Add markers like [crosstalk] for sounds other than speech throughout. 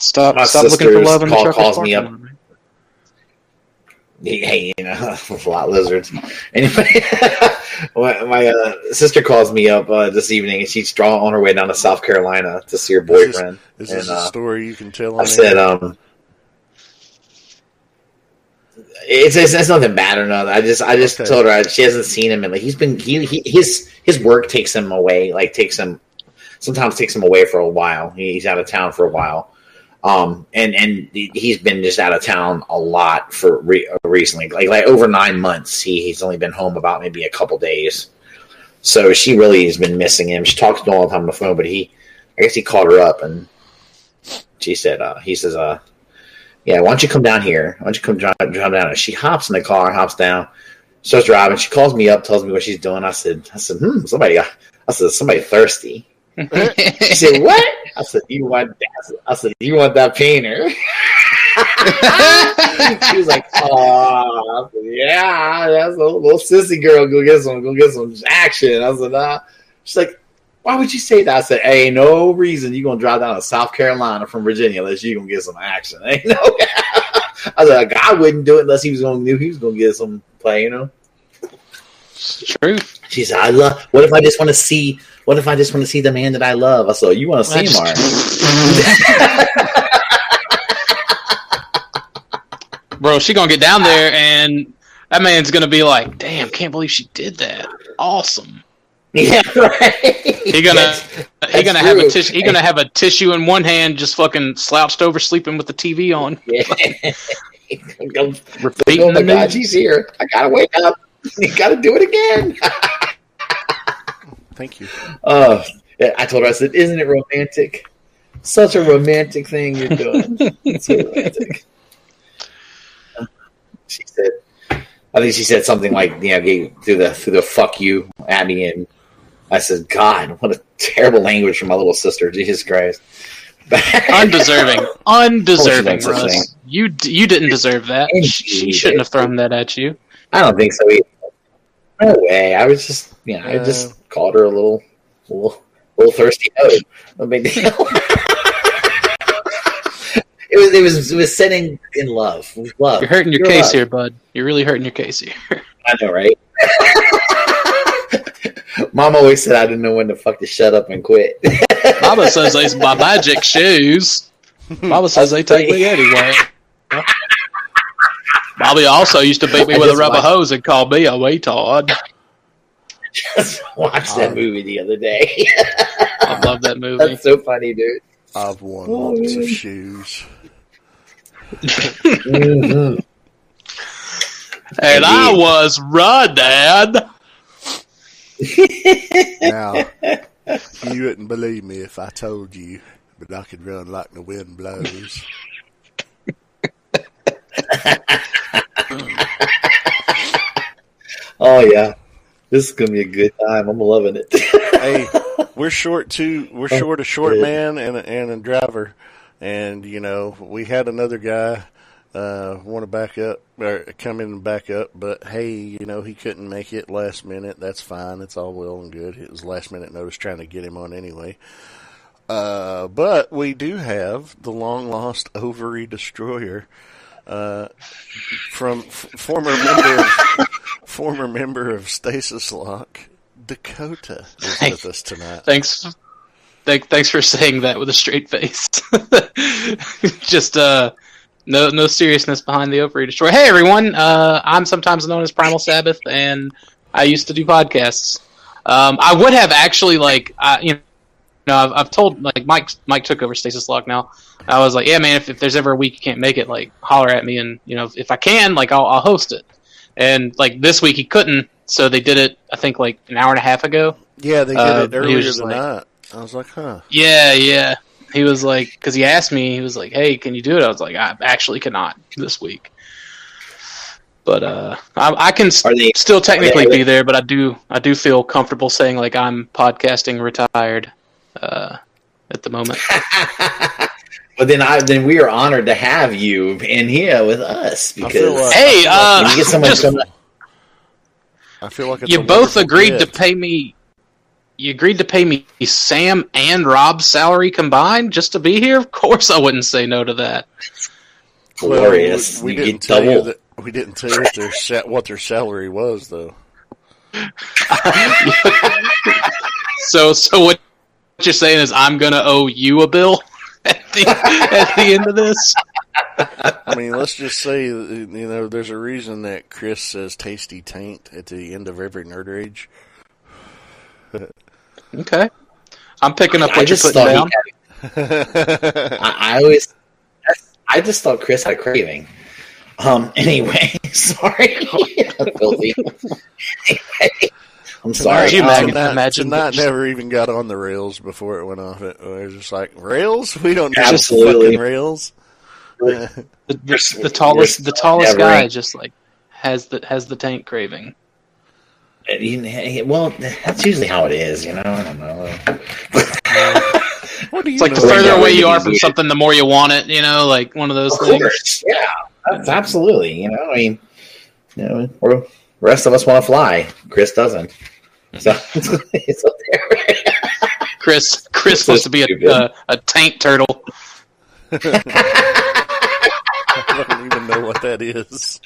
Stop, My stop looking for love in the call- Chuck calls me up. lot, hey, you know, [laughs] a lot lizards. Anyway, [laughs] my, my uh, sister calls me up uh, this evening, and she's draw on her way down to South Carolina to see her Is this- boyfriend. Is this and a uh, story you can tell? I said, um, it's, it's it's nothing bad or nothing. I just I just Okay. told her I, she hasn't seen him, and like he's been he, he his his work takes him away, like takes him sometimes takes him away for a while. He, he's out of town for a while. Um and and he- he's been just out of town a lot for re- recently, like like over nine months. He he's only been home about maybe a couple days. So she really has been missing him. She talks to him all the time on the phone, but he, I guess he called her up and she said, uh, he says, uh, yeah, why don't you come down here? Why don't you come drive, drive down? And she hops in the car, hops down, starts driving. She calls me up, tells me what she's doing. I said, I said, hmm, somebody, I said, somebody thirsty. [laughs] She said, what? I said, you want that? I said, you want that painter? [laughs] she was like, oh, yeah, that's a little sissy girl. Go get some, go get some action. I said, nah. She's like, why would you say that? I said, hey, no reason You're gonna drive down to South Carolina from Virginia unless you gonna get some action. [laughs] Ain't no. [laughs] I was like, I wouldn't do it unless he was gonna knew he was gonna get some play. You know. True. She said, I love. What if I just want to see? What if I just want to see the man that I love? I said, you want to see him, Mark? [laughs] Bro, she gonna get down there and that man's gonna be like, "Damn, can't believe she did that. Awesome." Yeah, [laughs] right. He gonna Yes, he gonna have a true. tissue. He gonna have a tissue in one hand, just fucking slouched over, sleeping with the TV on, Yeah. [laughs] oh my the God, news. she's here. I gotta wake up. [laughs] You gotta do it again. [laughs] Thank you. Oh, I told her. I said, "Isn't it romantic? Such a romantic thing you're doing. It's so romantic." [laughs] She said, "I think she said something like, you know, gave, through the through the fuck you at me," and I said, "God, what a terrible language from my little sister. Jesus Christ." Undeserving, undeserving, Of course she Russ. You you didn't deserve that. Indeed. She shouldn't have thrown that at you. I don't think so. Either. No way. I was just, you know, I Uh, just called her a little, little, little thirsty nose. No big deal. [laughs] it was, it was, it was setting in love. Love. You're hurting your case love. here, bud. You're really hurting your case here. [laughs] I know, right? [laughs] Mom always said I didn't know when to fuck to shut up and quit. Mama says they's my magic shoes. Mama says they take me anyway. Bobby also used to beat me I with a rubber watched- hose and call me a retard. [laughs] just watched that Um, movie the other day. [laughs] I love that movie. That's so funny, dude. I've worn Oh, lots of really? shoes. [laughs] And I Indeed. was running. Now, you wouldn't believe me if I told you, but I could run like the wind blows. [laughs] Oh yeah, this is gonna be a good time. I'm loving it. [laughs] hey, we're short two. We're Oh, short a short man and a, and a driver, and you know we had another guy uh, want to back up or come in and back up, but hey, you know he couldn't make it last minute. That's fine. It's all well and good. It was last minute notice trying to get him on anyway. Uh, but we do have the long lost ovary destroyer uh, from f- former member of, [laughs] former member of Stasis Lock, Dakota, is with us tonight. Thanks. Thank, thanks for saying that with a straight face. [laughs] Just uh, no no seriousness behind the ovary destroy. Hey everyone, uh, I'm sometimes known as Primal Sabbath, and I used to do podcasts. Um, I would have actually like I, you know I've, I've told like Mike Mike took over Stasis Lock now. I was like, yeah man, if, if there's ever a week you can't make it, like holler at me, and you know if, if I can, like I'll, I'll host it. And like this week he couldn't, so they did it. I think like an hour and a half ago. Yeah, they did Uh, it earlier just like- tonight. I was like, huh. Yeah, yeah. He was like, because he asked me, he was like, "Hey, can you do it?" I was like, "I actually cannot this week." But uh, I, I can s- they- still technically are they- be there, but I do I do feel comfortable saying like I'm podcasting retired uh, at the moment. [laughs] but then I then we are honored to have you in here with us because like- hey, uh, when you get someone [laughs] just- come I feel like it's you a both wonderful agreed to pay me. you agreed to pay me Sam and Rob's salary combined just to be here. Of course, I wouldn't say no to that. Glorious. Well, we, we didn't get tell you that. We didn't tell you their what their salary was, though. [laughs] So, so what you're saying is I'm gonna owe you a bill [laughs] at the at the end of this. I mean, let's just say you know there's a reason that Chris says "tasty taint" at the end of every nerd rage. Okay, I'm picking up I what you're just putting thought down. had, I, I always, I just thought Chris had a craving. Um. [laughs] Anyway, [laughs] sorry, filthy. Anyway, I'm sorry. Could you imagine- tonight, imagine tonight that- never even got on the rails before it went off. It, it was just like rails. We don't need Absolutely. fucking rails. [laughs] The, the, the tallest, the tallest never- guy just like has the has the tank craving. well, that's usually how it is. You know. I don't know. What do you It's like the further away you are from something, the more you want it. You know, like one of those Of things. course, yeah, that's absolutely. You know, I mean, you know, we're, the rest of us want to fly. Chris doesn't. So [laughs] it's up there. Chris, Chris So wants to be a, stupid. a a tank turtle. I don't even know what that is.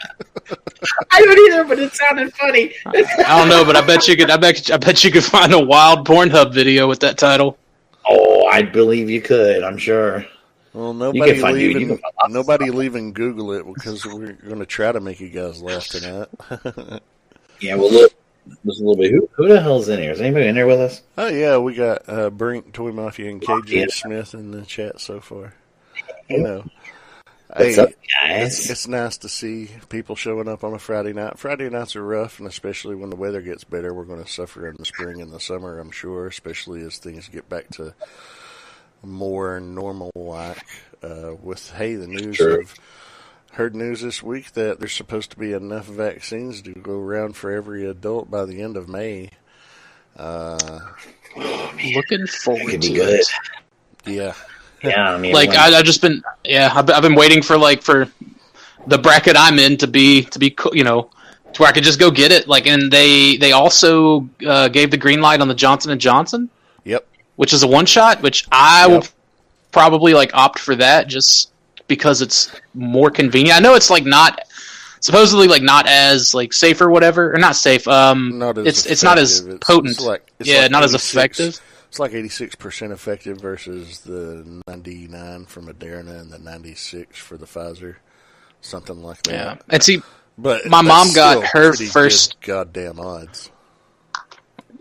I don't either, but it sounded funny. I don't know, but I bet you could. I bet. I bet you could find a wild Pornhub video with that title. Oh, I believe you could. I'm sure. Well, nobody can find- dude, you leaving. nobody leaving Google it because we're going to try to make you guys laugh tonight. [laughs] Yeah, well, look, just a little bit. Who, who the hell's in here? Is anybody in there with us? oh yeah, we got uh, Brink, Toy Mafia, and KJ Yeah. Smith in the chat so far. You know, What's hey, up, it's, it's nice to see people showing up on a Friday night. Friday nights are rough, and especially when the weather gets better, we're going to suffer in the spring and the summer. I'm sure, especially as things get back to more normal like. Uh, with hey, the news True. of heard news this week that there's supposed to be enough vaccines to go around for every adult by the end of May. Uh, Looking forward to good. it. yeah, Yeah, I mean, Like I, I've just been, yeah, I've, been- I've been waiting for like for the bracket I'm in to be to be you know to where I could just go get it. Like, and they they also uh, gave the green light on the Johnson and Johnson, yep. Which is a one shot, which I Yep. will probably like opt for that just because it's more convenient. I know it's like not supposedly like not as like safe or whatever, or not safe. Um, Not as it's it's not as. It's- potent. it's like- it's yeah, like not as effective. It's like 86% effective versus the 99 for Moderna and the 96 for the Pfizer, something like that. Yeah, and see, But My mom got her first- goddamn odds.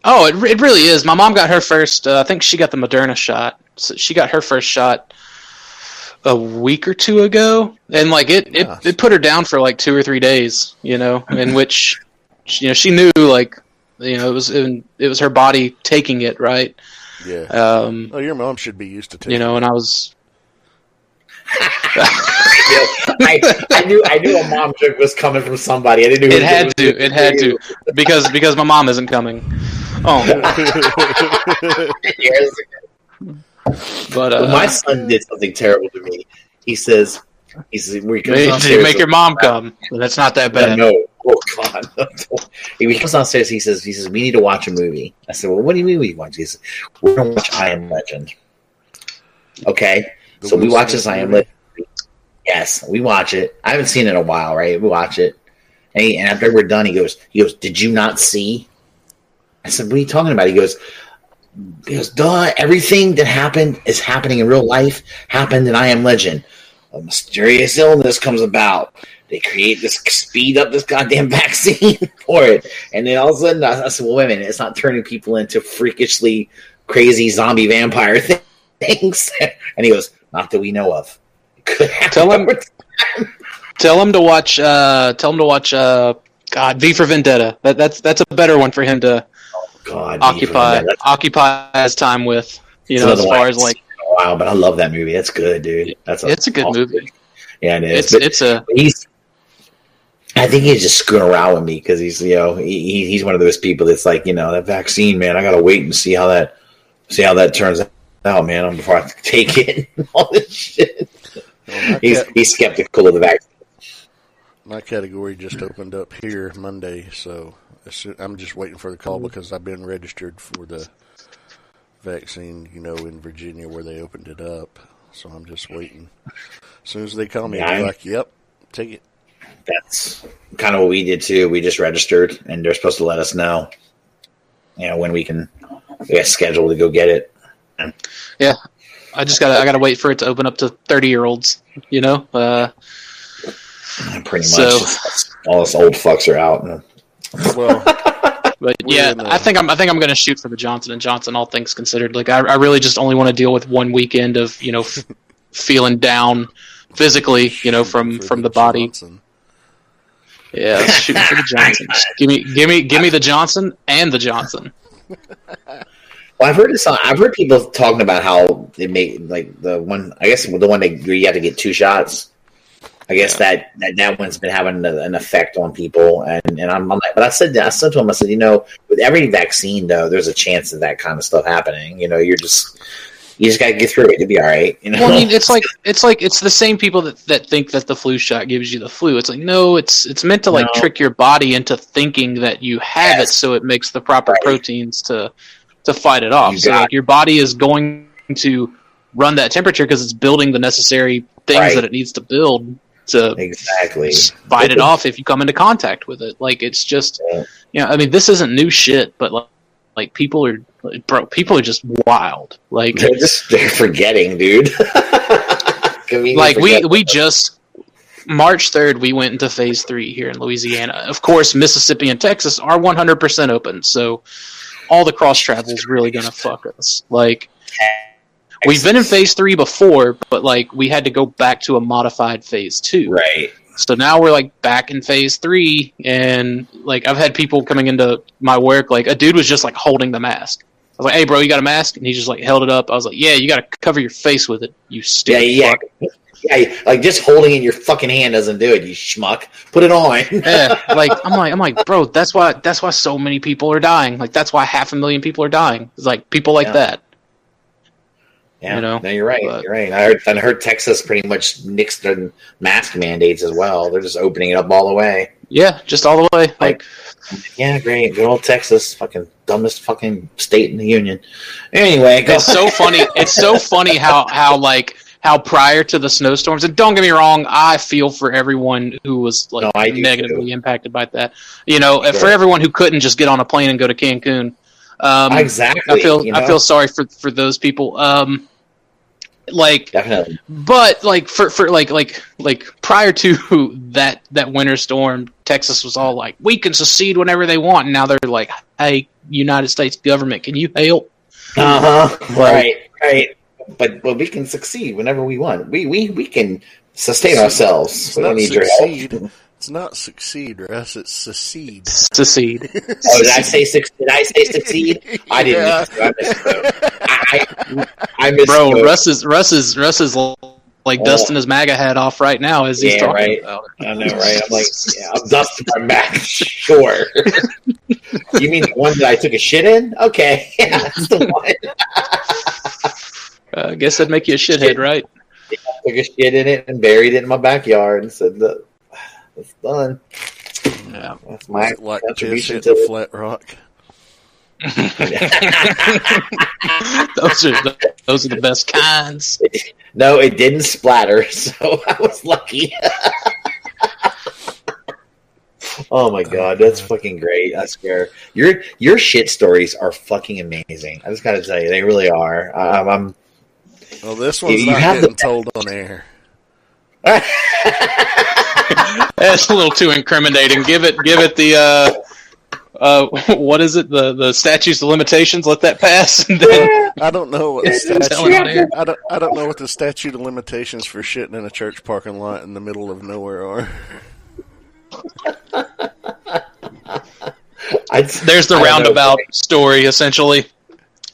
Oh, it, it really is. My mom got her first. Uh, I think she got the Moderna shot. So she got her first shot a week or two ago, and like it, it, it put her down for like two or three days. You know, in [laughs] which you know she knew like you know it was it, was her body taking it right. Yeah. Um, oh, your mom should be used to taking you know, and I was [laughs] I, I knew I knew a mom joke was coming from somebody. I didn't know who it had was to it had to because because my mom isn't coming. Oh, [laughs] Yes. but uh, Well, my son did something terrible to me. He says, "He says, where he comes did you make your mom come? That's not that bad. No, oh god. [laughs] he comes downstairs. He says, "He says we need to watch a movie." I said, "Well, what do you mean we watch?" He says, "We're gonna watch I Am Legend." Okay, The so we watch this I Am? Legend. Yes, we watch it. I haven't seen it in a while, right? We watch it, and, he, and after we're done, he goes, "He goes, did you not see?" I said, "What are you talking about?" He goes, "He goes, duh. Everything that happened is happening in real life. Happened in I Am Legend. A mysterious illness comes about. They create this speed up this goddamn [laughs] vaccine for it, and then all of a sudden, I, I said, "Well, wait a minute. It's not turning people into freakishly crazy zombie vampire [laughs] things." and he goes, "Not that we know of." [laughs] Tell him- Tell him to watch. Uh, tell him to watch. Uh, God, V for Vendetta. That, that's that's a better one for him to God, occupy occupy his time with. You know, as far as like, a while, but I love that movie. That's good, dude. That's it's a good awesome movie. Yeah, it is. It's But it's a he's. I think he's just screwing around with me because he's you know he, he- he's one of those people that's like you know that vaccine man. I gotta wait and see how that see how that turns out, man, before I [laughs] take it. all this shit. Well, He's cat- he's skeptical of the vaccine. my category just opened up here Monday, so I'm just waiting for the call mm-hmm. because I've been registered for the vaccine, you know, in Virginia where they opened it up. So I'm just waiting. As soon as they call me, I'll be I'm- like, "Yep, take it." That's kind of what we did too. We just registered, and they're supposed to let us know, you know, when we can we got scheduled to go get it. I just gotta I gotta wait for it to open up to thirty year olds. You know, uh, pretty much, So- it's- all us old fucks are out. Well, [laughs] but yeah, in a- I think I'm I think I'm gonna shoot for the Johnson and Johnson. All things considered, like I, I really just only want to deal with one weekend of you know f- [laughs] feeling down physically, you know, from from the body. Johnson. Yeah, let's shoot for the [laughs] Johnson. Give me give me give me the Johnson and the Johnson. Well, I've heard this. I've heard people talking about how they make like the one. I guess the one that you have to get two shots. I guess that, that that one's been having a- an effect on people, and and I'm, I'm like, but I said I said to him, I said, you know, with every vaccine though, there's a chance of that kind of stuff happening. You know, you're just you just got to get through it. You'll be all right. You know, Well, I mean, it's like [laughs] it's like it's the same people that, that think that the flu shot gives you the flu. It's like no, it's it's meant to like No. trick your body into thinking that you have it, so it makes the proper Right. proteins to to fight it off. So like, your body is going to run that temperature because it's building the necessary things Right. that it needs to build to exactly. fight it off if you come into contact with it. Like it's just, Yeah. you know, I mean, this isn't new shit, but like, like people are, like, bro, people are just wild. Like, They're just they're forgetting, dude. [laughs] Like we we just March third we went into phase three here in Louisiana. Of course, Mississippi and Texas are one hundred percent open, so all the cross travel is really gonna fuck us. Like we've been in phase three before, but like we had to go back to a modified phase two. right. So now we're like back in phase three, and like I've had people coming into my work, like a dude was just like holding the mask. I was like, "Hey, bro, you got a mask?" And he just like held it up. I was like, "Yeah, you got to cover your face with it, you Yeah, stupid yeah, fuck." Yeah. Like just holding it in your fucking hand doesn't do it. You schmuck. Put it on. [laughs] yeah, like I'm like I'm like, bro, that's why that's why so many people are dying. Like that's why half a million people are dying. It's like people like Yeah. that. Yeah, You know, no, you're right. but- you're right. I heard, I heard Texas pretty much nixed their mask mandates as well. They're just opening it up all the way. Yeah, just all the way. Like Yeah, great. Good old Texas, fucking dumbest fucking state in the union. Anyway, it's so funny. It's so funny how how like how prior to the snowstorms, and don't get me wrong, I feel for everyone who was like No, negatively impacted by that. You know, Sure. for everyone who couldn't just get on a plane and go to Cancun. Um, exactly. I feel you know? I feel sorry for for those people. Um, like definitely. but like for for like like like prior to [laughs] that that winter storm texas was all like we can secede whenever they want and now they're like hey united states government can you help Uh huh. Right, right. But but we can succeed whenever we want. We we we can sustain ourselves. It's We don't not need your succeed. help. It's not succeed, Russ. It's secede. secede [laughs] Oh, did I say six? Did I say succeed? I didn't. Yeah. I misspoke. I I, I misspoke. bro russ is russ is russ is like Oh. dusting his maga hat off right now as he's Yeah, talking right. about it I know, right? I'm like, yeah, I'm dusting my MAGA. Sure. [laughs] you mean the one that I took a shit in? Okay, [laughs] yeah, that's the one. Uh, i guess that'd make you a shithead right i took a shit in it and buried it in my backyard and said, "Look, it's done." yeah That's my Is it like piss contribution hitting to a it. flat rock? [laughs] those are the, those are the best kinds [laughs] No, it didn't splatter, [laughs] so I was lucky. oh my god, that's fucking great! I swear, your your shit stories are fucking amazing. I just gotta tell you, they really are. I'm, I'm Well, this one's You not have the- getting told on air. [laughs] That's a little too incriminating. Give it, give it the, uh, uh, [laughs] what is it? The the statutes of limitations. Let that pass, and then I don't know what the [laughs] Tell statute. I don't. I don't know what the statute of limitations for shitting in a church parking lot in the middle of nowhere are. I'd, there's the I don't know. roundabout story, essentially,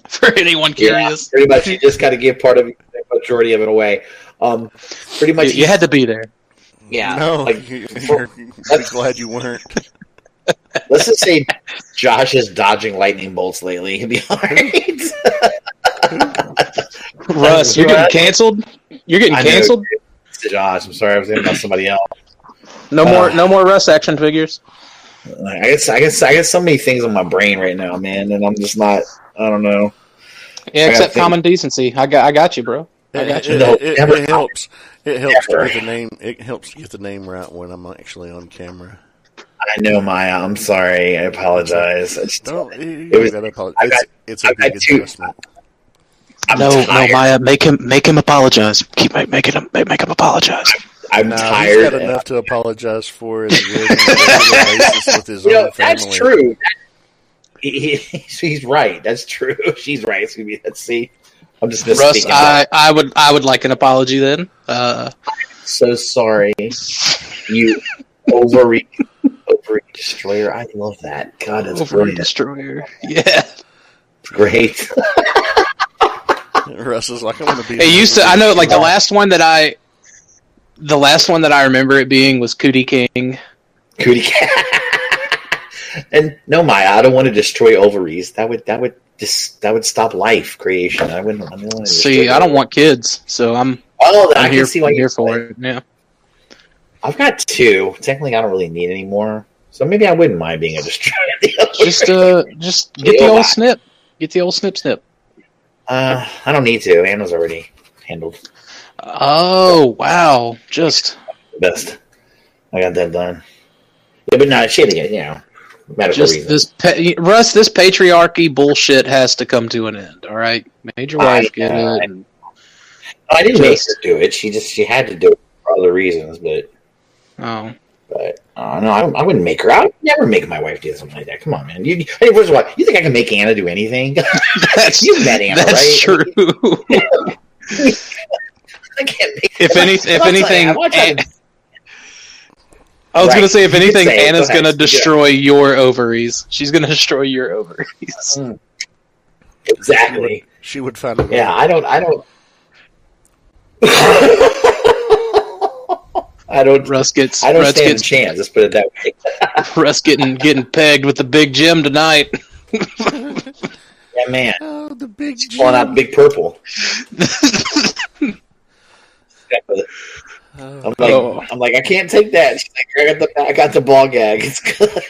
[laughs] for anyone Yeah, curious. pretty much, you just [laughs] got to give part of the majority of it away. Um, pretty much, you had to be there. yeah. no, like, [laughs] you're, you're, be glad you weren't. let's just say Josh is dodging lightning bolts lately. He'll be all right. Russ, you're getting canceled. You're getting I know. canceled. Josh, I'm sorry, I was thinking about somebody else. No more, Uh, no more Russ action figures. I guess I guess I got so many things on my brain right now, man, and I'm just not. I don't know. Yeah, except common decency. I got I got you, bro. I It, got you. it- No, it- never. it helps. It helps to get the name. It helps to get the name right when I'm actually on camera. I know, Maya. I'm sorry. I apologize. I just, Don't you It was- gotta apologize. I It's, got- it's a I got big adjustment. I'm no, tired. no, Maya, make him make him apologize. Keep make, making him make, make him apologize. I'm Nah, he's tired. got enough to apologize for as he on a basis with his You know, own family. that's true. He, he- [laughs] he's right. That's true. [laughs] She's right. It's gonna be. Let's see. I'm just Russ. I, I would I would like an apology then. Uh, so sorry. You [laughs] overreach, overreach destroyer. I love that. God, that's over brilliant. destroyer. Yeah. Great. Russ is like, I'm going to be. It used to. I know, like the last one that I, the last one that I remember it being was Cootie King. Cootie cat. And no, Maya, I don't want to destroy ovaries. That would that would just that would stop life creation. I wouldn't. I to See, I don't want kids, so I'm, Oh, I I'm can here, see why you're here for it. Yeah. I've got two. Technically, I don't really need any more. So maybe I wouldn't mind being a destroyer. [laughs] Just uh, just [laughs] get the old snip. Get the old snip snip. uh, I don't need to. Anna's already handled Oh wow! Just best. I got that done. Yeah, but no, she had to get you know medical just reasons. this pa- Russ. This patriarchy bullshit has to come to an end. All right, made your wife I- get I- it. and- I didn't make her do it. She just she had to do it for other reasons. But oh, but uh, no, I, I wouldn't make her. I would never make my wife do something like that. Come on, man. You, hey, first of all, you think I can make Anna do anything? [laughs] that's you met Anna, that's right? true. [laughs] I can't. Make if any, if anything, trying to- I was Right. gonna say if You anything, say. Anna's Go gonna Yeah. destroy your ovaries. She's gonna [laughs] destroy your ovaries. Mm. exactly. She would find a way. Yeah, I don't. I don't. [laughs] I don't. Russ gets I don't Russ stand a chance. Let's put it that way. [laughs] Russ getting getting pegged with the big Jim tonight. Yeah, man. Oh, the big She's pulling out Big Purple. Oh. I'm like, Oh. I'm like, I can't take that. She's like, I got the, I got the ball gag. It's good. [laughs]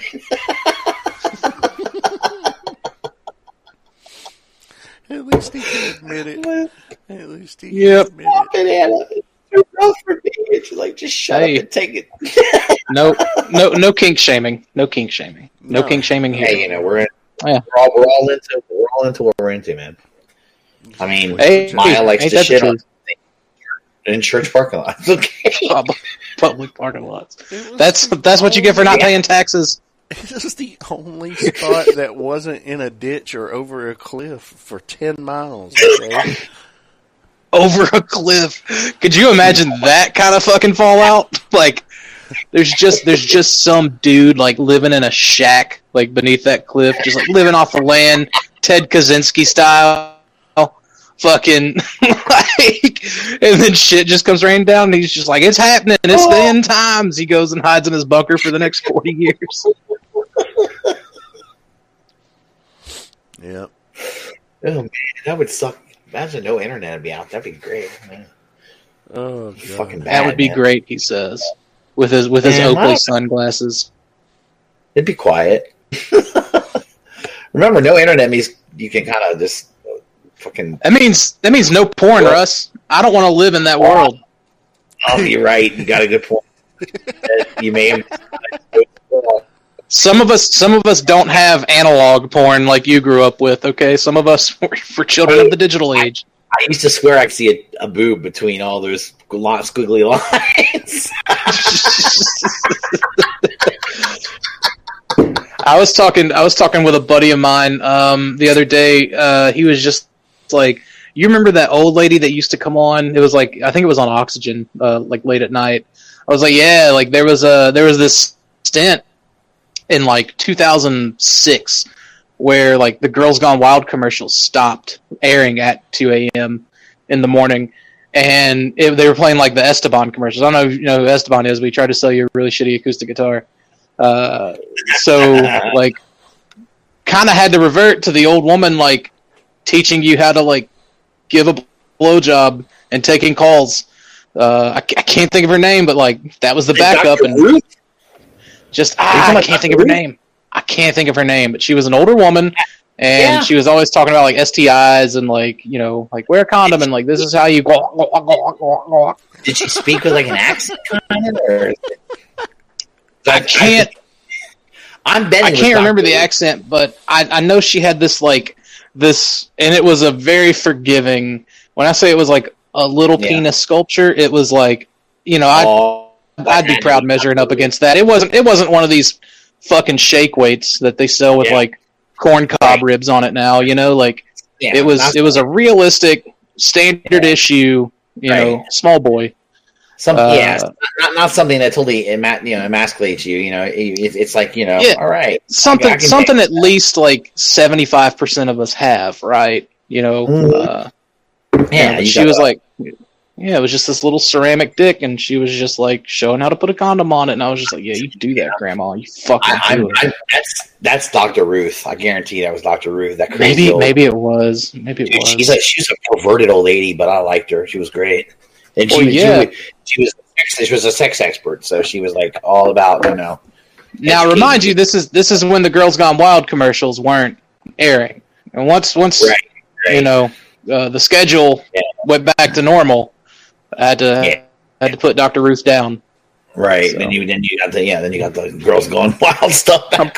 At least he can admit it. At least he can Yep. admit it. Stop it, Anna. It's too rough for me. And she's like, just shut Hey. up and take it. [laughs] No, no, no kink shaming. No kink shaming. No, No. kink shaming here. hey, you know, we're in, Yeah. we're all we're all into we're all into what we're into, man. I mean, Hey, Maya likes ain't to shit on truth? In church parking lots. [laughs] Okay. Public parking lots. It That's the that's what you get for not Yeah. paying taxes. It was the only spot that wasn't in a ditch or over a cliff for 10 miles. Okay? [laughs] over a cliff. Could you imagine that kind of fucking fallout? [laughs] Like, there's just there's just some dude like living in a shack like beneath that cliff, just like living off the land, Ted Kaczynski style. Fucking [laughs] like, and then shit just comes raining down, and he's just like, "It's happening! It's the end times." He goes and hides in his bunker for the next forty years. Yep. Oh man, that would suck. Imagine no internet would be out. That'd be great. Man. Oh, God. Fucking bad. That would be man. great, he says, with his with his Man, Oakley my- sunglasses. It'd be quiet. [laughs] Remember, no internet means you can kind of just fucking. That means that means no porn, Well- Russ. I don't want to live in that world. Oh, you're right. You got a good point. [laughs] you may have. Some of us, some of us don't have analog porn like you grew up with. Okay, some of us [laughs] were for children of the digital age. I used to swear I could see a, a boob between all those lot squiggly lines. [laughs] I was talking, I was talking with a buddy of mine um, the other day. Uh, he was just like, "You remember that old lady that used to come on? It was like, I think it was on Oxygen, uh, like late at night." I was like, "Yeah, like there was a there was this stint in like 2006 where like the Girls Gone Wild commercials stopped airing at 2 a.m. in the morning." And it, they were playing like the Esteban commercials. I don't know if you know who Esteban is, but he tried to sell you a really shitty acoustic guitar. Uh, so [laughs] like, kind of had to revert to the old woman like teaching you how to like give a blowjob and taking calls. Uh, I, I can't think of her name, but like that was the backup, and Ruth? just ah, I can't think of her name. I can't think of her name, but she was an older woman, and Yeah. she was always talking about like STIs and like you know like wear a condom and like this is how you. Did she speak with like an accent kind of? Or... I can't. I'm betting. I can't remember Dr. the accent, but I, I know she had this like this, and it was a very forgiving. When I say it was like a little Yeah. penis sculpture, it was like you know I Oh, I'd be proud measuring up against that. It wasn't it wasn't one of these fucking shake weights that they sell with Yeah. like corn cob Right. ribs on it now. You know, like Yeah, it was it was a realistic standard Yeah. issue. You know, small boy. Some uh, yeah, not, not something that totally you know emasculates you. You know, it, it's like you know, Yeah. all right, Something I something at least like seventy five percent of us have, right? You know, Mhm. uh, yeah. you she was a- like, yeah, it was just this little ceramic dick, and she was just like showing how to put a condom on it, and I was just like, yeah, you do that, Grandma, you fucking I, do I'm, it. I'm, that's that's Doctor Ruth. I guarantee that was Doctor Ruth. That crazy Maybe old- maybe it was, maybe it Dude, was. she's like she's a perverted old lady, but I liked her. She was great, and she, well, yeah. she, she was she was a sex expert, so she was like all about you know. Now, education. remind you, this is this is when the Girls Gone Wild commercials weren't airing, and once once right, right. you know uh, the schedule yeah. went back to normal, I had to yeah. Had to put Doctor Ruth down. Right. So. Then you then you got the yeah, then you got the girls gone wild stuff. Back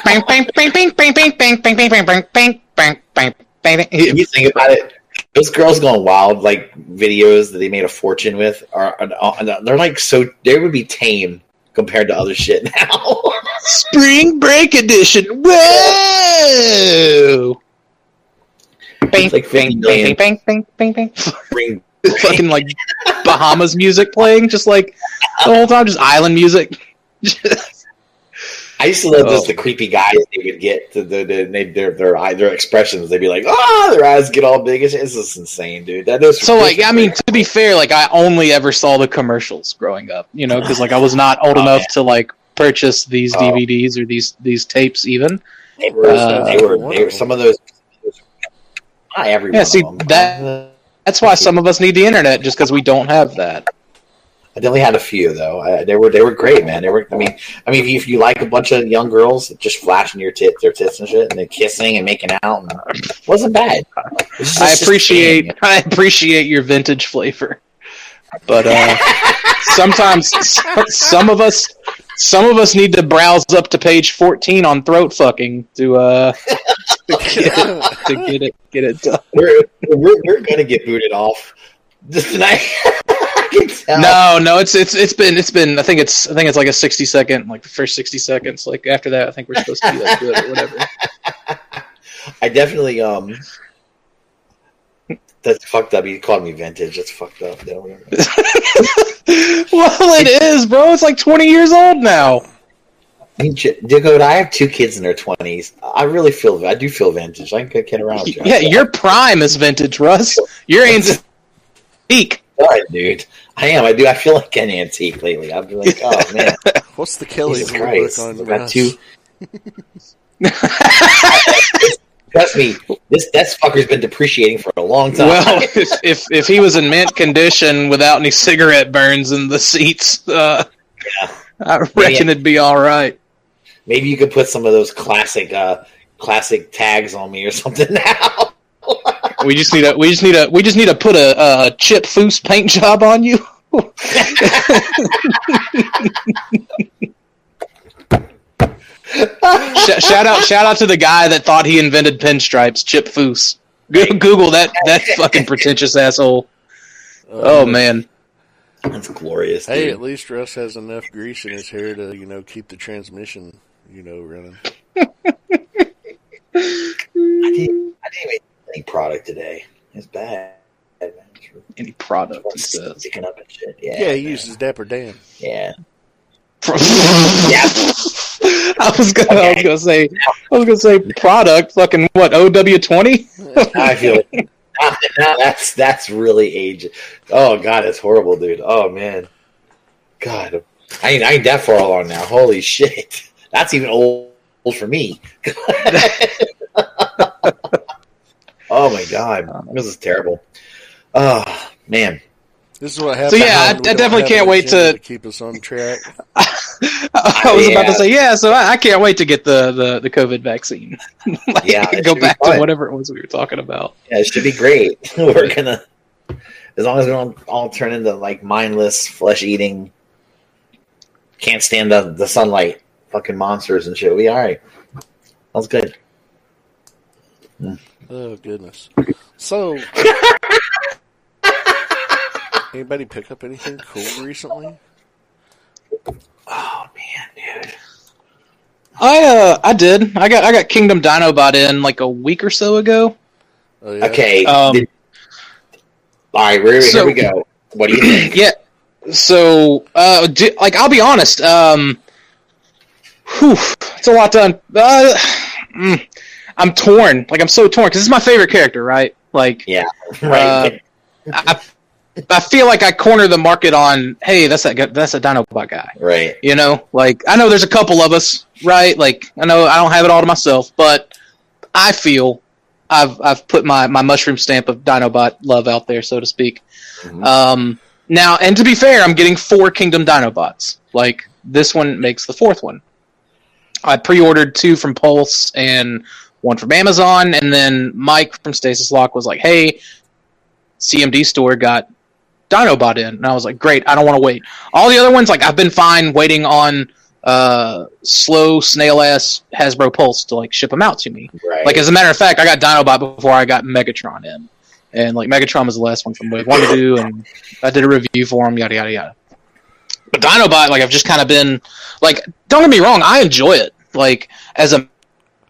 you think about it those girls going wild like videos that they made a fortune with are, are they're like so they would be tame compared to other shit [laughs] now. Spring Break Edition. Whoa! Bang, It's like 50 bang, million. bang, bang, bang, bang, bang. Spring [laughs] Fucking like Bahamas music playing, just like the whole time, just island music. [laughs] I used to love Oh. those the creepy guys they would get to the, the they, their their eye their expressions. They'd be like, ah, their eyes get all big. It's, it's just insane, dude. That is So like, I mean, to be fair, like I only ever saw the commercials growing up, you know, because like I was not old Oh, enough man. to like purchase these Oh. DVDs or these these tapes even. they were, uh, they were they were some of those. Not every Yeah, one see, of them. that- That's why some of us need the internet, just because we don't have that. I definitely had a few though. I, they were they were great, man. They were. I mean, I mean, if you, if you like a bunch of young girls just flashing your tit, their tits and shit, and then kissing and making out, and it wasn't bad. It was just- I appreciate. I appreciate your vintage flavor, but uh, [laughs] sometimes some of us some of us need to browse up to page fourteen on throat fucking to uh to [laughs] get it, to get it get it done. we're, we're we're gonna get booted off tonight. [laughs] Can tell. No, no, it's it's it's been it's been I think it's I think it's like a sixty second like the first sixty seconds like after that I think we're supposed to be like good or whatever. [laughs] I definitely um. That's fucked up. You called me vintage. That's fucked up. [laughs] Well, it is, bro. It's like twenty years old now. Dakota, I have two kids in their twenties. I really feel. I do feel vintage. I can kid around with [laughs] you. Yeah, your prime is vintage, Russ. Your antique. Sorry, dude. I am. I do. I feel like an antique lately. I'm like, oh [laughs] man, What's the Kelly Jesus look Christ! on got two. [laughs] Trust me, this that fucker's been depreciating for a long time. Well, if, if if he was in mint condition without any cigarette burns in the seats, uh, Yeah. I reckon it'd be all right. Maybe you could put some of those classic, uh, classic tags on me or something now. [laughs] We just need a we just need a we just need to put a, a chip foose paint job on you. [laughs] Sh- shout out shout out to the guy that thought he invented pinstripes, Chip Foose. Go- Google that that fucking pretentious asshole. Oh Um, man. That's glorious. Hey, dude. at least Russ has enough grease in his hair to, you know, keep the transmission, you know, running. [laughs] I didn't, I didn't even any product today. It's bad. man. Any product he says. sticking up and shit. Yeah, Yeah, he man. uses Dapper Dan. Yeah. [laughs] I was gonna, I was gonna say, I was gonna say product. Fucking what? OW twenty. I feel it. Now, now that's that's really age. Oh god, that's horrible, dude. Oh man, God, I ain't I ain't that far along now. Holy shit, that's even old, old for me. [laughs] [laughs] oh my god, um, this is terrible. Oh man, This is what happens. So, yeah, I- I definitely can't wait agenda to- keep us on track. [laughs] I was about to say yeah, so I, I can't wait to get the the, the COVID vaccine. [laughs] like, Yeah, go back to whatever it was we were talking about. Yeah, it should be great. [laughs] We're gonna, as long as we don't all turn into like mindless, flesh eating, can't stand the, the sunlight, fucking monsters and shit. We'll be all right. That's good. Hmm. Oh goodness. So, [laughs] anybody pick up anything cool recently? Oh man, dude. I uh I did. I got I got Kingdom Dinobot in like a week or so ago. Oh, yeah? Okay. Um, did- all right, here, so- here we go. What do you think? [clears throat] Yeah. So uh di- like I'll be honest, um whew, it's a lot done. Uh, mm, I'm torn. Like I'm so torn cuz this is my favorite character, right? Like Yeah, [laughs] Uh, right. I I feel like I corner the market on, hey, that's that that's a Dinobot guy. right. You know, like I know there's a couple of us, right? Like I know I don't have it all to myself, but I feel I've I've put my, my mushroom stamp of Dinobot love out there, so to speak. Mhm. Um, now, and to be fair, I'm getting four Kingdom Dinobots. Like this one makes the fourth one. I pre-ordered two from Pulse and one from Amazon, and then Mike from Stasis Lock was like, "Hey, CMD store got Dinobot in," and I was like, "Great, I don't want to wait." All the other ones, like I've been fine waiting on uh, slow snail ass Hasbro Pulse to like ship them out to me. Right. Like as a matter of fact, I got Dinobot before I got Megatron in, and like Megatron was the last one from Wave One to do, and I did a review for him, yada yada yada. But Dinobot, like I've just kind of been like, don't get me wrong, I enjoy it. Like as a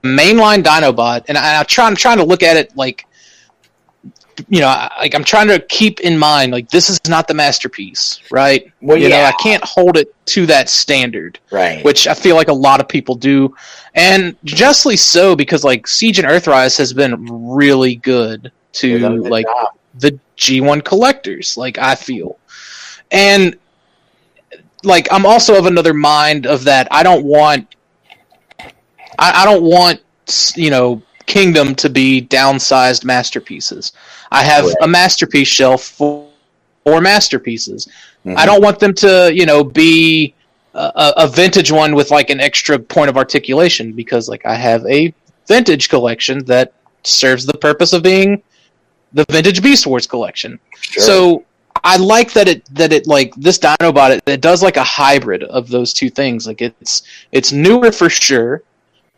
mainline Dinobot, and I, I'm trying to look at it like, you know, I- like I'm trying to keep in mind like this is not the masterpiece, right? Well, you know, yeah. I can't hold it to that standard right. which I feel like a lot of people do, and justly so because like Siege and Earthrise has been really good to They've done a good like job. the G1 collectors. Like I feel, and like I'm also of another mind of that. I don't want, I, I don't want you know Kingdom to be downsized masterpieces. I have Right. a masterpiece shelf for, for masterpieces. Mhm. I don't want them to, you know, be a, a vintage one with like an extra point of articulation because, like, I have a vintage collection that serves the purpose of being the vintage Beast Wars collection. Sure. So I like that it that it like this Dinobot it, it does like a hybrid of those two things. Like it's it's newer for sure.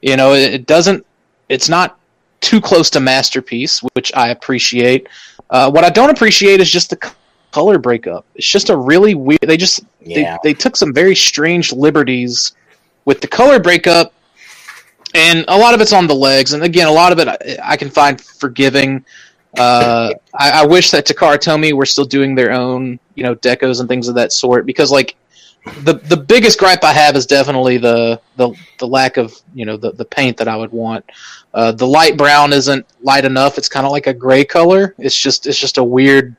You know, it, it doesn't it's not too close to masterpiece, which I appreciate. Uh, what I don't appreciate is just the color breakup. It's just a really weird. They just yeah. they, they took some very strange liberties with the color breakup and a lot of it's on the legs and again a lot of it i, I can find forgiving uh, [laughs] I, I wish that takara tomy were still doing their own you know decos and things of that sort because like the the biggest gripe i have is definitely the the, the lack of you know the, the paint that i would want uh, the light brown isn't light enough it's kind of like a gray color it's just it's just a weird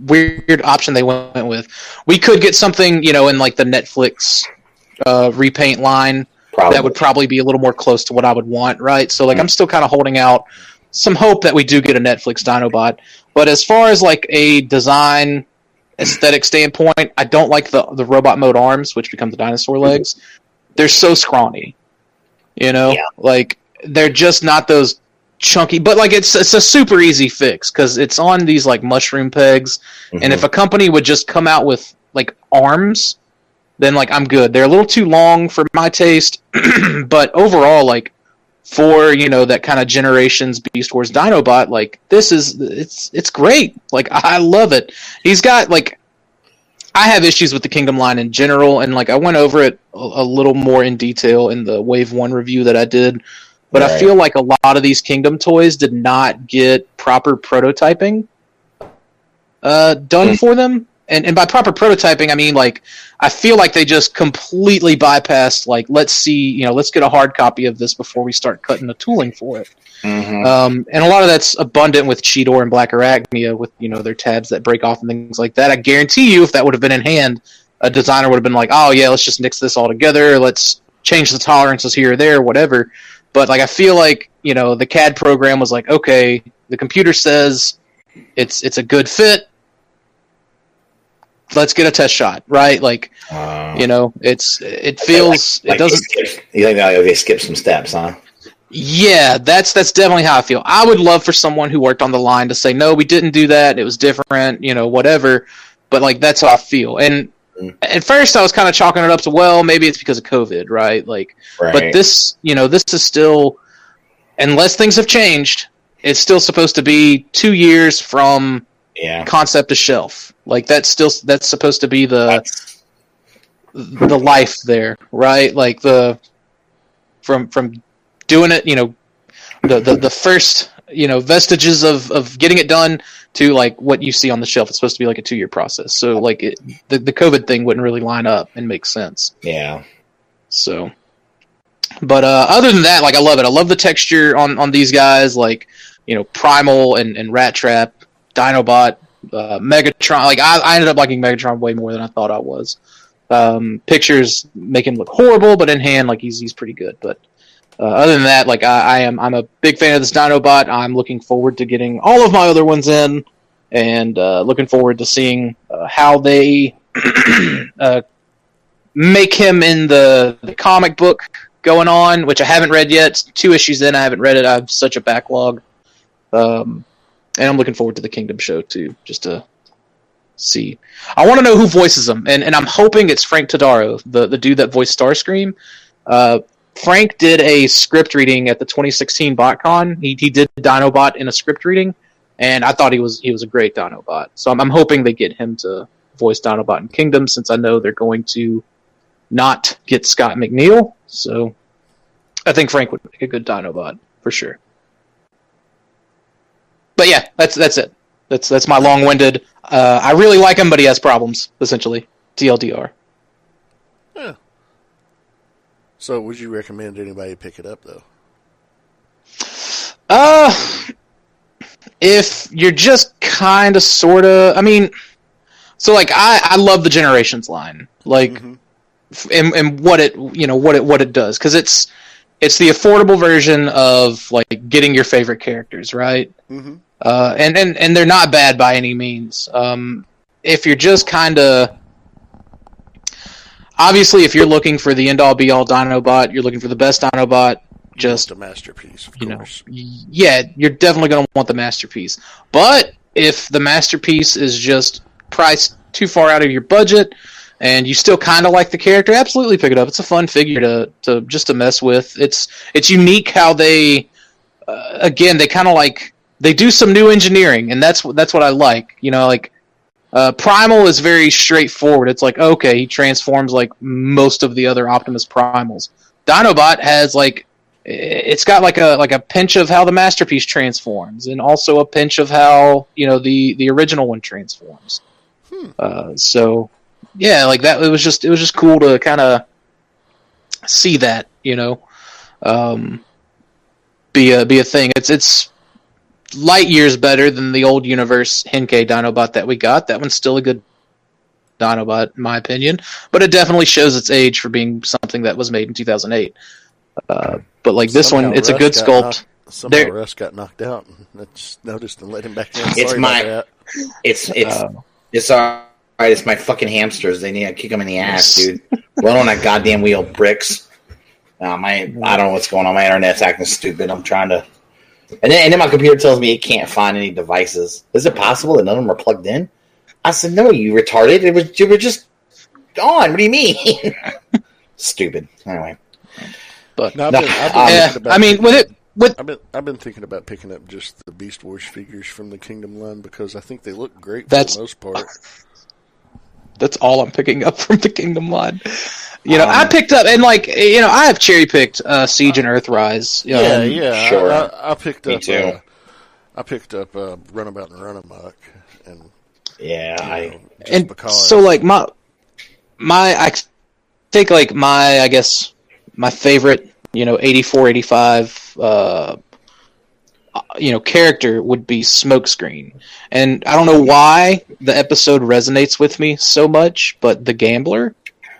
weird option they went with we could get something you know in like the netflix uh, repaint line Probably. that would probably be a little more close to what I would want, right? So like I'm still kind of holding out some hope that we do get a Netflix Dinobot. But as far as like a design aesthetic standpoint, I don't like the the robot mode arms, which become the dinosaur legs. They're so scrawny. You know? Yeah. Like they're just not those chunky but like it's it's a super easy fix cuz it's on these like mushroom pegs and Mhm. if a company would just come out with like arms then like I'm good. They're a little too long for my taste, [clears throat] but overall, like for you know that kind of generations Beast Wars Dinobot, like this is it's it's great. Like I love it. He's got like I have issues with the Kingdom line in general, and like I went over it a, a little more in detail in the Wave One review that I did. But I feel like a lot of these Kingdom toys did not get proper prototyping uh, done Mm. for them. And, and by proper prototyping, I mean like I feel like they just completely bypassed like let's see you know let's get a hard copy of this before we start cutting the tooling for it. Mhm. Um, and a lot of that's abundant with Cheetor and Black Arachnia with you know their tabs that break off and things like that. I guarantee you, if that would have been in hand, a designer would have been like, oh yeah, let's just mix this all together. Let's change the tolerances here or there, whatever. But like I feel like you know the CAD program was like, okay, the computer says it's it's a good fit. Let's get a test shot, right? Like, Uh, you know, it's it feels like it doesn't. You think like they skip some steps, huh? Yeah, that's that's definitely how I feel. I would love for someone who worked on the line to say, "No, we didn't do that. It was different." You know, whatever. But like that's how I feel. And Mm. at first, I was kind of chalking it up to, well, maybe it's because of COVID, right? Like, Right. but this, you know, this is still, unless things have changed, it's still supposed to be two years from yeah. concept to shelf. Like that's still that's supposed to be the the life there, right? Like the from from doing it, you know, the the, the first you know vestiges of of getting it done to like what you see on the shelf. It's supposed to be like a two year process. So like it, the the COVID thing wouldn't really line up and make sense. yeah. So, but uh, other than that, like I love it. I love the texture on on these guys. Like you know, Primal and and Rat Trap, Dinobot, uh, Megatron. Like I, I ended up liking Megatron way more than I thought I was. Um, pictures make him look horrible, but in hand, like he's he's pretty good. But uh, other than that, like I, I am I'm a big fan of this Dinobot. I'm looking forward to getting all of my other ones in, and uh, looking forward to seeing uh, how they [clears throat] uh, make him in the, the comic book going on, which I haven't read yet. Two issues in, I haven't read it. I have such a backlog. Um, and I'm looking forward to the Kingdom show too, just to see. I want to know who voices him, and, and I'm hoping it's Frank Todaro, the, the dude that voiced Starscream. Uh, Frank did a script reading at the 2016 BotCon. He, he did Dinobot in a script reading, and I thought he was he was a great Dinobot. So I'm, I'm hoping they get him to voice Dinobot in Kingdom, since I know they're going to not get Scott McNeil. So I think Frank would make a good Dinobot for sure. But yeah, that's that's it. That's that's my long-winded. Uh, I really like him, but he has problems. Essentially, TLDR. So, would you recommend anybody pick it up though? Uh, if you're just kind of, sort of, I mean, so like I I love the Generations line, like, Mhm. and and what it you know what it what it does because it's it's the affordable version of like getting your favorite characters, right? Mm-hmm. Uh, and and and they're not bad by any means. Um, if you're just kind of obviously, if you're looking for the end all be all Dinobot, you're looking for the best Dinobot. Just a masterpiece, of you know, yeah, you're definitely going to want the masterpiece. But if the masterpiece is just priced too far out of your budget and you still kind of like the character, absolutely pick it up. It's a fun figure to, to just to mess with. It's it's unique how they uh, again they kind of like they do some new engineering and that's what that's what I like. You know, like uh, Primal is very straightforward. It's like okay, he transforms like most of the other Optimus Primals. Dinobot has like it's got like a like a pinch of how the masterpiece transforms, and also a pinch of how you know the the original one transforms. Hmm. Uh, so yeah, like that. It was just it was just cool to kind of see that you know um, be a be a thing. It's it's light years better than the old universe Henkei Dinobot that we got. That one's still a good Dinobot, in my opinion, but it definitely shows its age for being something that was made in 2008. Uh, but like this Somehow one, it's a good sculpt. knocked- somehow There- Russ got knocked out. and I just noticed and let him back in. It's my- about It's it's Uh, it's all right. It's my fucking hamsters. They need to kick them in the ass, dude. Run on that goddamn wheel, bricks. Uh, my I don't know what's going on. My internet's acting stupid. I'm trying to, and then and then my computer tells me it can't find any devices. Is it possible that none of them are plugged in? I said, no, you retarded. It was you were just on. What do you mean? [laughs] stupid. Anyway, but. No, I've No, been, I've been um, yeah, I mean, with it, with I've been I've been thinking about picking up just the Beast Wars figures from the Kingdom line because I think they look great for That's- the most part. That's all I'm picking up [laughs] from the Kingdom line. You know, Um, I picked up and like you know, I have cherry picked uh, Siege and Earthrise. Yeah, Um, yeah. sure. I, I, I picked Me up. too. Uh, I picked up uh, Runabout and Runamuck, and yeah, you I know, just and because. so like my my I think like my I guess my favorite you know 84 85 uh you know character would be smokescreen and i don't know why the episode resonates with me so much but the gambler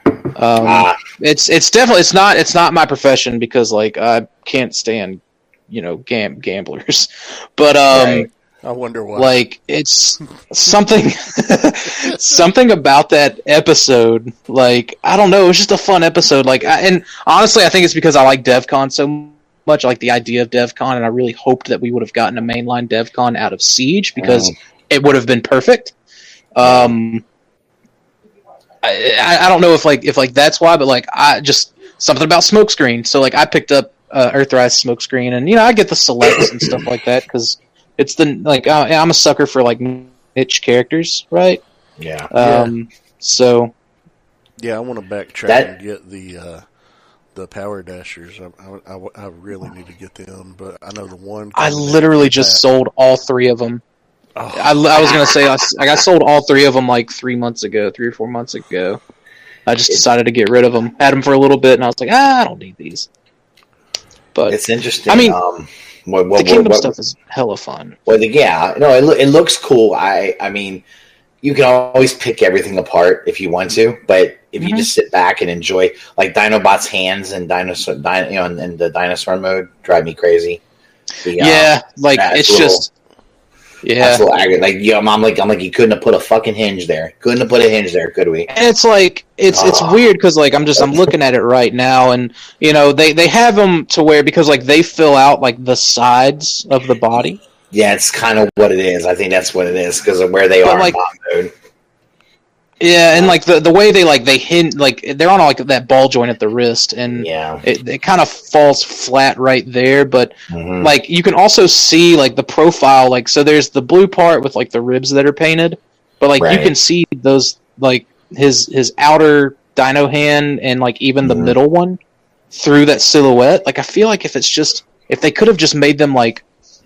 um ah, it's it's definitely it's not it's not my profession because like i can't stand you know gam- gamblers [laughs] but um Right. I wonder why. Like it's something [laughs] something about that episode. Like I don't know, it was just a fun episode. Like I, and honestly, I think it's because I like DevCon so much. Like the idea of DevCon, and I really hoped that we would have gotten a mainline DevCon out of Siege because Mm. it would have been perfect. Um, I, I I don't know if like if like that's why, but like I just something about smokescreen. So like I picked up uh, Earthrise smokescreen, and you know I get the selects and stuff like that because it's the like uh, I'm a sucker for like niche characters, right? Yeah. Um, so yeah, I want to backtrack That- and get the uh, the power dashers. I, I, I- I really need to get them, but I know the one. I coming literally back- just sold all three of them. Oh, I, I was gonna say I, got sold all three of them like three months ago, three or four months ago. I just decided to get rid of them. Had them for a little bit, and I was like, ah, I don't need these. But It's interesting. I mean, um, what, what, the Kingdom what, stuff is hella fun. Well, the, yeah, no, it, it looks cool. I, I mean, you can always pick everything apart if you want to, but if you Mhm. just sit back and enjoy, like Dinobot's hands and dinosaur, din, you know, in, in the dinosaur mode, drive me crazy. The, uh, yeah, like it's little- just yeah. that's a little aggravating. Like, yeah, I'm like, I'm like, you couldn't have put a fucking hinge there. Couldn't have put a hinge there, could we? And it's like it's it's Ah. weird because like I'm just I'm looking at it right now, and you know they they have them to where because like they fill out like the sides of the body. Yeah, it's kind of what it is. I think that's what it is because of where they But, are like- mode. Yeah, and like the the way they like they hint like they're on like that ball joint at the wrist, and Yeah. it, it kind of falls flat right there. But Mhm. like you can also see like the profile, like so there's the blue part with like the ribs that are painted, but like you can see those like his his outer dino hand and like even the Mhm. middle one through that silhouette. Like I feel like if it's just if they could have just made them like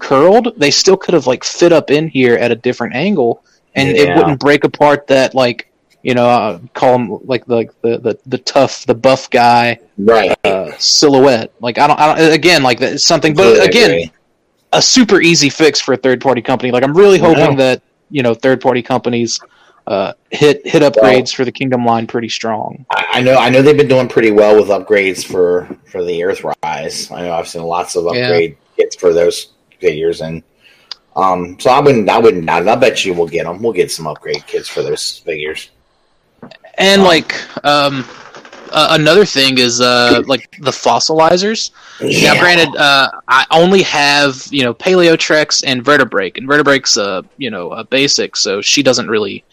curled, they still could have like fit up in here at a different angle, and it wouldn't break apart that like you know uh, call him like the, the the the tough the buff guy Right. uh, silhouette. Like I don't, I don't again like that it's something, but again a super easy fix for a third party company. Like I'm really hoping that you know third party companies uh, hit hit upgrades for the Kingdom line pretty strong. I I know. I know they've been doing pretty well with upgrades for for the Earthrise. I know I've seen lots of Yeah. upgrade kits for those figures, and um, so I wouldn't. I wouldn't. I, bet you we'll get them. We'll get some upgrade kits for those figures. And Um, like um, uh, another thing is uh, like the fossilizers. Now, granted, uh, I only have you know Paleotrex and Vertebreak, and Vertebreak's uh you know a basic, so she doesn't really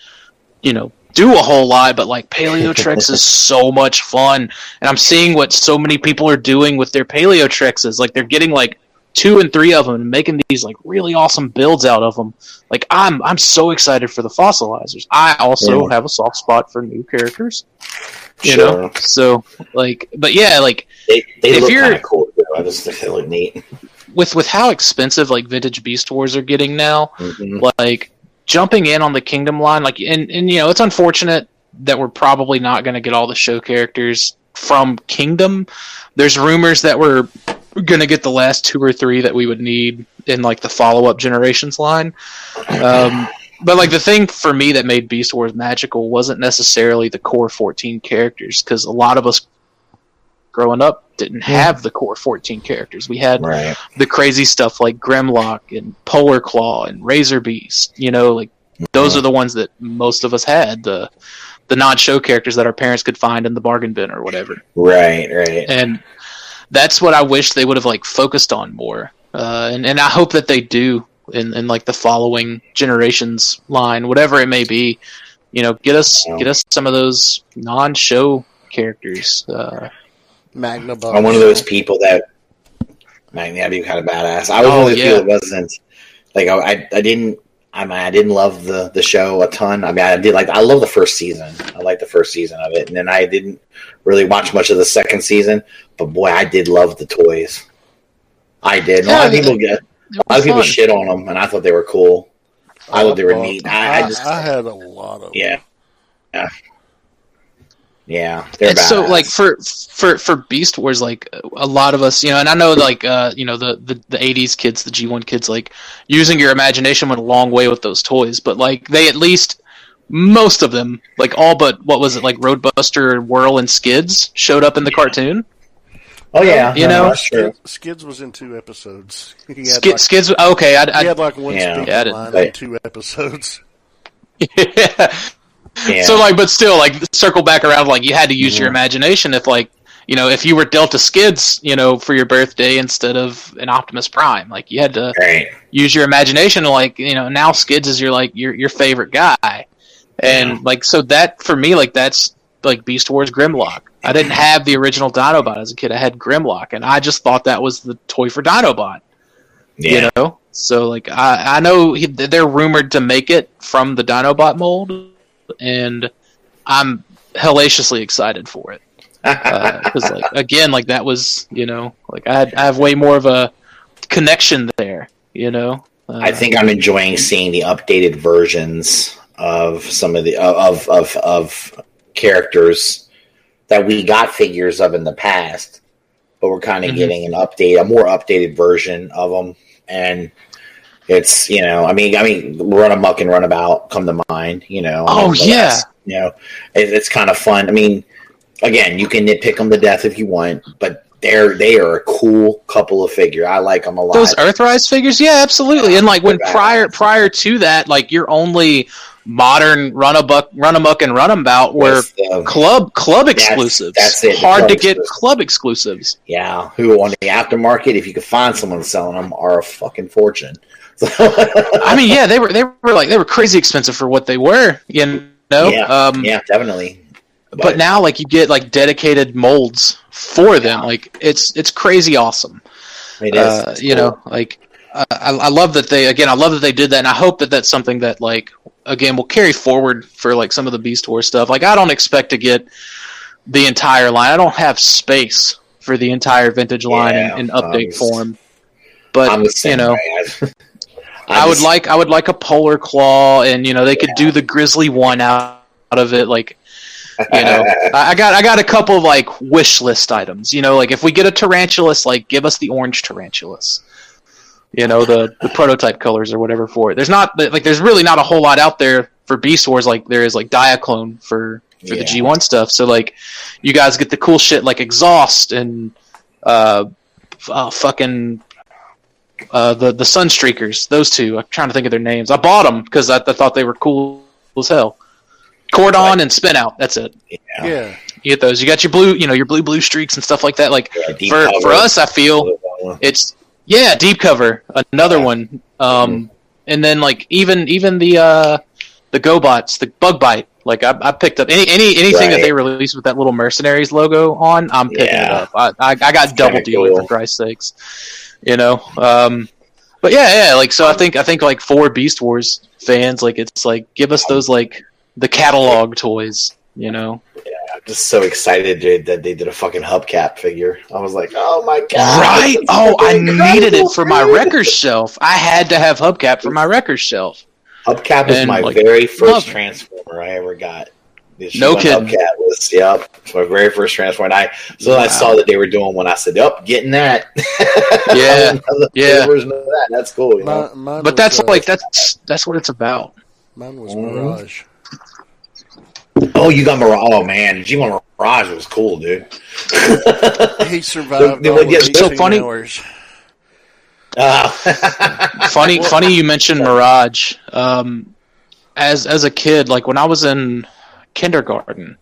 you know do a whole lot. But like Paleotrex is [laughs] so much fun, and I'm seeing what so many people are doing with their Paleotrexes. Like they're getting like two and three of them and making these like really awesome builds out of them. Like I'm I'm so excited for the fossilizers. I also Yeah. have a soft spot for new characters. You Sure. know, so like, but yeah, like They, they If you're- cool. Too. I just think they look neat. with with how expensive like vintage beast wars are getting now Mhm. like jumping in on the kingdom line like and and you know it's unfortunate that we're probably not going to get all the show characters from kingdom there's rumors that we're going to get the last two or three that we would need in like the follow-up generations line um, but like the thing for me that made beast wars magical wasn't necessarily the core 14 characters because a lot of us growing up didn't have the core 14 characters we had Right. the crazy stuff like Grimlock and Polar Claw and Razor Beast. You know, like those are the ones that most of us had the the non-show characters that our parents could find in the bargain bin or whatever. Right. Right. And that's what I wish they would have like focused on more. Uh, and and I hope that they do in in like the following generations line, whatever it may be. You know, get us get us some of those non-show characters. Uh, Magna I'm one of those people that, man, that'd be kind of badass. I was Oh, one of those yeah. people that wasn't like I, I, I didn't. I mean, I didn't love the the show a ton. I mean, I did like I love the first season. I like the first season of it, and then I didn't really watch much of the second season. But boy, I did love the toys. I did. And a lot of people get it a lot of was people fun. shit on them, and I thought they were cool. I thought they were neat. I, I I, just I had a lot of yeah, yeah, yeah. They're and so like for for for beast wars like a lot of us you know and i know like uh you know the the, the 80s kids the g1 kids like using your imagination went a long way with those toys but like they at least most of them like all but what was it like roadbuster and whirl and skids showed up in the cartoon Oh yeah, You no, know? that's true. Skids, Skids was in two episodes. [laughs] He had, Skid, like, Skids. Okay, I, he had like one Yeah. speaking Yeah, I didn't- in two episodes. [laughs] [laughs] yeah. Yeah. So like, but still, like, circle back around. Like, you had to use your Mhm. imagination. If like, you know, if you were dealt a Skids, you know, for your birthday instead of an Optimus Prime, like, you had to right. use your imagination. Like, you know, now Skids is your like your your favorite guy, and Yeah. like, so that for me, like, that's like Beast Wars Grimlock. I didn't have the original Dinobot as a kid. I had Grimlock, and I just thought that was the toy for Dinobot. Yeah. You know, so like I I know he, they're rumored to make it from the Dinobot mold, and I'm hellaciously excited for it because like [laughs] again like that was you know like I had, I have way more of a connection there. You know, uh, I think I'm enjoying seeing the updated versions of some of the of of of characters that we got figures of in the past, but we're kind of Mhm. getting an update, a more updated version of them, and it's you know, I mean, I mean, run amok and runabout come to mind, you know. Oh, yeah. you know, it, it's kind of fun. I mean, again, you can nitpick them to death if you want, but they're they are a cool couple of figure. I like them a lot. those Earthrise figures, yeah, absolutely. And like when prior prior to that, like your only modern run abuck, run amuck, and run about were the- club club That's- exclusives. that's it, Hard to get club exclusives. Yeah, who on the aftermarket, if you could find someone selling them, are a fucking fortune. [laughs] I mean, yeah, they were they were like they were crazy expensive for what they were, you know. Yeah, um, yeah, definitely. But, now, like, you get like dedicated molds for them. Like, it's it's crazy awesome. it is. Uh, you cool. know, like I, I love that they again. I love that they did that, and I hope that that's something that like again will carry forward for like some of the Beast Wars stuff. Like, I don't expect to get the entire line. I don't have space for the entire vintage line Yeah, in, in update form. But you know, way. I, I would like I would like a polar claw, and you know they could do the grizzly one out, out of it. Like [laughs] you know, I got I got a couple of like wish list items. You know, like if we get a tarantulas, like give us the orange tarantulas. You know, the the prototype colors or whatever for it. There's not like there's really not a whole lot out there for Beast Wars like there is like Diaclone for for the G1 stuff. So like you guys get the cool shit like exhaust and uh, uh fucking uh, the the Sunstreakers, those two. I'm trying to think of their names. I bought them because I, I thought they were cool as hell. Cordon Right. and Spin Out. That's it. yeah, Yeah, You get those. You got your blue, you know, your blue blue streaks and stuff like that. Like yeah, for cover. for us, I feel it's yeah, deep cover, another Yeah. one. Um, and then like even even the uh the GoBots, the Bug Bite. Like I, I picked up any any anything that they released with that little mercenaries logo on. I'm picking it up. I I, I got double kinda dealing cool. for Christ's sakes. You know. Um, but yeah, yeah. Like so, I think I think like for Beast Wars fans, like it's like give us those like the catalog toys. You know. I'm just so excited dude, that they did a fucking hubcap figure. I was like, oh my god, Right? [laughs] Oh, I needed it for my record shelf. I had to have hubcap for my record shelf. Hubcap And, my like, very first transformer I ever got. The No G1 kidding. Hubcap was yep, my very first transformer. And I so I saw that they were doing one. I said, "Yep, getting that." [laughs] Yeah, yeah. version of that. That's cool. You know? mine, mine But was, that's uh, like that's that's what it's about. mine was Mhm. Mirage. Oh, you got Mirage. Oh man, G1 Mirage was cool, dude. [laughs] He survived They all get so funny. hours. Uh, [laughs] Funny, funny you mentioned Mirage. Um, as as a kid, like when I was in kindergarten,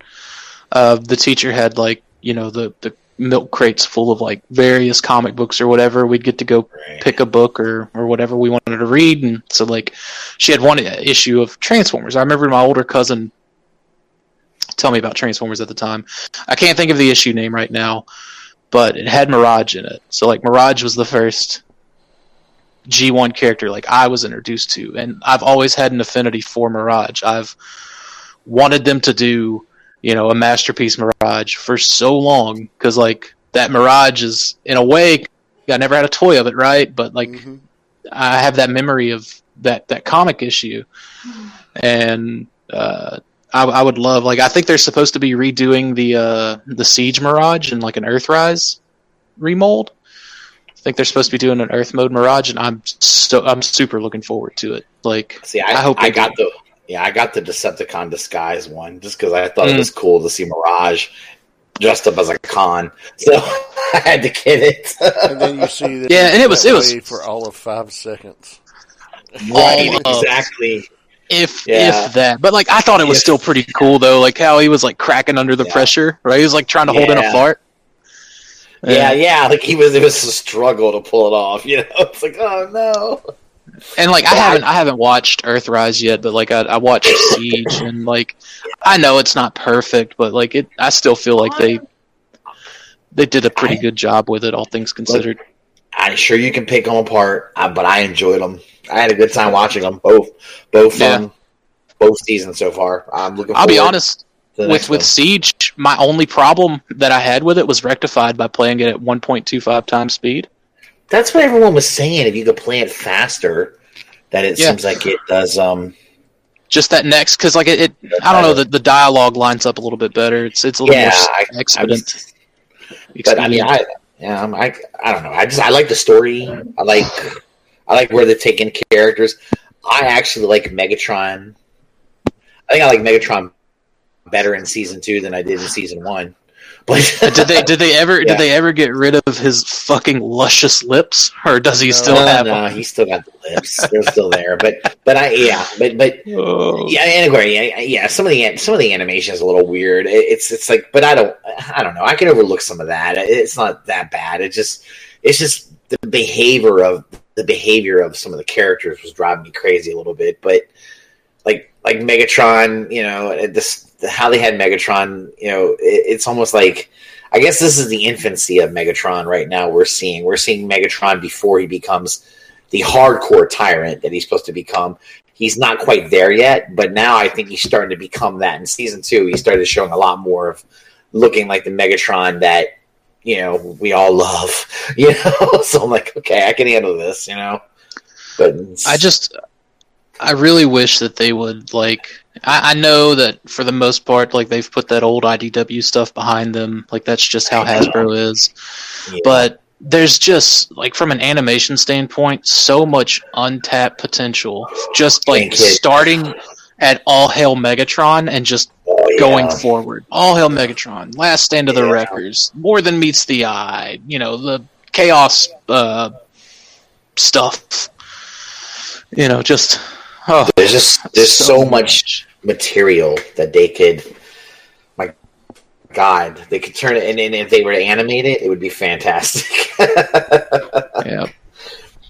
uh, the teacher had like you know the the milk crates full of like various comic books or whatever. We'd get to go pick a book or or whatever we wanted to read, and so like she had one issue of Transformers. I remember my older cousin tell me about Transformers at the time. I can't think of the issue name right now, but it had Mirage in it. So like Mirage was the first G1 character like I was introduced to, and I've always had an affinity for Mirage. I've wanted them to do, you know, a masterpiece Mirage for so long because like that Mirage is in a way I never had a toy of it, right? But like Mhm. I have that memory of that that comic issue, and uh, I, I would love like I think they're supposed to be redoing the uh, the Siege Mirage and like an Earthrise remold. I think they're supposed to be doing an Earth mode Mirage, and I'm so I'm super looking forward to it. Like see, I, I hope I got the yeah, I got the Decepticon disguise one just because I thought Mm. it was cool to see Mirage dressed up as a con. So [laughs] I had to get it. and then you see that [laughs] Yeah, and it was- it was- for all of five seconds. right, All of- exactly. if Yeah. if that. But like I thought it was If- still pretty cool though, like how he was like cracking under the Yeah. pressure, right? He was like trying to hold in a Yeah. fart. Yeah, yeah, like he was. It was a struggle to pull it off. [laughs] You know, it's like, oh no. And like I haven't I haven't watched Earthrise yet, but like I, I watched Siege and like I know it's not perfect, but like it I still feel like they they did a pretty good job with it, all things considered. I'm sure you can pick them apart, but I enjoyed them. I had a good time watching them both, both Yeah. um, both seasons so far. I'm looking. I'll be honest, with with one. Siege, my only problem that I had with it was rectified by playing it at 1.25 times speed. That's what everyone was saying. If you could play it faster, that it Yeah. seems like it does. Um, Just that next, because like it, it I don't know, the, the dialogue lines up a little bit better. It's it's a little yeah, more I, I was, but I mean, I, yeah, I'm- I, I don't know. I just I like the story. I like, I like where they're taking characters. I actually like Megatron. I think I like Megatron better in season two than I did in season one. But [laughs] did they did they ever Yeah. did they ever get rid of his fucking luscious lips, or does he No. still have no, them? he still got the lips. They're still there. But but I yeah, but but [laughs] Oh. yeah, anyway, yeah, yeah. Some of the some of the animation is a little weird. It's it's like, but I don't I don't know. I can overlook some of that. It's not that bad. It just it's just the behavior of the behavior of some of the characters was driving me crazy a little bit. But like like Megatron, you know, this how they had Megatron, you know, it, it's almost like. I guess this is the infancy of Megatron right now. We're seeing we're seeing Megatron before he becomes the hardcore tyrant that he's supposed to become he's not quite there yet, but now I think he's starting to become that. In season two, he started showing a lot more of looking like the Megatron that you know we all love. [laughs] You know, [laughs] so I'm like, okay, I can handle this. You know, but I just, I really wish that they would like. I, I know that for the most part, like they've put that old IDW stuff behind them. Like that's just how Hasbro is. yeah. But there's just like from an animation standpoint, so much untapped potential. Just like starting at all hail Megatron and just Oh, yeah. going forward. All hail Megatron, last stand of the Yeah. wreckers, more than meets the eye. You know the chaos uh, stuff. You know, just oh, there's just there's so, much material that they could. My God, they could turn it, and, and if they were to animate it, it would be fantastic. [laughs] Yeah,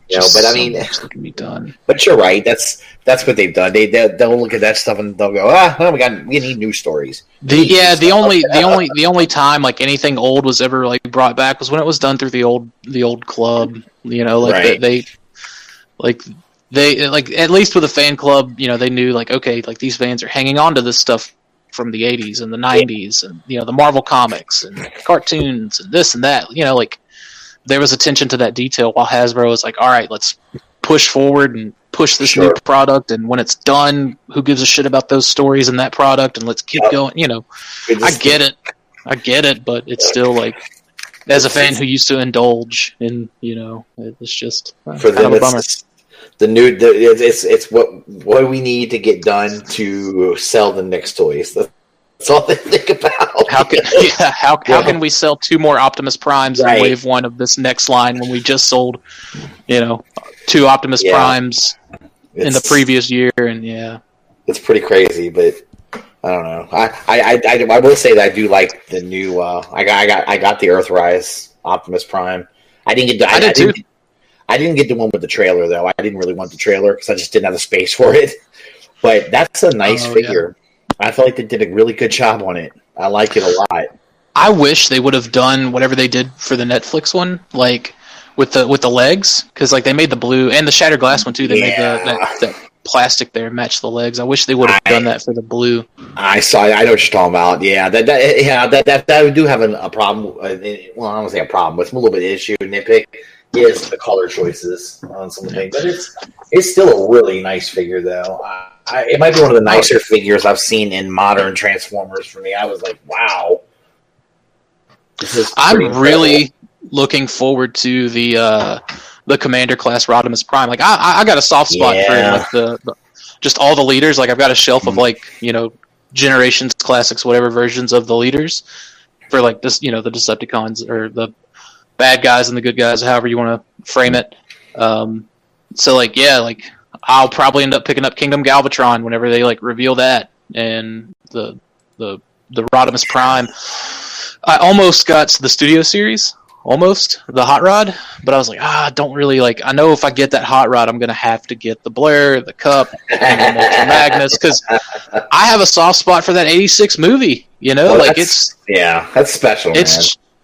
You know, but I mean, can be done. But you're right. That's that's what they've done. They they'll, they'll look at that stuff and they'll go, ah, well, we got we need new stories. The yeah, the stuff." only [laughs] the only the only time like anything old was ever like brought back was when it was done through the old the old club. You know, like Right. they, they like they like at least with a fan club, you know, they knew like okay, like these fans are hanging on to this stuff from the 80s and the 90s and you know the Marvel comics and cartoons and this and that. You know, like there was attention to that detail while Hasbro was like, all right, let's push forward and push this new product and when it's done, who gives a shit about those stories and that product and let's keep Yep. going, you know. I get it. I get it, but it's still like as a fan who used to indulge in, you know, it's just uh, for kind them. of a bummer. It's the new. The, it's it's- it's what what we need to get done to sell the next toys. That's all they think about. How can [laughs] yeah, how how can we sell two more Optimus Primes Right. in wave one of this next line when we just sold, you know, two Optimus Yeah. Primes in the previous year and yeah. It's pretty crazy, but I don't know. I I, I, I, I will say that I do like the new. Uh, I got I got I got the Earthrise Optimus Prime. I didn't get. The, I did didn't, too. I didn't get the one with the trailer though. I didn't really want the trailer because I just didn't have the space [laughs] for it. But that's a nice Oh, figure. I feel like they did a really good job on it. I like it a lot. I wish they would have done whatever they did for the Netflix one, like with the with the legs, because like they made the blue and the shattered glass one too. They made the that, that plastic there match the legs. I wish they would have I- done that for the blue. I saw. I know what you're talking about. Yeah, that, that yeah, that that, that we do have an, a problem. Uh, well, I don't say a problem, but it's a little bit of issue nitpick is the color choices on some of the things. But it's it's still a really nice figure, though. I, I, it might be one of the nicer figures I've seen in modern Transformers. For me, I was like, wow. This is I'm pretty really looking forward to the uh, the Commander class Rodimus Prime. Like I, I- got a soft spot for Yeah. like the, the just all the leaders. Like I've got a shelf of Mhm. like you know generations classics, whatever versions of the leaders for like this, you know, the Decepticons or the bad guys and the good guys, however you want to frame it. Um, so like yeah, like I'll probably end up picking up Kingdom Galvatron whenever they like reveal that and the the the Rodimus Prime. I almost got the studio series, almost the Hot Rod, but I was like, ah, I don't really like. I know if I get that Hot Rod, I'm gonna have to get the Blurr, the Kup, and the Ultra Magnus because I have a soft spot for that '86 movie. You know, Well, like it's yeah, that's special, man.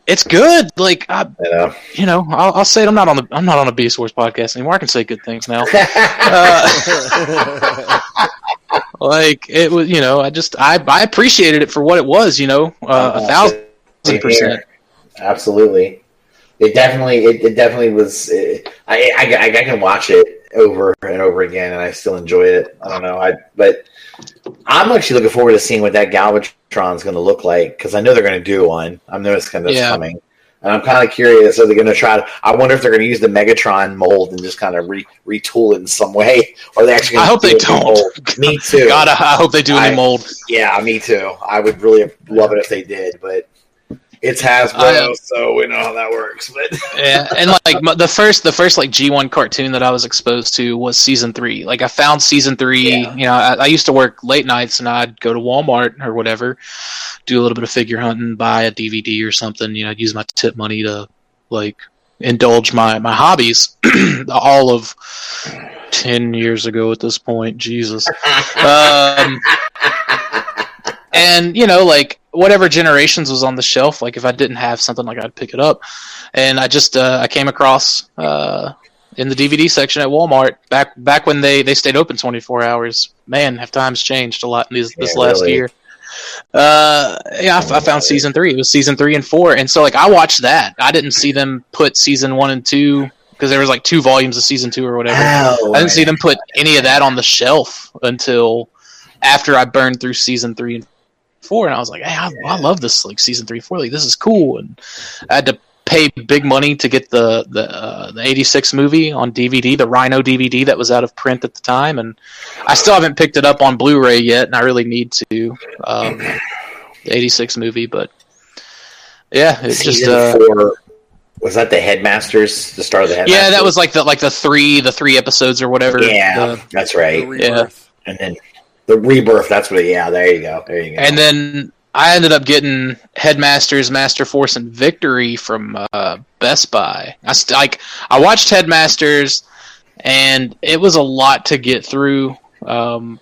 It's good. Like I, You know? you know, I'll, I'll say it. I'm not on the I'm not on a Beast Wars podcast anymore. I can say good things now. [laughs] Uh, [laughs] like it was, you know, I just I I appreciated it for what it was. You know, uh, a thousand percent. Absolutely. It definitely, it, it definitely was. It, I, I, I can watch it over and over again, and I still enjoy it. I don't know, I but I'm actually looking forward to seeing what that Galvatron's going to look like because I know they're going to do one. I know it's kind of Yeah. coming, and I'm kind of curious. Are they going to try to? I wonder if they're going to use the Megatron mold and just kind of re, retool it in some way, or are they actually? Gonna I hope do they don't. Me too. [laughs] God, I, hope they do a I- new mold. Yeah, me too. I would really love it if they did, but it's Hasbro, I- so we know how that works. But [laughs] yeah, and like the first, the first like G1 cartoon that I was exposed to was season three. Like I found season three. Yeah. You know, I, I used to work late nights, and I'd go to Walmart or whatever, do a little bit of figure hunting, buy a DVD or something. You know, I'd use my tip money to like indulge my my hobbies. [clears throat] All of ten years ago at this point, Jesus. [laughs] Um, and you know like whatever generations was on the shelf like if i didn't have something like i'd pick it up. And i just uh, i came across uh, in the dvd section at walmart back back when they they stayed open 24 hours. Man have times changed a lot in these, this Yeah, last really. year. Uh yeah I f- I, found season three. It was season three and four. And so like i watched that. I didn't see them put season one and two because there was like two volumes of season two or whatever. Ow, I didn't see them put any of that on the shelf until after I burned through season three and four, and I was like, "Hey, I, I love this like season three, four. Like this is cool." And I had to pay big money to get the the uh, the '86 movie on DVD, the Rhino DVD that was out of print at the time, and I still haven't picked it up on Blu-ray yet, and I really need to. Um, the '86 movie, but yeah, it's just uh, four was that the Headmasters? The start of the Headmasters. yeah, that was like the like the three the three episodes or whatever. yeah, The- that's right. The rebirth. And then the rebirth. That's what. Yeah, there you go. There you go. And then I ended up getting Headmasters, Master Force, and Victory from uh, Best Buy. I st- like I watched Headmasters, and it was a lot to get through um,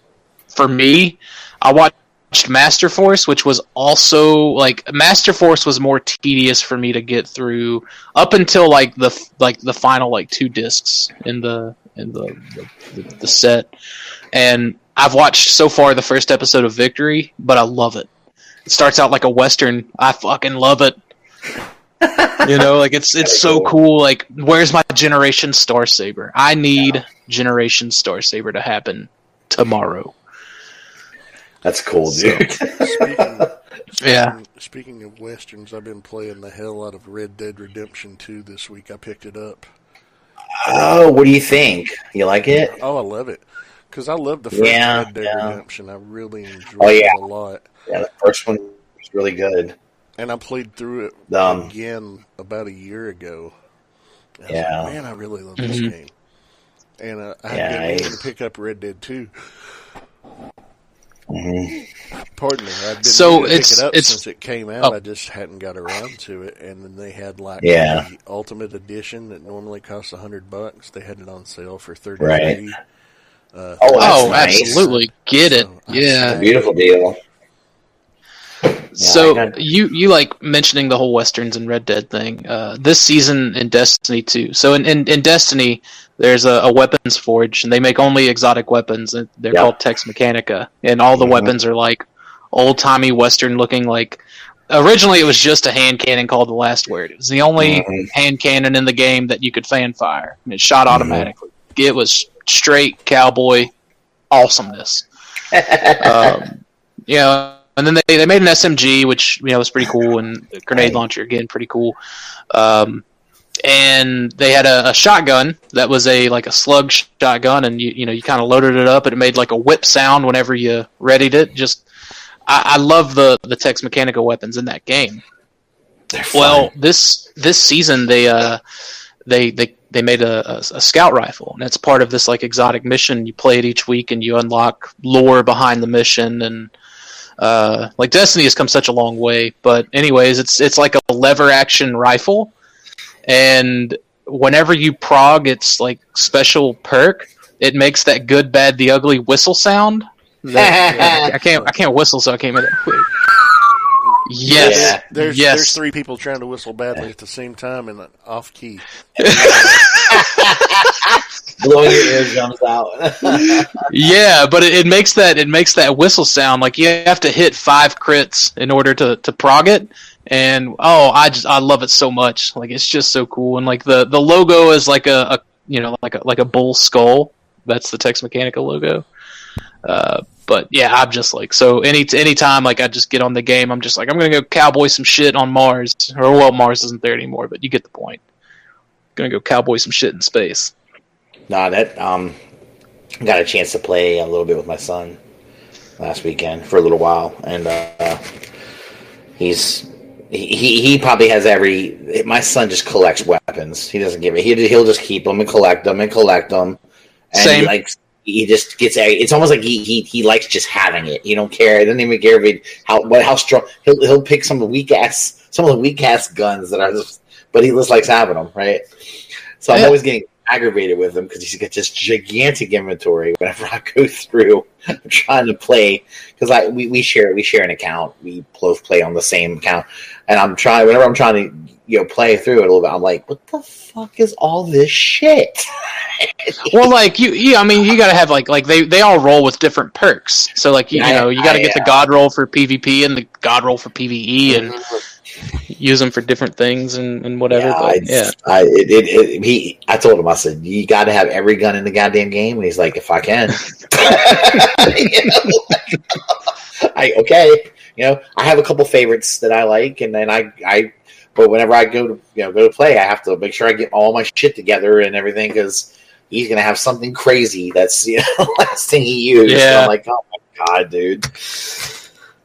for me. I watched Master Force, which was also like Master Force was more tedious for me to get through up until like the like the final like two discs in the in the the, the set. And I've watched so far the first episode of Victory, but I love it. It starts out like a western. I fucking love it. [laughs] you know, like it's it's so cool. Like, where's my Generation Star Saber? I need Generation Star Saber to happen tomorrow. that's cool, dude. Speaking, [laughs] Yeah. speaking, speaking of westerns, I've been playing the hell out of Red Dead Redemption 2 this week. I picked it up. oh, what do you think? You like it? Oh, I love it because I love the first Yeah, Red Dead yeah. Redemption. I really enjoyed Oh, yeah. it a lot, Yeah, the first one was really good. and I played through it Um, again about a year ago. I Yeah. like, man, I really love this Mhm. game. And uh, I Yeah, had been I- meaning to pick up Red Dead 2. hmm Pardon me, I'd been So to it's- pick it up it's- since it came out. oh. I just hadn't got around to it, and then they had like Yeah. the Ultimate Edition that normally costs a hundred bucks. They had it on sale for thirty. Right. Uh, Oh, that's oh, nice. absolutely, get it. So, I- Yeah. Beautiful deal. so got- you you like mentioning the whole westerns and Red Dead thing. Uh, this season in Destiny 2. So in, in, in Destiny, there's a, a weapons forge, and they make only exotic weapons. and They're Yeah. called Tex Mechanica, and all the Mhm. weapons are like old timey western looking. Like originally, it was just a hand cannon called the Last Word. It was the only Mhm. hand cannon in the game that you could fan fire, and it shot Mm-hmm. automatically. It was straight cowboy awesomeness um, you know, and then they, they made an SMG, which you know was pretty cool, and a grenade launcher again, pretty cool. Um, and they had a, a shotgun that was a like a slug shotgun, and you you know you kind of loaded it up, and it made like a whip sound whenever you readied it. Just I, I love the the Tex Mechanica weapons in that game. Well, this this season they uh they they they made a, a, a scout rifle, and it's part of this like exotic mission. You play it each week, and you unlock lore behind the mission, and uh, like Destiny has come such a long way. But anyways, it's it's like a lever action rifle, and whenever you prog its like special perk, it makes that good, bad, the ugly whistle sound. [laughs] That, I can't I can't whistle, so I can't make that. Yes. Yeah. There's yes. there's three people trying to whistle badly at the same time and off key. [laughs] blowing your eardrums out. [laughs] Yeah, but it, it makes that it makes that whistle sound like you have to hit five crits in order to to prog it. And oh, I just I love it so much. Like it's just so cool. And like the the logo is like a, a you know like a like a bull skull. That's the Tex Mechanica logo. Uh, but yeah, I'm just like so. Any anytime like I just get on the game, I'm just like I'm gonna go cowboy some shit on Mars. Or well, Mars isn't there anymore, but you get the point. Gonna go cowboy some shit in space. nah, that um, I got a chance to play a little bit with my son last weekend for a little while, and uh, he's he, he he probably has every. My son just collects weapons. He doesn't give it. He he'll just keep them and collect them and collect them. And Same. He likes. He just gets. It's almost like he, he he likes just having it. He don't care. He doesn't even care if it, how what how strong. He'll he'll pick some of the weak ass some of the weak ass guns that are just. But he just likes having them, right? So I'm always getting aggravated with him because he's got this gigantic inventory. Whenever [laughs] I go through, I'm trying to play because I we, we share we share an account. We both play on the same account, and I'm trying. Whenever I'm trying to you know play through it a little bit, I'm like, what the fuck is all this shit? [laughs] well like you, you i mean you gotta have like like they they all roll with different perks so like you, you know you gotta I- get the god roll for pvp and the god roll for pve and mm-hmm. use them for different things and, and whatever yeah, but yeah I, it, it, it, he, I told him, I said, you got to have every gun in the goddamn game. And he's like, if I can. You [laughs] know? [laughs] I, okay. You know, I have a couple favorites that I like. And then I, I, but whenever I go to, you know, go to play, I have to make sure I get all my shit together and everything because he's going to have something crazy that's, you know, [laughs] last thing he used. Yeah. I'm like, oh my God, dude.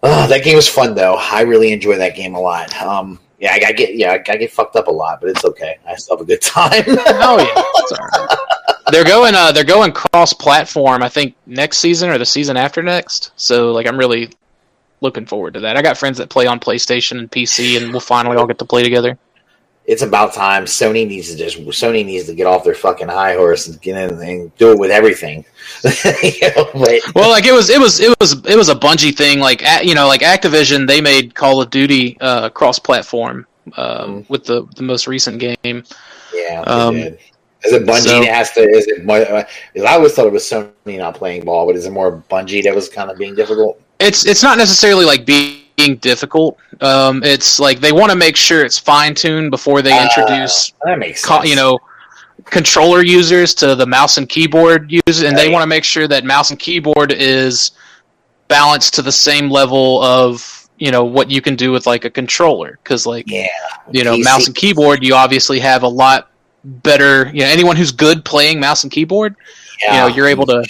Oh, that game was fun though. I really enjoy that game a lot. Um, yeah, I, I get yeah, I, I get fucked up a lot, but it's okay. I still have a good [laughs] time. oh yeah it's all right. they're going uh they're going cross platform i think next season or the season after next so like i'm really looking forward to that i got friends that play on playstation and pc and we'll finally all get to play together it's about time. Sony needs to just Sony needs to get off their fucking high horse and get in and do it with everything. [laughs] you know, but, well like it was it was it was it was a bungie thing like you know like activision they made call of duty uh cross platform um, with the the most recent game yeah, Um. Is it Bungie so- that has to? Is it? more- uh, Because I always thought it was Sony not playing ball, but is it more Bungie that was kind of being difficult? It's it's not necessarily like being difficult um it's like they want to make sure it's fine tuned before they Uh, introduce That makes co- you know controller users to the mouse and keyboard users and they want to make sure that mouse and keyboard is balanced to the same level of you know what you can do with like a controller because like yeah, you know PC. mouse and keyboard you obviously have a lot better you know anyone who's good playing mouse and keyboard yeah. you know you're able to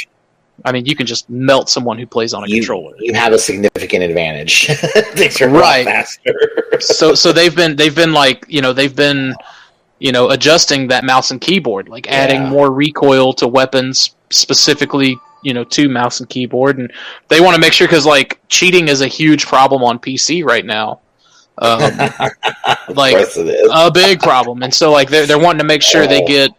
i mean you can just melt someone who plays on a You, controller you have a significant advantage. [laughs] Things are Right. faster. so so they've been they've been like you know they've been you know adjusting that mouse and keyboard like adding Yeah. more recoil to weapons specifically you know to mouse and keyboard and they want to make sure because like cheating is a huge problem on pc right now um, [laughs] like course it is. a big problem and so like they're, they're wanting to make sure they get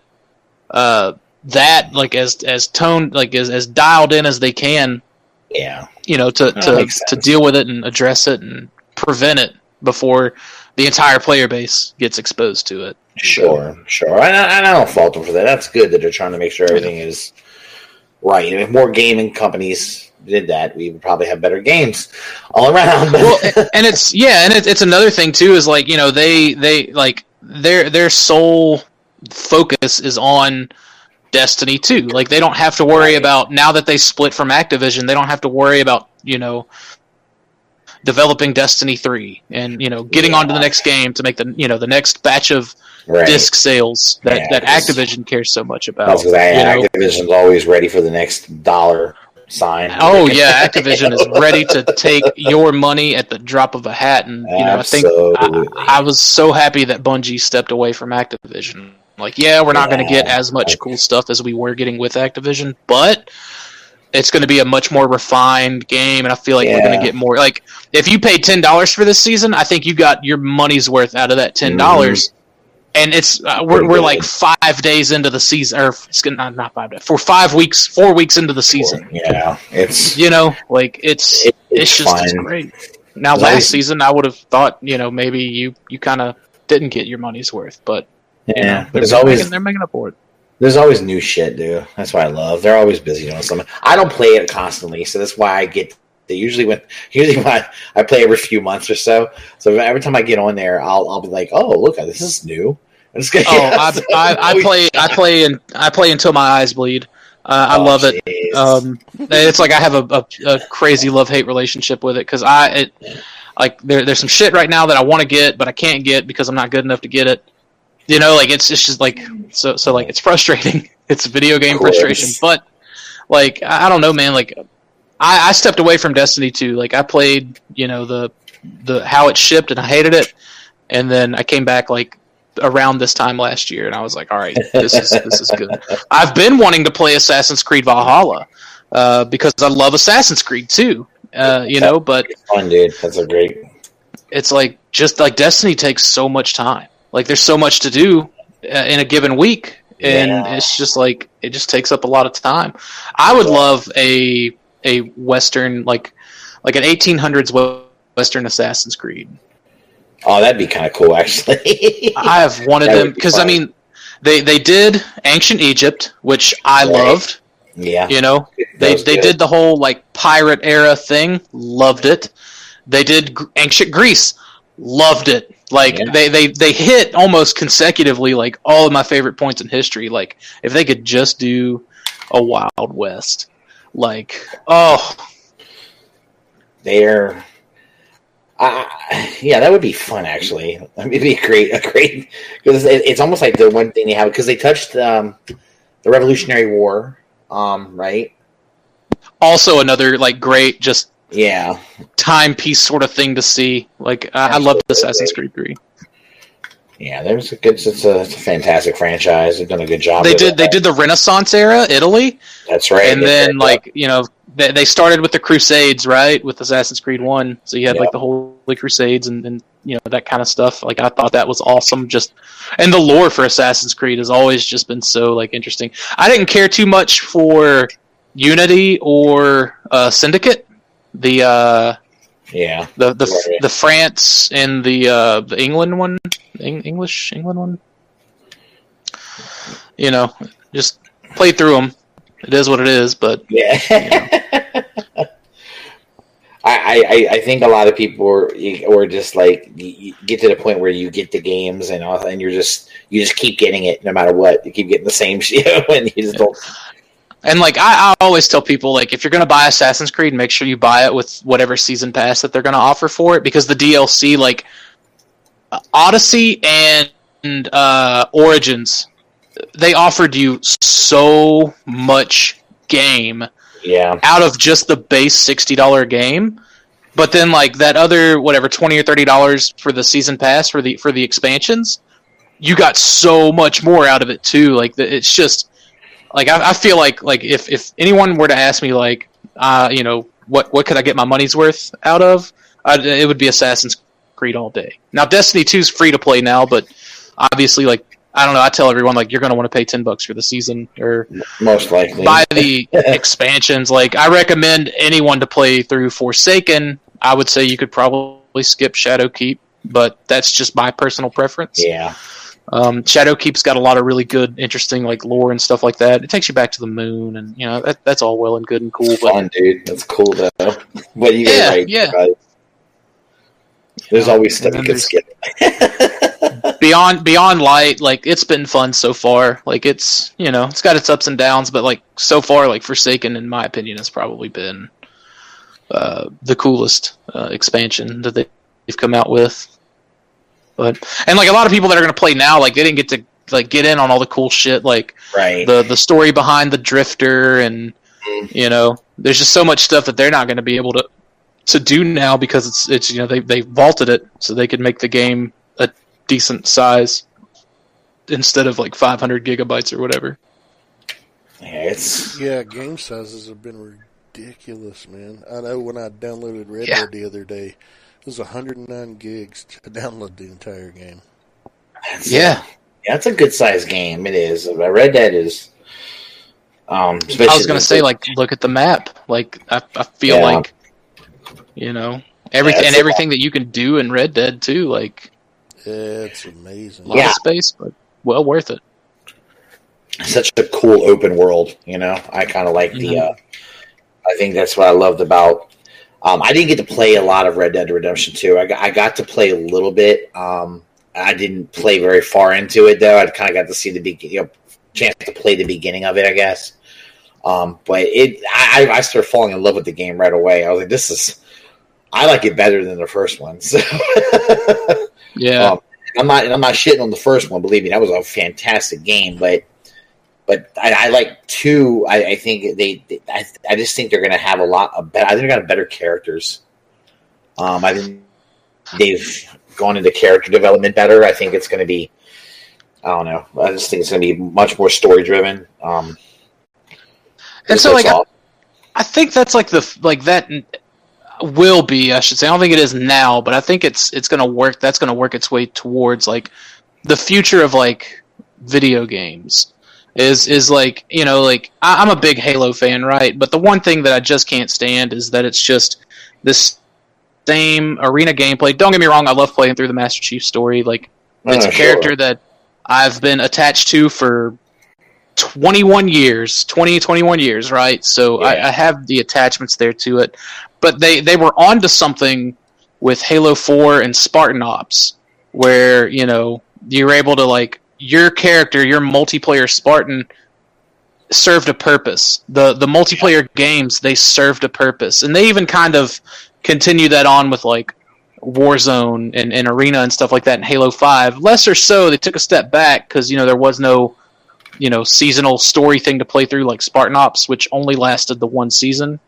uh that like as as toned like as, as dialed in as they can yeah. you know to That to, to deal with it and address it and prevent it before the entire player base gets exposed to it Sure, sure. And I, and I don't fault them for that. That's good that they're trying to make sure everything is right. And if more gaming companies did that, we would probably have better games all around. [laughs] well and it's yeah and it, it's another thing too is like you know they they like their their sole focus is on destiny 2 like they don't have to worry Right. about now that they split from activision they don't have to worry about you know developing destiny 3 and you know getting Yeah. on to the next game to make the you know the next batch of right. disc sales that, Yeah, that Activision cares so much about. That's because? Activision's always ready for the next dollar. sign. Oh [laughs] yeah, Activision is ready to take your money at the drop of a hat, and you know I think I, I was so happy that Bungie stepped away from Activision. Like, yeah, we're not going to get as much cool stuff as we were getting with Activision, but it's going to be a much more refined game, and I feel like we're going to get more. Like, if you paid ten dollars for this season, I think you got your money's worth out of that ten dollars. And it's uh, we're Mm-hmm. We're like five days into the season, or it's gonna, not not five days, for five weeks, four weeks into the season. Yeah, it's You know, like it's it- it's, just it's great. Now, last season, I would have thought, you know, maybe you you kind of didn't get your money's worth, but know, Yeah, they're, there's always making, they're making up for it. there's always new shit, dude. That's what I love. They're always busy doing something. I don't play it constantly, so that's why I get. They usually when [laughs] usually when I, I play every few months or so. So every time I get on there, I'll I'll be like, oh look, this is new. [laughs] I'm just gonna, Oh, I, I, I [laughs] play I play and I play until my eyes bleed. Uh, I Oh, love it. Um, it's like I have a, a, a crazy love hate relationship with it because I it like there, there's some shit right now that I want to get but I can't get because I'm not good enough to get it. You know, like it's it's just like so so like it's frustrating. [laughs] It's video game frustration, but like I, don't know, man. Like I, I stepped away from Destiny 2. Like I played, you know, the the how it shipped and I hated it, and then I came back like around this time last year and I was like, all right, this is this is good. [laughs] I've been wanting to play Assassin's Creed Valhalla uh, because I love Assassin's Creed too. Uh, you know, but fun, dude. That's a great. it's like just like Destiny takes so much time. Like there's so much to do uh, in a given week, and Yeah. it's just like it just takes up a lot of time. I would love a a western like like an 1800s western Assassin's Creed. Oh, that'd be kind of cool, actually. [laughs] I have wanted them would be because I mean they they did ancient Egypt, which I Right. loved. yeah, You know, they they good. did the whole like pirate era thing loved it they did ancient greece loved it like Yeah. they, they they hit almost consecutively like all of my favorite points in history like if they could just do a wild west like oh They're. Uh, yeah, that would be fun. Actually, I mean, it'd be great, a great because it, it's almost like the one thing they have because they touched um, the Revolutionary War, um, right? also another like great just Yeah, timepiece sort of thing to see like i, I loved assassin's creed 3 yeah. There's a good, it's a, it's a fantastic franchise. They've done a good job. they did it. they did the renaissance era italy That's right. and then like you know they, they started with the crusades right with assassin's creed 1 so you had Yep. like the holy crusades and, and you know that kind of stuff like i thought that was awesome just and the lore for assassin's creed has always just been so like interesting i didn't care too much for unity or uh, syndicate the uh yeah, the the, Right. the france and the uh the england one Eng- english england one you know just play through them it is what it is but yeah. [laughs] I, I, I think a lot of people are, or just like you you get to the point where you get the games and all, and you're just you just keep getting it no matter what. You keep getting the same [laughs] shit, and you just don't. And like I, I always tell people, like if you're gonna buy Assassin's Creed, make sure you buy it with whatever season pass that they're gonna offer for it, because the DLC, like Odyssey and, and uh, Origins, they offered you so much game Yeah, out of just the base sixty dollar game. But then like that other whatever twenty or thirty dollars for the season pass for the for the expansions, you got so much more out of it too. Like it's just like I, I feel like like if if anyone were to ask me like uh you know what what could I get my money's worth out of, I'd, it would be Assassin's Creed all day. Now Destiny 2 is free to play now, but obviously like I don't know. I tell everyone like you're going to want to pay ten bucks for the season or most likely. buy the [laughs] expansions. Like I recommend anyone to play through Forsaken. I would say you could probably skip Shadowkeep, but that's just my personal preference. Yeah, Um, Shadowkeep's got a lot of really good, interesting like lore and stuff like that. It takes you back to the moon, and you know that, that's all well and good and cool. But fun, dude. That's cool though. But you Yeah, yeah. right. There's always stuff you can skip. beyond beyond light, like it's been fun so far. Like it's you know it's got its ups and downs, but like so far, like Forsaken, in my opinion, has probably been uh, the coolest uh, expansion that they've come out with. But and like a lot of people that are going to play now, like they didn't get to like get in on all the cool shit, like right. the the story behind the Drifter and Mhm. You know, there's just so much stuff that they're not going to be able to to do now because it's it's you know they they vaulted it so they could make the game a decent size instead of like 500 gigabytes or whatever. Yeah, it's Yeah, game sizes have been ridiculous, man. I know when I downloaded Red Yeah. Dead the other day, it was 109 gigs to download the entire game. it's- Yeah, yeah, it's a good size game. It is. Uh, Red Dead is. Um, I was going to say like look at the map. Like I, I feel Yeah. like you know everything Yeah, and it's a- everything that you can do in Red Dead too. Like It's amazing. a lot Yeah. of space, but well worth it. such a cool open world. You know, I kind of like the. Mhm. Uh, I think that's what I loved about. Um, I didn't get to play a lot of Red Dead Redemption 2. I got, I got to play a little bit. Um, I didn't play very far into it though. I kind of got to see the be- you know, chance to play the beginning of it, I guess. Um, but it, I, I started falling in love with the game right away. I was like, this is, I like it better than the first one. [laughs] So Yeah, Um, I'm not, I'm not shitting on the first one. Believe me, that was a fantastic game. But, but I, I like two. I, I think they, they I, I just think they're going to have a lot of better. I think they're going to better characters. Um, I think they've gone into character development better. I think it's going to be. I don't know. I just think it's going to be much more story driven. Um, and so like I. I think that's like the like that will be I should say I don't think it is now, but I think it's it's gonna work. That's gonna work its way towards like the future of like video games. Is is like you know like I, I'm a big Halo fan, right? But the one thing that I just can't stand is that it's just this same arena gameplay. Don't get me wrong, I love playing through the Master Chief story. Like it's Uh, a sure. character that I've been attached to for 21 years 20 21 years right so I, I have the attachments there to it but they they were onto something with halo 4 and spartan ops where you know you're able to like your character your multiplayer spartan served a purpose the the multiplayer games they served a purpose and they even kind of continue that on with like Warzone and, and Arena and stuff like that in Halo 5. Less or so, they took a step back because, you know, there was no, you know, seasonal story thing to play through like Spartan Ops, which only lasted the one season,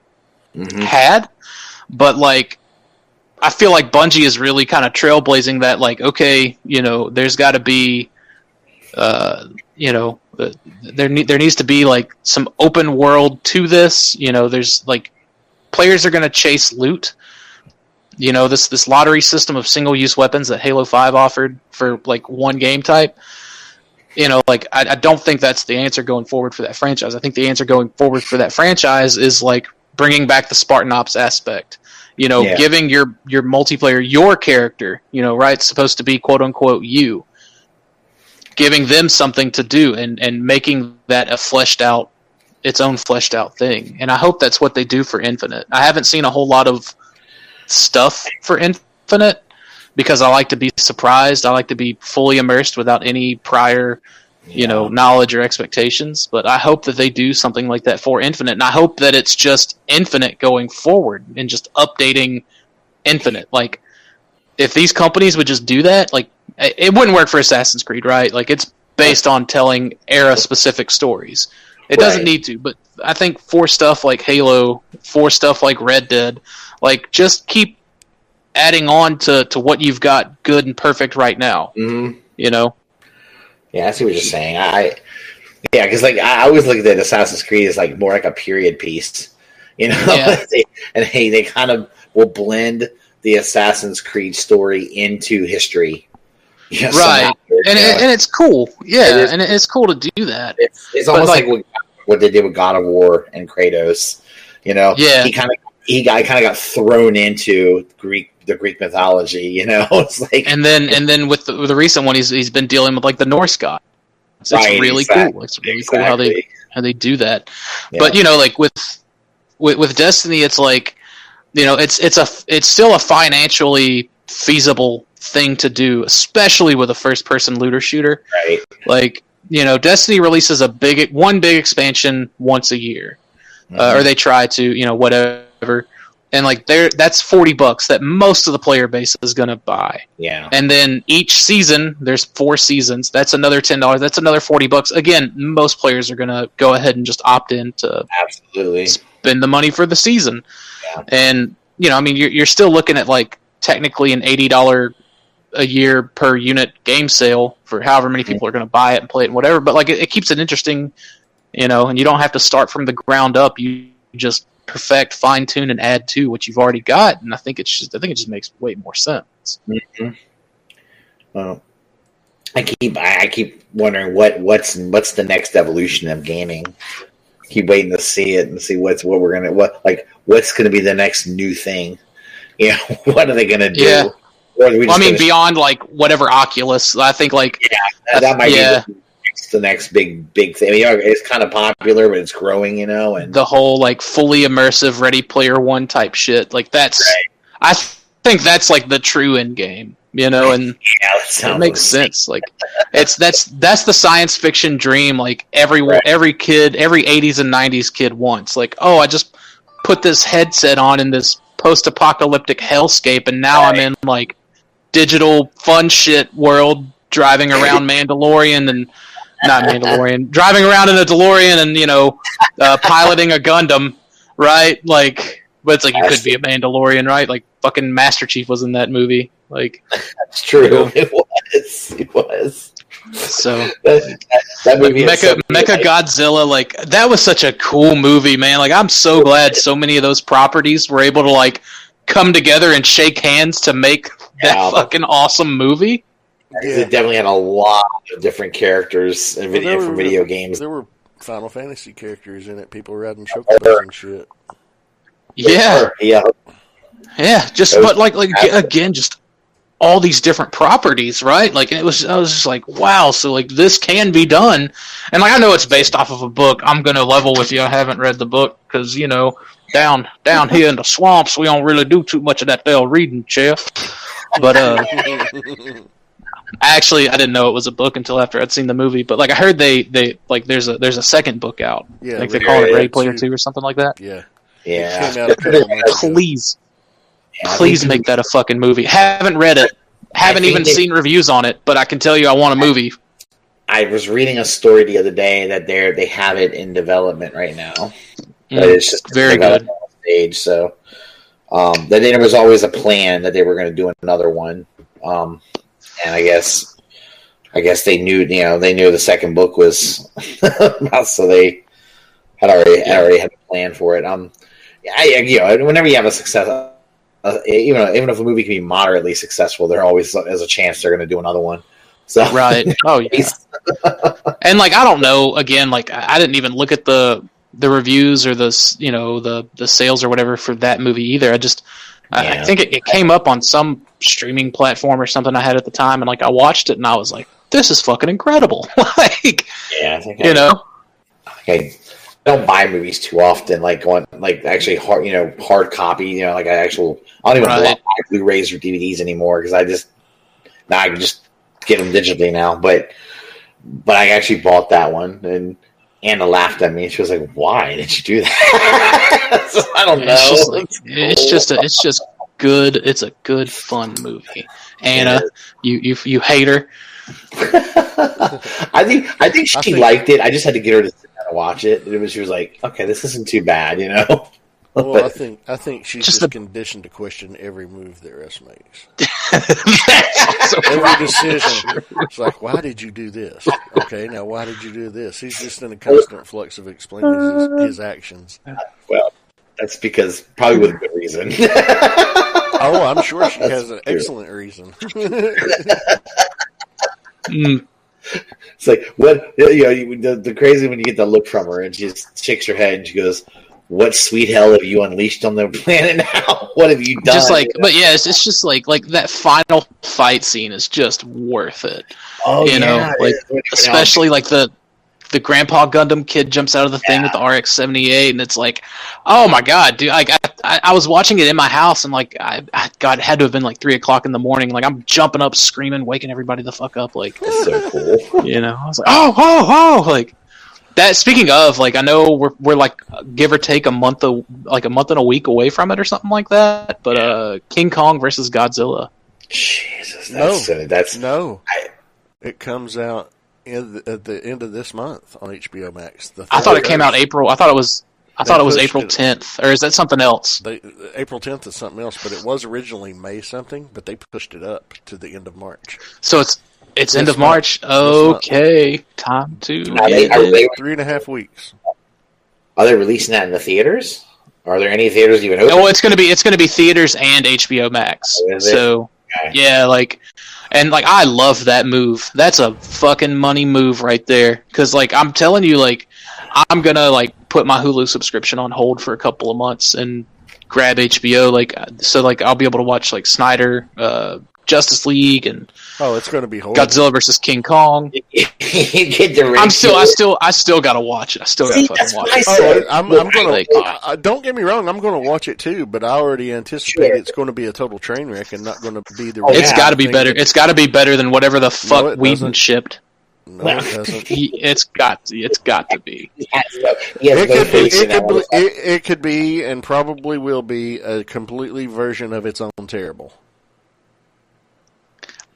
Mhm. had. But, like, I feel like Bungie is really kind of trailblazing that, like, okay, you know, there's got to be, uh, you know, uh, there, ne- there needs to be, like, some open world to this. You know, there's, like, players are going to chase loot you know this this lottery system of single use weapons that Halo Five offered for like one game type. You know, like I, I don't think that's the answer going forward for that franchise. I think the answer going forward for that franchise is like bringing back the Spartan Ops aspect. You know, Yeah. giving your your multiplayer your character. You know, right? It's supposed to be quote unquote you. Giving them something to do and and making that a fleshed out, its own fleshed out thing. And I hope that's what they do for Infinite. I haven't seen a whole lot of stuff for Infinite because I like to be surprised. I like to be fully immersed without any prior, you know, knowledge or expectations. But I hope that they do something like that for Infinite, and I hope that it's just Infinite going forward and just updating Infinite. Like, if these companies would just do that, like, it wouldn't work for Assassin's Creed, right? Like, it's based on telling era specific stories. It doesn't need to, but I think for stuff like Halo, for stuff like Red Dead, like just keep adding on to, to what you've got good and perfect right now. Mhm. You know? Yeah, I see what you're saying. I yeah, because like I always look at Assassin's Creed as like more like a period piece, you know. Yeah. [laughs] They- and hey, they kind of will blend the Assassin's Creed story into history, You know, Right. And, it, uh, and it's cool. Yeah, and it's cool to do that. it's, it's almost like- like, what, they did with God of War and Kratos. You know, Yeah. he kind of he got kind of got thrown into Greek the Greek mythology. You know, [laughs] it's like And then and then with the, with the recent one, he's he's been dealing with like the Norse god. It's, Right, really exact- cool. It's really cool how they how they do that. Yeah. But you know, like with, with with Destiny, it's like you know, it's it's a it's still a financially feasible thing to do, especially with a first person looter shooter. right, Like you know, Destiny releases a big one big expansion once a year, uh, Mm-hmm. or they try to, you know, whatever. and like there that's 40 bucks that most of the player base is going to buy Yeah. and then each season there's four seasons that's another $10 that's another 40 bucks again most players are going to go ahead and just opt in to Absolutely. spend the money for the season. And you know i mean you're, you're still looking at like technically an $80 a year per unit game sale for however many people are going to buy it and play it and whatever but like it, it keeps it interesting you know and you don't have to start from the ground up. You just perfect fine tune and add to what you've already got and i think it's just i think it just makes way more sense. Mm-hmm. Well, I keep I keep wondering what what's what's the next evolution of gaming. Keep waiting to see it and see what's what we're gonna what like what's gonna be the next new thing. [laughs] You know, [laughs] what are they gonna do? Yeah. We well, i mean gonna- beyond like whatever oculus i think like that, that might yeah. be the next, the next big big thing. I mean, it's kind of popular, but it's growing, you know. And the whole like fully immersive ready player one type shit like that's Right. i think that's like the true end game you know and yeah, that it makes sense like [laughs] it's that's that's the science fiction dream like every Right. every kid every 80s and 90s kid wants like oh i just put this headset on in this post-apocalyptic hellscape and now i'm in like digital fun shit world driving around [laughs] mandalorian and not mandalorian driving around in a delorean and you know uh, piloting a gundam right? Like but it's like you could be a mandalorian right? Like fucking master chief was in that movie like that's true. [laughs] It was. It was. so That, that, that movie Mecha so Mecha Godzilla, like that was such a cool movie, man. Like I'm so glad so many of those properties were able to like come together and shake hands to make that Yeah. fucking awesome movie. It definitely had a lot of different characters in video, there from were- video games. There were Final Fantasy characters in it. People riding chocobos and shit. Yeah, yeah. yeah. Just but like like again, just all these different properties, right? Like it was, I was just like, wow. So like this can be done, and like I know it's based off of a book. I'm gonna level with you. I haven't read the book because you know down down here in the swamps we don't really do too much of that there reading, Jeff. But uh. [laughs] actually I didn't know it was a book until after I'd seen the movie. But like I heard they they like there's a there's a second book out. Yeah, like they call it Ready Player Two. Two or something like that. yeah. Yeah. It came out a couple months ago. Please, Yeah, I please make that a fucking movie. Haven't read it. Haven't even they- seen reviews on it, but I can tell you I want a movie. I was reading a story the other day that they they have it in development right now. Mm, it's just very development stage. So um, that there was always a plan that they were going to do another one. Um, and I guess I guess they knew you know they knew the second book was [laughs] so they had already had already had a plan for it. Um, I, you know, whenever you have a success, uh, even even if a movie can be moderately successful, there always is a chance they're going to do another one. So right. [laughs] Oh yeah. [laughs] and like I don't know. Again, like I I didn't even look at the the reviews or the you know the the sales or whatever for that movie either. I just I, I think it, it came up on some streaming platform or something I had at the time, and like I watched it and I was like, this is fucking incredible. [laughs] like yeah, I think you I- know. I don't buy movies too often. Like going like actually hard, you know, hard copy. You know, like I actual. I don't even Right. buy Blu-rays or DVDs anymore because I just now I can just get them digitally now. But but I actually bought that one and. Anna laughed at me. She was like, "Why did you do that?" [laughs] So, I don't know. It's just like it's just a, it's just good. It's a good fun movie. Anna, you you you hate her. [laughs] I think I think she I think- liked it. I just had to get her to sit down and watch it. And it was, she was like, "Okay, this isn't too bad," you know. [laughs] Well, But- I think I think she's Just just, the- conditioned to question every move that Russ makes. Every right. decision. It's like, why did you do this? Okay, now why did you do this? He's just in a constant flux of explaining his, his actions. Well, that's because probably with good reason. [laughs] Oh, I'm sure she That's has an true. excellent reason. Mm, it's like what you know. You, the, the crazy when you get the look from her, and she just shakes her head and she goes, "What sweet hell have you unleashed on the [laughs] planet now? What have you done?" just like, but yeah, it's, it's just like like that final fight scene is just worth it. oh, you know, yeah, like, especially like the the Grandpa Gundam kid jumps out of the thing with the RX seventy eight, and it's like, oh my god, dude! Like I, I, I was watching it in my house, and like I, I God, it had to have been like three o'clock in the morning. Like I'm jumping up, screaming, waking everybody the fuck up. Like It's so cool. [laughs] you know, I was like, oh, oh, oh, like that speaking of, like, I know we're we're like give or take a month, of like a month and a week away from it or something like that. But uh, King Kong versus Godzilla. Jesus, No. that's uh, that's No, I- it comes out in the, at the end of this month on HBO Max. The I thought it came out April. I thought it was. I thought it was April it. 10th, or is that something else? They, April 10th is something else, but it was originally May something, but they pushed it up to the end of March. So it's it's end of March. month. This. Okay, time to. Are they- are they- Three and a half weeks. are they releasing that in the theaters? Are there any theaters even open? Oh, it's gonna be it's gonna be theaters and HBO Max. Oh, so Okay. yeah, like, and like I love that move. That's a fucking money move right there. Because like I'm telling you, like I'm gonna like put my Hulu subscription on hold for a couple of months and grab HBO. Like so, like I'll be able to watch like Snyder, uh, Justice League, and Oh, it's going to be horrible. Godzilla versus King Kong. you [laughs] get the I'm still, I still, I still gotta watch it. I still gotta fucking watch it. Oh, I'm, I'm going Like- to. Uh, don't get me wrong. I'm going to watch it too, but I already anticipate Sure. it's going to be a total train wreck and not going to be the. Oh, It's yeah, got to be better. It's got to be better than whatever the fuck it Whedon doesn't. shipped. No, it doesn't. [laughs] He- It's got to. It's got to be. He has no, he has It could, be, it, could be, it, it could be, and probably will be, a completely version of its own terrible.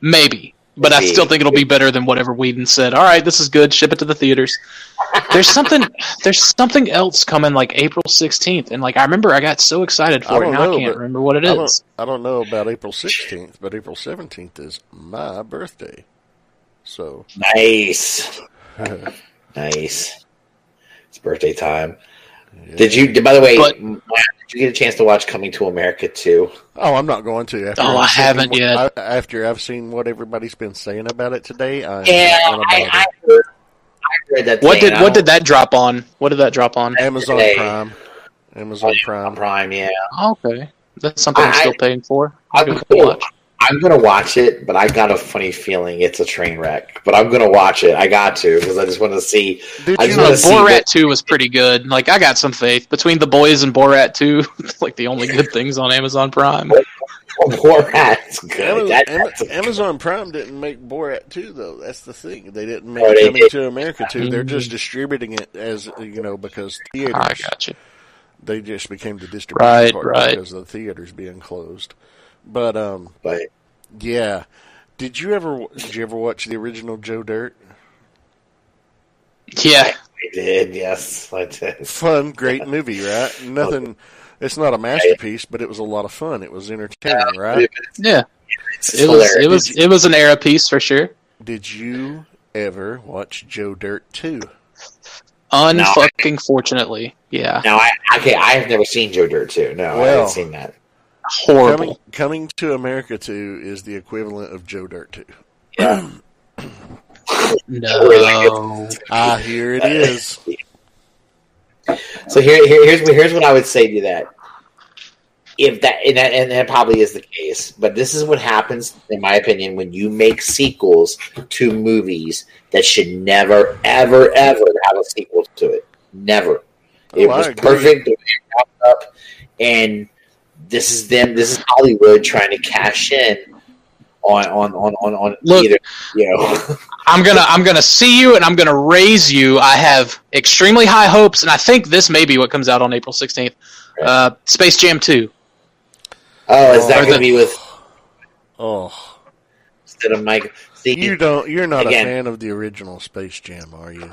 Maybe, but I still think it'll be better than whatever Whedon said. All right, this is good. Ship it to the theaters. There's something. [laughs] There's something else coming like April 16th, and like I remember I got so excited I for it. don't Now know, I can't remember what it I don't. I don't know about April 16th, but April 17th is my birthday. So, Nice, [laughs] nice. It's birthday time. Did you? By the way, But- Matt, did you get a chance to watch Coming to America too? oh, I'm not going to. After Oh, I I've seen haven't what- yet. I, after I've seen what everybody's been saying about it today, I Yeah, am not I, gonna I, heard, I heard that. What did and what um, did that drop on? What did that drop on? Amazon today. Prime. Amazon Prime. Prime? Yeah, Okay, that's something I'm still paying for. I'm cool. watch. I'm gonna watch it, but I got a funny feeling it's a train wreck. But I'm gonna watch it. I got to because I just want to see. Did I just No, wanna see Borat what- 2 was pretty good. Like I got some faith between the boys and Borat 2. [laughs] It's like the only good things on Amazon Prime. Borat's good. Amazon, That- Am- that's a- Amazon Prime didn't make Borat 2, though. That's the thing. They didn't make Oh, they Coming did. to America 2. They're Mm. just distributing it as, you know, because theaters, I got you. they just became the distribution Right, partner right. because of the theaters being closed. But, um, but yeah. Did you ever, did you ever watch the original Joe Dirt? Yeah, I did. Yes, I did. Fun, great [laughs] movie, right? Nothing, it's not a masterpiece, but it was a lot of fun. It was entertaining, right? yeah. It's It was it was it was an era piece for sure. Did you ever watch Joe Dirt 2? Unfucking fortunately, yeah, No, I okay. I have never seen Joe Dirt too. No, I haven't seen that. Horrible. Coming, coming to America 2 is the equivalent of Joe Dirt 2. Yeah. No, [laughs] Ah, here it is. So here, here, here's here's what I would say to that. If that and, that and that probably is the case, but this is what happens, in my opinion, when you make sequels to movies that should never, ever, ever have a sequel to it. Never. It Oh, I was perfect the way it wrapped up, and this is them. This is Hollywood trying to cash in on on on on, on Look. either you know. [laughs] I'm gonna I'm gonna see you and I'm gonna raise you. I have extremely high hopes, and I think this may be what comes out on April 16th. Uh, Space Jam 2. oh, is that Or going to the- be with [sighs] Oh, instead of Mike? See, you don't. You're not Again. a fan of the original Space Jam, are you?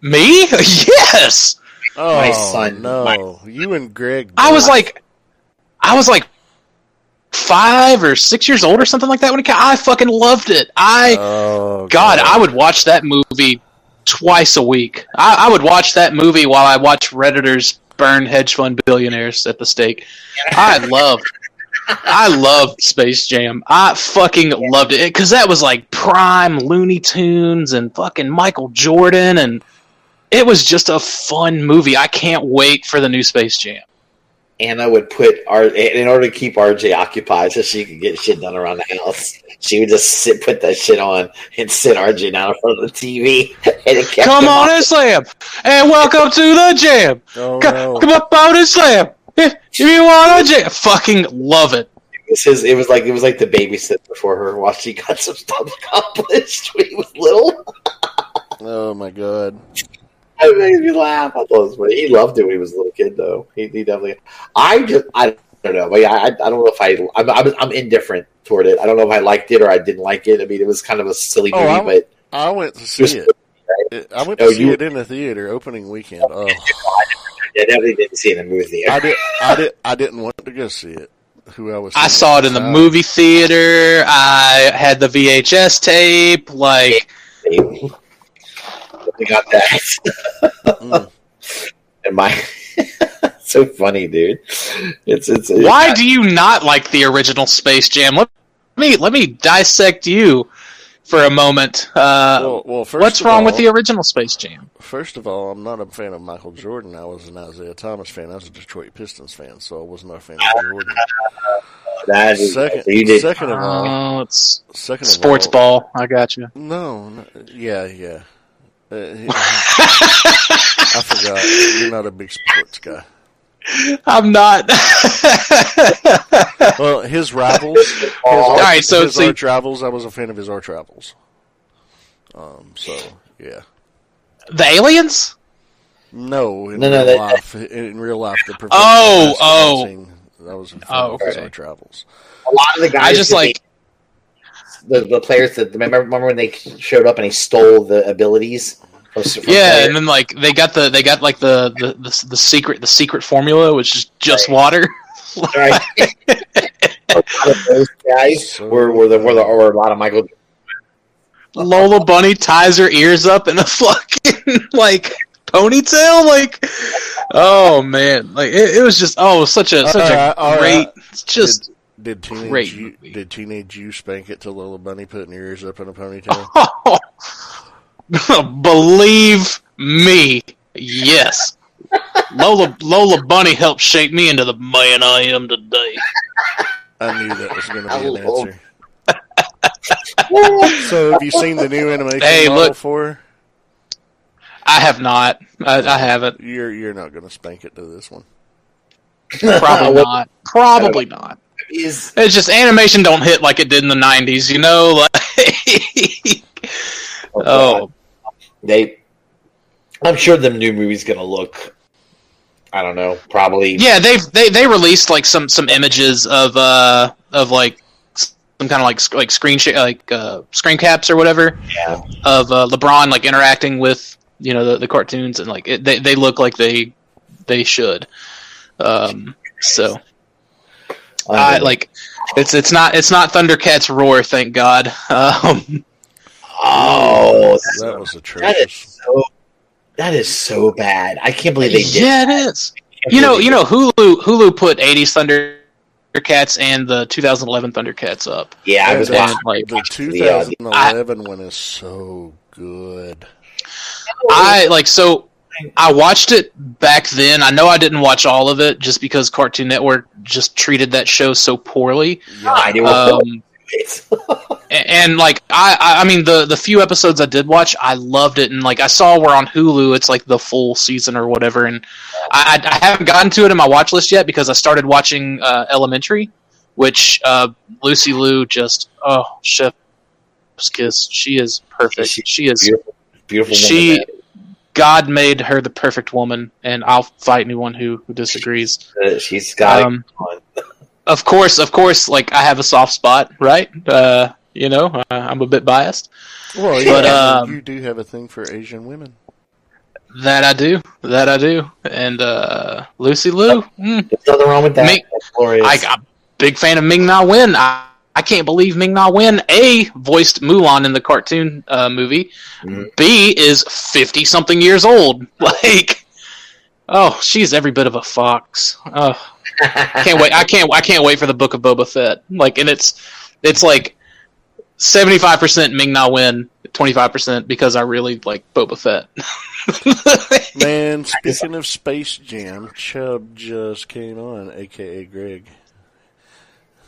Me? [laughs] yes. Oh, My son- No, my- you and Greg. I was like, I was like five or six years old or something like that when it came. I fucking loved it. I oh God, I would watch that movie twice a week. I, I would watch that movie while I watch redditors burn hedge fund billionaires at the stake. [laughs] I loved, I loved Space Jam. I fucking loved it because that was like prime Looney Tunes and fucking Michael Jordan, and it was just a fun movie. I can't wait for the new Space Jam. Anna would put R in order to keep RJ occupied so she could get shit done around the house. She would just sit, put that shit on, and sit RJ down in front of the TV. [laughs] And it kept Come on and slam, and welcome to the jam. Oh Come, no! come up on and slam. If you want to jam, fucking love it. It was his. It was like it was like the babysit before her while she got some stuff accomplished when he was little. Oh my god. [laughs] It made me laugh. I thought it was funny. He loved it when he was a little kid, though. He, he definitely. I just, I don't know. But yeah, I, I don't know if I, I'm, I'm, I'm indifferent toward it. I don't know if I liked it or I didn't like it. I mean, it was kind of a silly Oh, movie, I'm- but I went to see it. It- I went Oh, to see you- it in the theater opening weekend. Oh, I definitely didn't see it in the movie theater. I did. I did. I didn't want to go see it. Who I was. I saw it in the time. movie theater. I had the VHS tape. Like, we got that. Mm. [laughs] and my, [laughs] so funny, dude. It's it's. why do you not like the original Space Jam? Let me let me dissect you for a moment. Uh, Well, well, first what's wrong all, with the original Space Jam? First of all, I'm not a fan of Michael Jordan. I was an Isiah Thomas fan. I was a Detroit Pistons fan, so I was not a fan of Jordan. that? Is, Second, you did. second of all, Oh, it's second of sports all, ball. I got you. No, no yeah, yeah. Uh, I forgot. You're not a big sports guy. I'm not. [laughs] Well, his rivals. His All arch, right, so his see- arch rivals. I was a fan of his arch rivals. Um. So yeah. the aliens? No, in No, no, real that- life. In real life, the professional Oh, oh. that was a fan Oh, of his okay. arch rivals. A lot of the guys. I just that like. They- the the players that remember remember when they showed up and he stole the abilities. From, from Yeah, players? and then like they got the they got like the the, the, the secret the secret formula, which is just water. right. a lot of those guys were were the were, the, were a lot of Michael. Lola Bunny ties her ears up in a [laughs] fucking like ponytail. Like, oh man, like it, it was just oh, it was such a such Alright, a alright. great. It's just Did teenage Great you, movie. did teenage you spank it to Lola Bunny putting her ears up in a ponytail? [laughs] believe me, yes. Lola Lola Bunny helped shape me into the man I am today. I knew that was going to be an answer. [laughs] So, have you seen the new animation Hey, model look. for? I have not. I, I haven't. You're you're not going to spank it to this one. Probably [laughs] not. Probably not. Is It's just animation don't hit like it did in the '90s. You know, [laughs] like oh, they? I'm sure the new movie's gonna look. I don't know. Probably. yeah. They've they they released like some some images of uh of like some kind of like like screen sh- like uh, screen caps or whatever Yeah. of uh, LeBron like interacting with you know the, the cartoons and like it, they they look like they they should. Um, so I like it's it's not it's not Thundercats roar, thank God. [laughs] Um, Oh, That was that atrocious. is so. That is so bad. I can't believe they did. yeah, it is. You know, you know, Hulu Hulu put '80s Thundercats and the 2011 Thundercats up. Yeah, I was And watching. like, The watching the, uh, 2011 one is so good. I like so. I watched it back then. I know I didn't watch all of it just because Cartoon Network just treated that show so poorly. It was Um, [laughs] and, and, like I, I, I mean the the few episodes I did watch, I loved it. And like I saw we're on Hulu, it's like the full season or whatever. And I, I, I haven't gotten to it in my watch list yet because I started watching uh, Elementary, which uh, Lucy Liu just oh chef's kiss. She is perfect. She- She is beautiful, beautiful woman. she. God made her the perfect woman, and I'll fight anyone who, who disagrees. She's got. Um, [laughs] of course, of course, like I have a soft spot, right? Uh, you know, uh, I'm a bit biased. Well, But, um, you do have a thing for Asian women. That I do, that I do. And uh, Lucy Liu, mm, There's nothing wrong with that. Me- I, I'm a big fan of Ming Na Wen. I, I can't believe Ming Na Wen A voiced Mulan in the cartoon uh, movie. Mhm. B is fifty something years old. [laughs] Like, oh, she's every bit of a fox. Oh, can't wait. I can't. I can't wait for the Book of Boba Fett. Like, and it's it's like seventy five percent Ming Na Wen, twenty five percent because I really like Boba Fett. [laughs] Man, [laughs] speaking of Space Jam, Chubb just came on, aka Greg.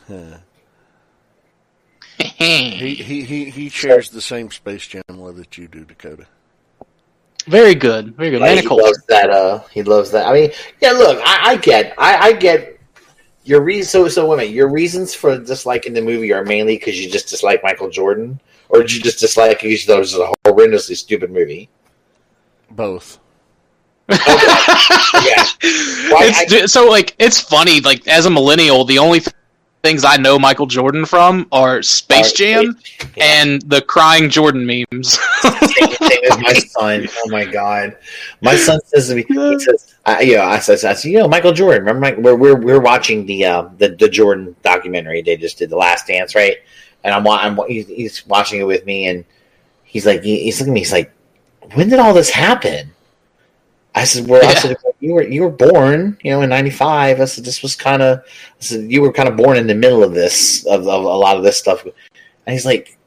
Huh. [laughs] He, he he he shares the same Space Jam love that you do, Dakota. very good. Very good. Like, Man he loves that. Uh, he loves that. I mean, yeah. Look, I, I get, I, I get your reason. So, so wait a minute. Your reasons for disliking the movie are mainly because you just dislike Michael Jordan, or did you just dislike it because you thought it was a horrendously stupid movie? Both. [laughs] Yeah. Why, it's ju- so like it's funny like as a millennial the only th- things i know michael jordan from are space jam Yeah. and the crying jordan memes same thing as my [laughs] son. Oh my god, my son says to me, he says, I, you know, I says, I said, you know, Michael Jordan. Remember, Mike, we're we're we're watching the uh, the the Jordan documentary. They just did the Last Dance, right? And I'm, I'm he's, he's watching it with me, and he's like, he- he's looking at me, he's like, when did all this happen? I said, well, I Yeah. said, you were you were born, you know, in '95. I said, this was kind of, I said, you were kind of born in the middle of this, of, of a lot of this stuff. And he's like,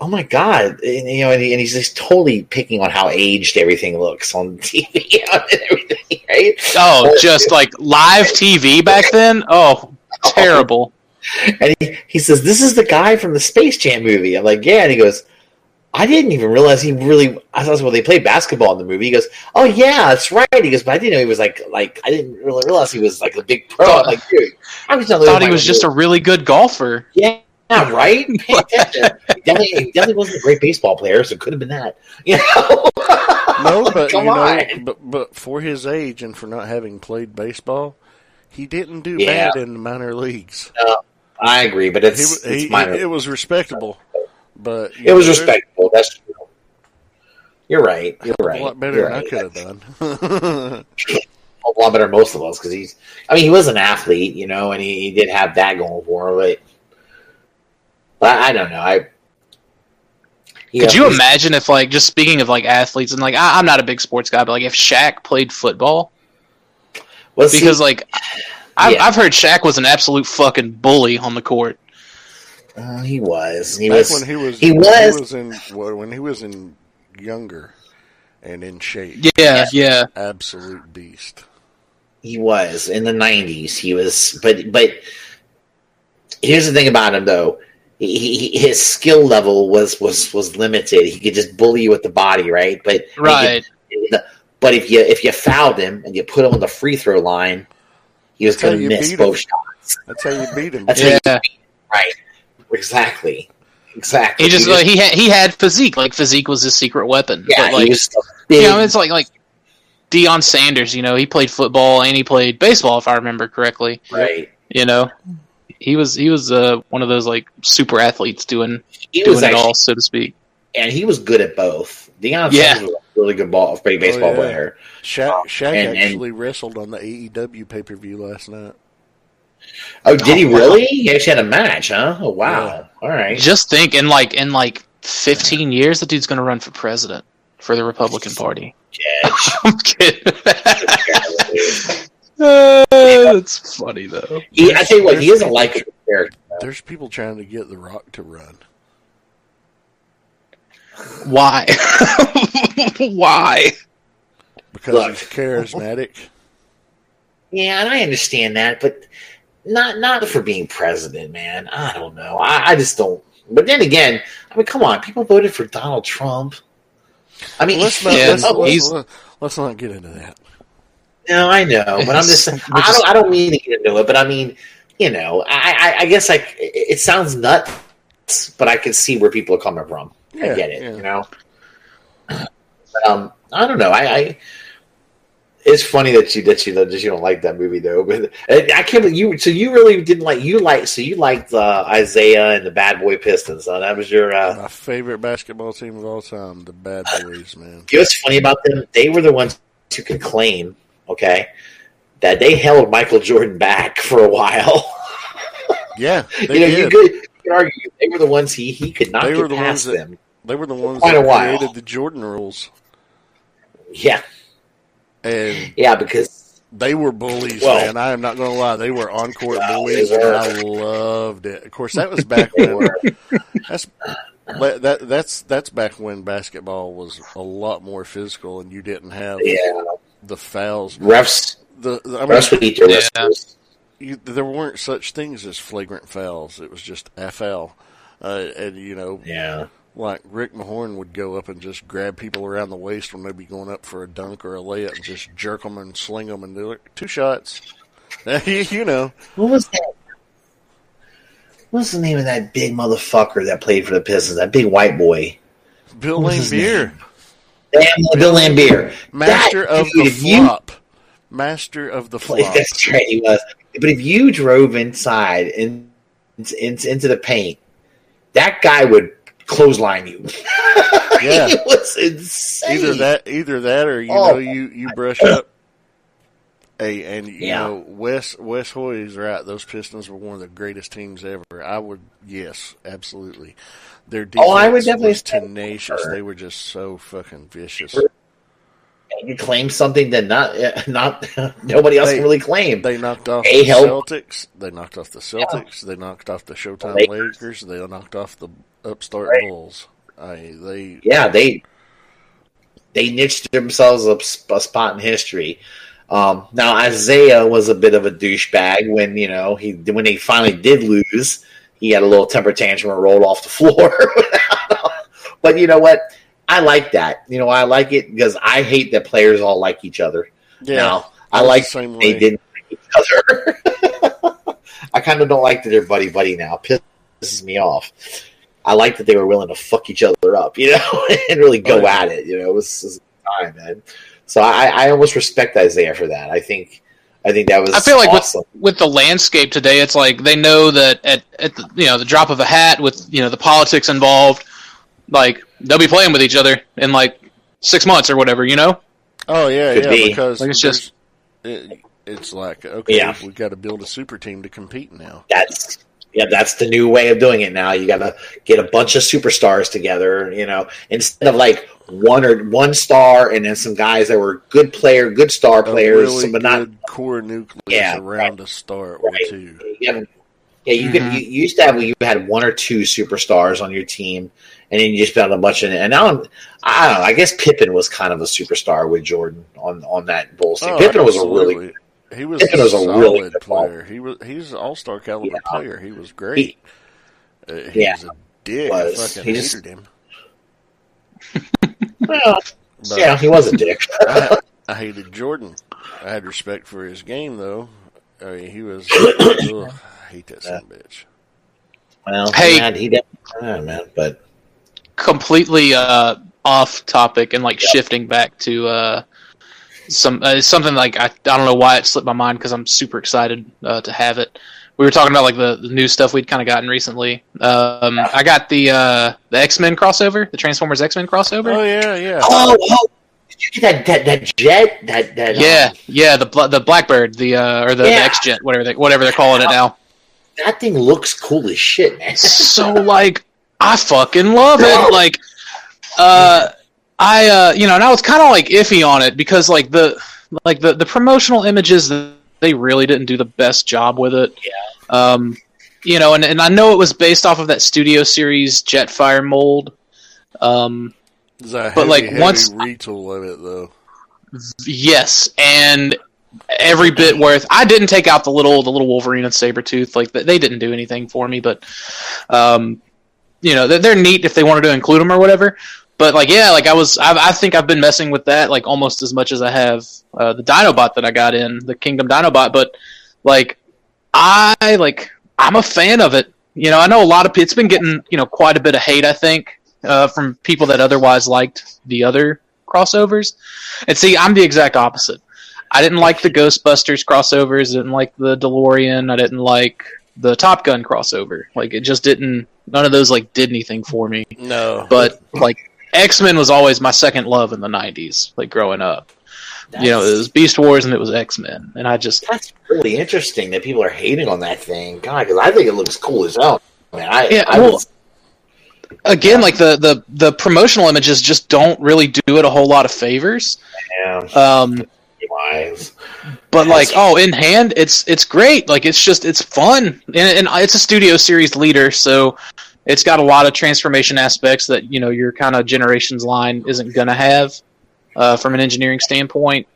oh my god, and, you know, and, he, and he's just totally picking on how aged everything looks on [laughs] TV and everything, right? oh just [laughs] like live tv back then oh terrible And he, he says, "This is the guy from the Space Jam movie." I'm like, "Yeah," and he goes. I didn't even realize he really. I thought well they played basketball in the movie. He goes, "Oh yeah, that's right." He goes, "But I didn't know he was like like I didn't really realize he was like a big pro." I'm like, dude, I was thought he was just a really good golfer Yeah, right. [laughs] He definitely, he definitely wasn't a great baseball player, so it could have been that. [laughs] You know? No, but [laughs] come you know, on. but but for his age and for not having played baseball, he didn't do Yeah. bad in the minor leagues. I agree, but He, it's, wa- it's he, it was respectable, but It was know, there's respectable. That's true. You're right. You're right. A lot better You're than I could have done. [laughs] A lot better most of us because he's. I mean, he was an athlete, you know, and he, he did have that going for him. But, but I, I don't know. I. Could you imagine if, like, just speaking of like athletes, and like, I, I'm not a big sports guy, but like, if Shaq played football, well, see, because like, I've, Yeah. I've heard Shaq was an absolute fucking bully on the court. Uh, he was. He Back was. when he was, he was- he was in well, when he was in younger and in shape. Yeah, yeah. absolute beast. He was in the '90s. He was, but but here's the thing about him though. He, he, his skill level was was was limited. He could just bully you with the body, right? But Right. But if you if you fouled him and you put him on the free throw line, he was going to miss both him. shots. That's how you beat him. That's how you Yeah. right. Exactly. Exactly. He just like he had he had physique. Like physique was his secret weapon. yeah, but like he was a big, you know, it's like like Deion Sanders. You know, he played football and he played baseball, if I remember correctly. right. You know, he was he was uh, one of those like super athletes doing He doing was it actually, all, so to speak. and he was good at both. Deion Yeah. Sanders was a really good ball, pretty baseball Oh, yeah. player. Shaq, Shaq And- and- actually wrestled on the AEW pay per view last night. Oh, did he Oh, wow. really? He actually had a match, huh? Oh, wow. All right. Just think, in like in like fifteen years, the dude's gonna run for president for the Republican Party. Yeah, [laughs] I'm kidding. [laughs] Uh, that's funny though. he, I tell you what, he is a likable character. There's people trying to get The Rock to run. Why? [laughs] Why? because Look. he's charismatic. Yeah, and I understand that, but not not for being president, man. I don't know. I, I just don't. But then again, I mean, come on, people voted for Donald Trump. I mean, Let's not let's, let's, he's- let's not get into that. no, I know, but I'm just. [laughs] We're I don't. I don't mean to get into it, but I mean, you know, I, I, I guess like it, sounds nuts, but I can see where people are coming from. I get it, yeah. you know. [clears throat] But, um, I don't know. I, I it's funny that you that you that you don't like that movie though. But I can't believe you. So you really didn't like you like so you liked uh, Isiah and the Bad Boy Pistons. So that was your. Uh, My favorite basketball team of all time, the Bad Boys, man. you know what's funny about them? They were the ones who could claim, okay, that they held Michael Jordan back for a while. [laughs] Yeah, they you know, did. you could, you could argue they were the ones he he could not They were get the ones past that- them. They were the ones that created the Jordan rules, Yeah, and yeah, because they were bullies, Well- man. I am not going to lie; they were on court Well, bullies, and. I loved it. Of course, that was [laughs] back when that's that that's that's back when basketball was a lot more physical, and you didn't have Yeah, the fouls. refs The, the- I mean, refs would eat their Yeah. whiskers. you, there weren't such things as flagrant fouls. It was just FL, uh, and you know, Yeah. Like Rick Mahorn would go up and just grab people around the waist when they'd be going up for a dunk or a layup, and just jerk them and sling them and do it. Two shots. [laughs] you know, What was that? what's the name of that big motherfucker that played for the Pistons? That big white boy. Bill Laimbeer, Damn, Bill Laimbeer. master That of dude, the if you- flop, master of the flop. That's right, he was. But if you drove inside in, in, into the paint, that guy would clothesline you. [laughs] Yeah. it was insane. Either that, either that, or you Oh. know, you you brush up. Hey, and you Yeah. know, Wes Wes Hoy is right. Those Pistons were one of the greatest teams ever. I would, yes, absolutely. Their defense Oh, I would definitely was tenacious. They were just so fucking vicious. you claim something that not eh, not [laughs] nobody else They- can really claim. They knocked off They the helped- Celtics. They knocked off the Celtics. They knocked off the Showtime Lakers. Lakers. They knocked off the upstart Right. Bulls. I they yeah, they they niched themselves a, a spot in history. Um, now Isiah was a bit of a douchebag when you know he when they finally did lose. He had a little temper tantrum and rolled off the [laughs] floor. but you know what? I like that. You know, I like it because I hate that players all like each other. yeah. Now I like the they way. didn't like each other. [laughs] I kind of don't like that they're buddy buddy now. Pisses me off. I like that they were willing to fuck each other up, you know, [laughs] and really go Oh, yeah. at it. You know, it was, it was a time, man. So I, I almost respect Isiah for that. I think, I think that was. I feel like awesome. with with the landscape today, it's like they know that at at the, you know the drop of a hat with you know the politics involved, like they'll be playing with each other in like six months or whatever. You know, Oh yeah, Could yeah. be. Because Like, it's just- it, it's like okay, Yeah. we got to build a super team to compete now. that's yeah, that's the new way of doing it now. You got to get a bunch of superstars together, you know, instead of like one or one star and then some guys that were good player, good star A players, really but not good core nucleus Yeah, around a star Right. or two. Yeah, yeah. You could. Mhm. You, you used to have when you had one or two superstars on your team, and then you just found a bunch of. And now I'm, I don't know. I guess Pippen was kind of a superstar with Jordan on on that Bulls team. Oh, Pippen was a really absolutely. He was, a solid really good player. He was he's an all star caliber Yeah. player. He was great. uh, he yeah, was a dick. was. I fucking He just- hated him. [laughs] well, But yeah. He was a dick. [laughs] I, I hated Jordan. I had respect for his game though. I mean, he was. [coughs] ugh, I hate that son of a bitch. well, Hey. he had, he did, I don't man, but completely uh, off topic and like shifting back to uh, some uh, something like I, I don't know why it slipped my mind because I'm super excited uh, to have it. We were talking about like the, the new stuff we'd kind of gotten recently. Um, I got the uh, the X Men crossover, the Transformers X Men crossover. Oh yeah, yeah. oh, oh, did you get that that that jet that that yeah, um, yeah, the the Blackbird, the uh, or the, Yeah. the X Jet, whatever they whatever they're calling it now. that thing looks cool as shit, man. so like I fucking love it. Like uh I uh you know, and I was kind of like iffy on it because like the like the the promotional images they really didn't do the best job with it. Yeah. Um you know, and, and I know it was based off of that studio series Jetfire mold. Um It's a but, like, heavy once- retool of it though. yes, and every bit worth. I didn't take out the little the little Wolverine and Sabretooth. Like they didn't do anything for me, but um, you know they're, they're neat if they wanted to include them or whatever. But like yeah, like I was, I, I think I've been messing with that like almost as much as I have uh, the Dinobot that I got in the Kingdom Dinobot. But like I like I'm a fan of it. You know, I know a lot of it's been getting you know quite a bit of hate. I think uh, from people that otherwise liked the other crossovers. And see, I'm the exact opposite. I didn't like the Ghostbusters crossovers. I didn't like the DeLorean. I didn't like the Top Gun crossover. Like it just didn't. None of those like did anything for me. No, But like X Men was always my second love in the '90s. Like growing up, you know, it was Beast Wars and it was X Men, and I just That's really interesting that people are hating on that thing. God, because I think it looks cool as hell. Man, I, Yeah, I well- was, again like the the the promotional images just don't really do it a whole lot of favors. yeah, Um, wise. But like, That's- oh, in hand, it's it's great. Like, it's just it's fun, and, and it's a studio series leader, so it's got a lot of transformation aspects that you know your kind of generations line isn't gonna have uh, from an engineering standpoint.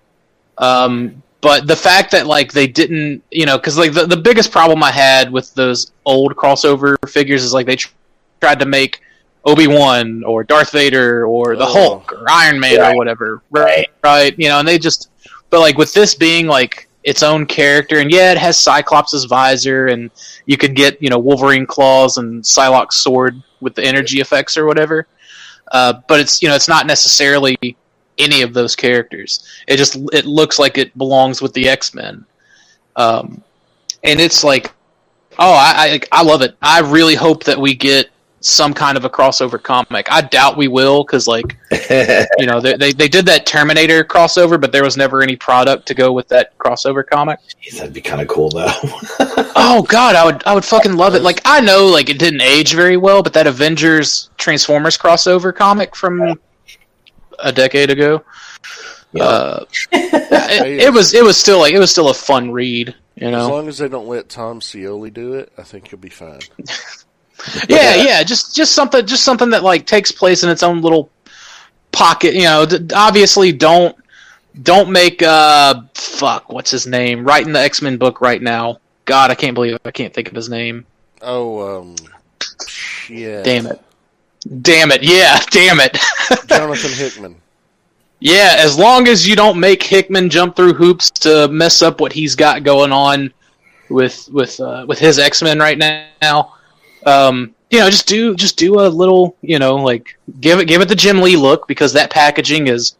Um, but the fact that like they didn't, you know, because like the the biggest problem I had with those old crossover figures is like they tr- tried to make Obi Wan or Darth Vader or the Oh. Hulk or Iron Man Right. or whatever, Right. right? You know, and they just but like with this being like its own character. And yeah, it has Cyclops' visor, and you could get you know Wolverine claws and Psylocke's sword with the energy effects or whatever. Uh, but it's you know it's not necessarily any of those characters. It just it looks like it belongs with the X Men, um, and it's like, oh, I, I I love it. I really hope that we get some kind of a crossover comic. I doubt we will because like [laughs] you know they, they they did that Terminator crossover, but there was never any product to go with that crossover comic. Jeez, that'd be kind of cool though. [laughs] Oh [laughs] God, I would I would fucking love it. Like I know like it didn't age very well, but that Avengers Transformers crossover comic from a decade ago, Yeah. uh, it, it was it was still like it was still a fun read. You know. As long as they don't let Tom Scioli do it, I think you'll be fine. Yeah, yeah, just just something just something that like takes place in its own little pocket. You know, d- obviously don't don't make uh fuck what's his name writing the X Men book right now. God, I can't believe I can't think of his name. Oh, um, yeah. Damn it. Damn it. Yeah, [laughs] damn it. [laughs] Jonathan Hickman. yeah, as long as you don't make Hickman jump through hoops to mess up what he's got going on with with uh, with his X Men right now, um, you know, just do just do a little, you know, like give it give it the Jim Lee look because that packaging is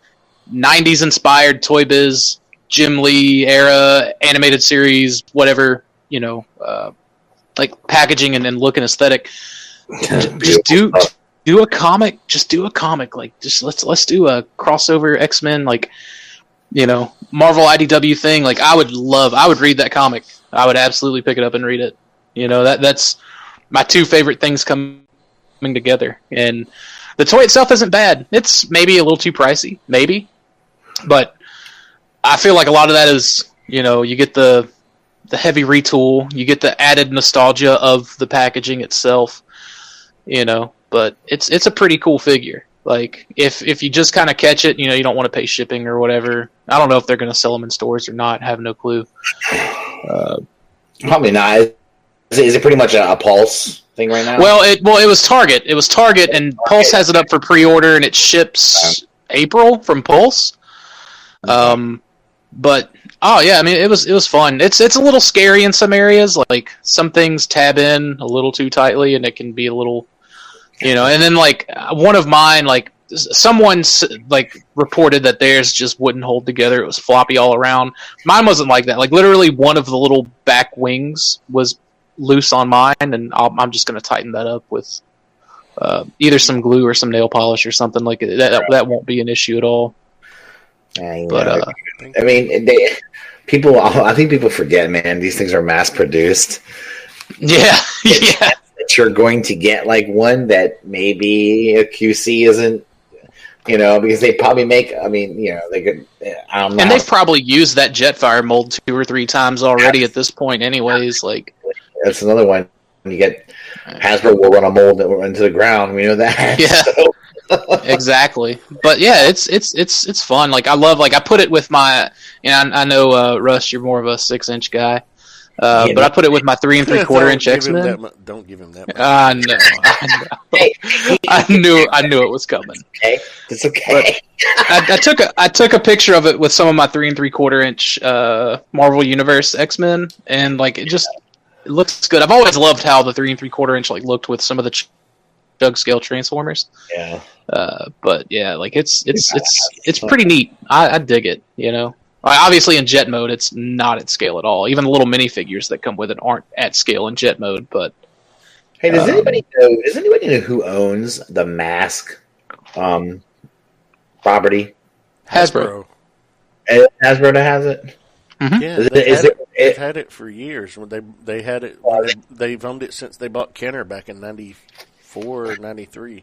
'90s inspired Toy Biz, Jim Lee era animated series, whatever you know, uh, like packaging and, and look and aesthetic. just do do a comic just do a comic like just let's let's do a crossover x-men like you know marvel idw thing. Like i would love i would read that comic. I would absolutely pick it up and read it. You know that that's my two favorite things coming together. And the toy itself isn't bad. It's maybe a little too pricey maybe but i feel like a lot of that is you know you get the the heavy retool you get the added nostalgia of the packaging itself you know but it's it's a pretty cool figure. Like if if you just kind of catch it you know you don't want to pay shipping or whatever. I don't know if they're going to sell them in stores or not have no clue. Uh, Probably not. Is it, is it pretty much a, a pulse thing right now? well it well it was target. It was target and pulse has it up for pre-order and it ships april from pulse. Um but oh yeah i mean it was it was fun. It's it's a little scary in some areas. Like some things tab in a little too tightly and it can be a little you know and then like one of mine like someone like reported that theirs just wouldn't hold together. It was floppy all around. Mine wasn't like that. Like literally one of the little back wings was loose on mine and I'll, i'm just going to tighten that up with uh, either some glue or some nail polish or something like that, that that won't be an issue at all I, but uh I mean, they, people. I think people forget, man. These things are mass produced. yeah [laughs] yeah That you're going to get like one that maybe a QC isn't. You know, because they probably make. I mean, you know, they could. I don't know. and they've probably used that jetfire mold two or three times already at this point anyways like That's another one. You get Hasbro will run a mold that will into the ground. We know that. Yeah. [laughs] So, [laughs] exactly but yeah it's it's it's it's fun like i love like i put it with my you know i, I know uh russ you're more of a six inch guy uh, Yeah, but I put it with my three and three quarter inch X Men. mu- Don't give him that [laughs] much. I know, I know. I knew, I knew it was coming. okay, it's okay. I, I took a, I took a picture of it with some of my three and three quarter inch uh, Marvel Universe X Men, and like it just it looks good. I've always loved how the three and three quarter inch like looked with some of the ch- Chug scale Transformers. yeah. Uh, but yeah, like it's it's it's it's pretty neat. I, I dig it. You know, Like, obviously in jet mode, it's not at scale at all. Even the little minifigures that come with it aren't at scale in jet mode. But Hey, does Um, anybody know? Does anybody know who owns the mask um, property? Hasbro, Hasbro that has it. Yeah, Is it- they've, is had it- it, they've had it for years. When they they had it, they, they've owned it since they bought Kenner back in '94 or '93.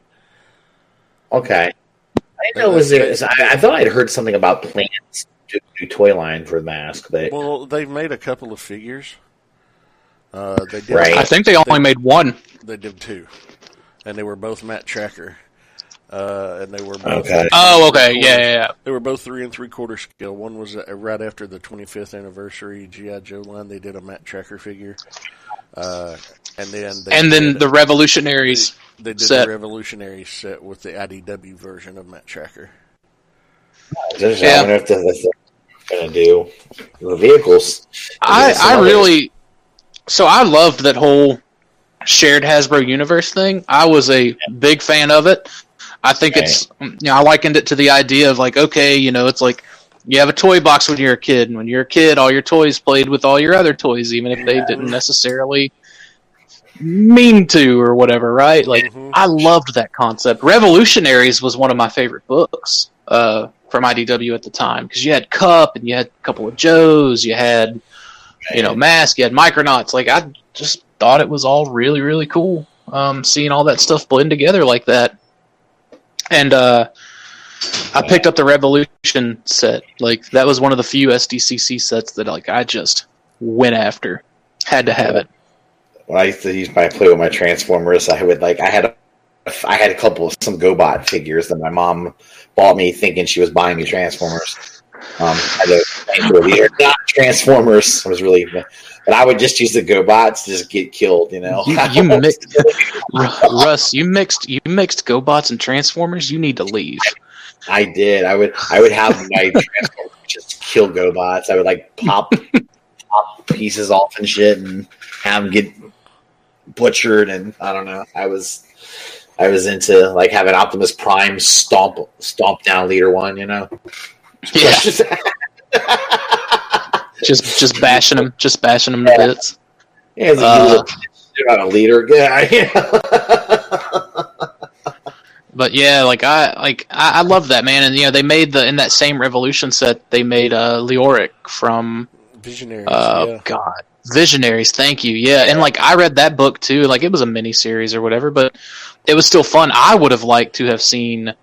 Okay. I didn't know it was there. I, I thought I'd heard something about plans to do toy line for the mask, but Well, they've made a couple of figures. Uh, they did. Right. I think they only made one. They did two, and they were both Matt Trakker, uh, and they were both. Okay. Oh, okay, yeah, yeah, yeah. They were both three and three quarter scale. One was uh, right after the 25th anniversary GI Joe line. They did a Matt Trakker figure, uh, and then they And then did- the Revolutionaries. they did set. the Revolutionary set with the IDW version of Matt Trakker. Just- Yeah. I wonder if the, gonna do the vehicles. I, I really so I loved that whole shared Hasbro universe thing. I was a big fan of it. I think it's you know I likened it to the idea of like okay you know it's like you have a toy box when you're a kid and when you're a kid all your toys played with all your other toys even if they didn't necessarily mean to or whatever right like Mhm. I loved that concept. Revolutionaries was one of my favorite books uh, from IDW at the time because you had Kup and you had a couple of Joes, you had you know Mask, you had Micronauts. Like I just thought it was all really really cool. Um, seeing all that stuff blend together like that, and uh, I picked up the Revolution set. Like that was one of the few SDCC sets that like I just went after. Had to have it. when I used to use my play with my Transformers, I would like I had a I had a couple of some GoBot figures that my mom bought me, thinking she was buying me Transformers. Um, I "These are not Transformers. I was really, but I would just use the GoBots to just get killed. You know, You, you mixed [laughs] Russ. You mixed you mixed GoBots and Transformers. You need to leave. I did. I would. I would have my [laughs] Transformers just kill GoBots. I would like pop pop pieces off and shit, and have them get butchered. And I don't know. I was. I was into like having Optimus Prime stomp stomp down leader one. You know. Yeah, [laughs] just just bashing them, just bashing them to bits. Yeah, it's Uh, like you're not a leader guy. [laughs] But yeah, like I like I, I love that man, and you know they made the in that same Revolution set they made uh Leoric from Visionaries. uh yeah. God Visionaries. Thank you. Yeah, and like I read that book too. Like it was a mini series or whatever, but it was still fun. I would have liked to have seen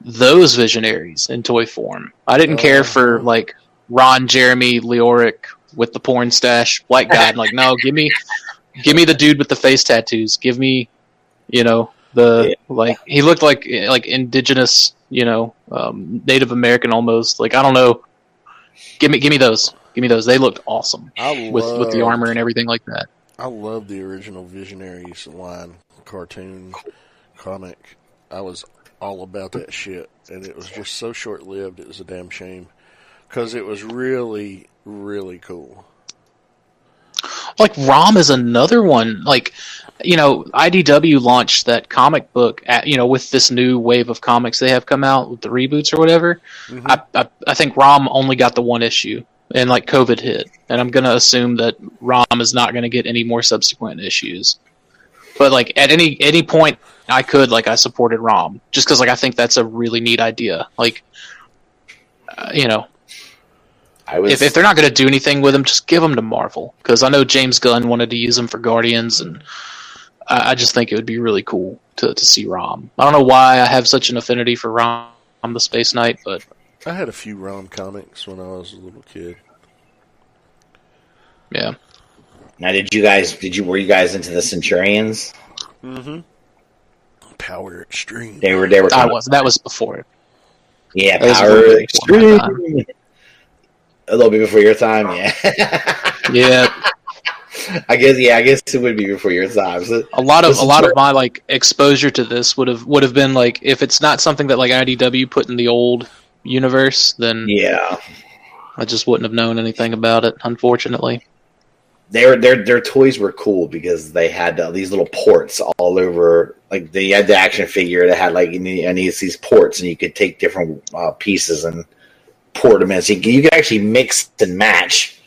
those Visionaries in toy form. I didn't care for like Ron Jeremy Leoric with the porn stash white guy. I'm like no, give me give me the dude with the face tattoos. Give me you know the Yeah. like he looked like like indigenous you know um, Native American almost. Like I don't know. Give me give me those. Give me those. They looked awesome I with with the armor and everything like that. I love the original Visionaries line, cartoon, comic. I was all about that shit, and it was just so short lived. It was a damn shame because it was really, really cool. Like Rom is another one. Like you know, IDW launched that comic book at you know with this new wave of comics they have come out with the reboots or whatever. Mhm. I, I I think Rom only got the one issue, and like COVID hit, and I'm gonna assume that Rom is not gonna get any more subsequent issues. But like at any any point I could like I supported Rom just because like I think that's a really neat idea. Like uh, you know was. if, if they're not going to do anything with them, just give them to Marvel. Because I know James Gunn wanted to use them for Guardians, and I, I just think it would be really cool to, to see Rom. I don't know why I have such an affinity for Rom the Space Knight, but I had a few Rom comics when I was a little kid. yeah. now, did you guys? Did you? Were you guys into the Centurions? Mm-hmm. Power Extreme. They were. They were. I was. That was before. Yeah, That was a Power little bit before Extreme. A little bit before your time, yeah. [laughs] Yeah, [laughs] I guess, yeah, I guess it would be before your time. So, a lot of a lot of my like exposure to this would have would have been like if it's not something that like IDW put in the old universe, then yeah, I just wouldn't have known anything about it. Unfortunately, their their their toys were cool because they had uh, these little ports all over. Like they had the action figure that had like and these these ports, and you could take different uh, pieces and port them in. So you, could- you could actually mix and match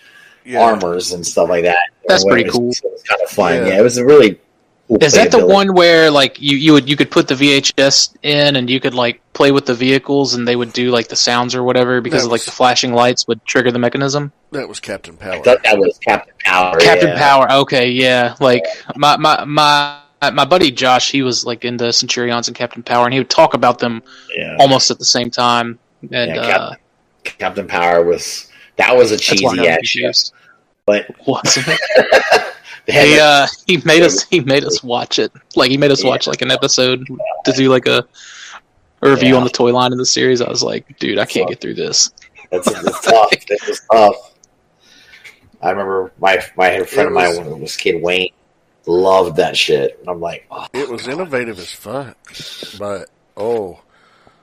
Yeah. armors and stuff like that. That's pretty cool. It was kind of fun. Yeah. Yeah, it was a really. Cool Is that the one where like you, you would you could put the VHS in and you could like play with the vehicles and they would do like the sounds or whatever because That of like the flashing lights would trigger the mechanism? That was Captain Power. I thought that was Captain Power. Captain yeah. Power. Okay, yeah. Like my my my my buddy Josh, he was like into Centurions and Captain Power, and he would talk about them Yeah. almost at the same time. And Yeah, uh, Captain Power was that was a cheesy I'm ass show, but [laughs] Wasn't it? [laughs] they He uh he made us [laughs] he made us watch it. Like he made us watch like an episode to do like a, a review Yeah. on the toy line in the series. I was like, dude, I can't get through this. That's it's tough. It was tough. I remember my my friend of mine was- when it was kid Wayne loved that shit. And I'm like, oh, It was innovative as fuck, but oh,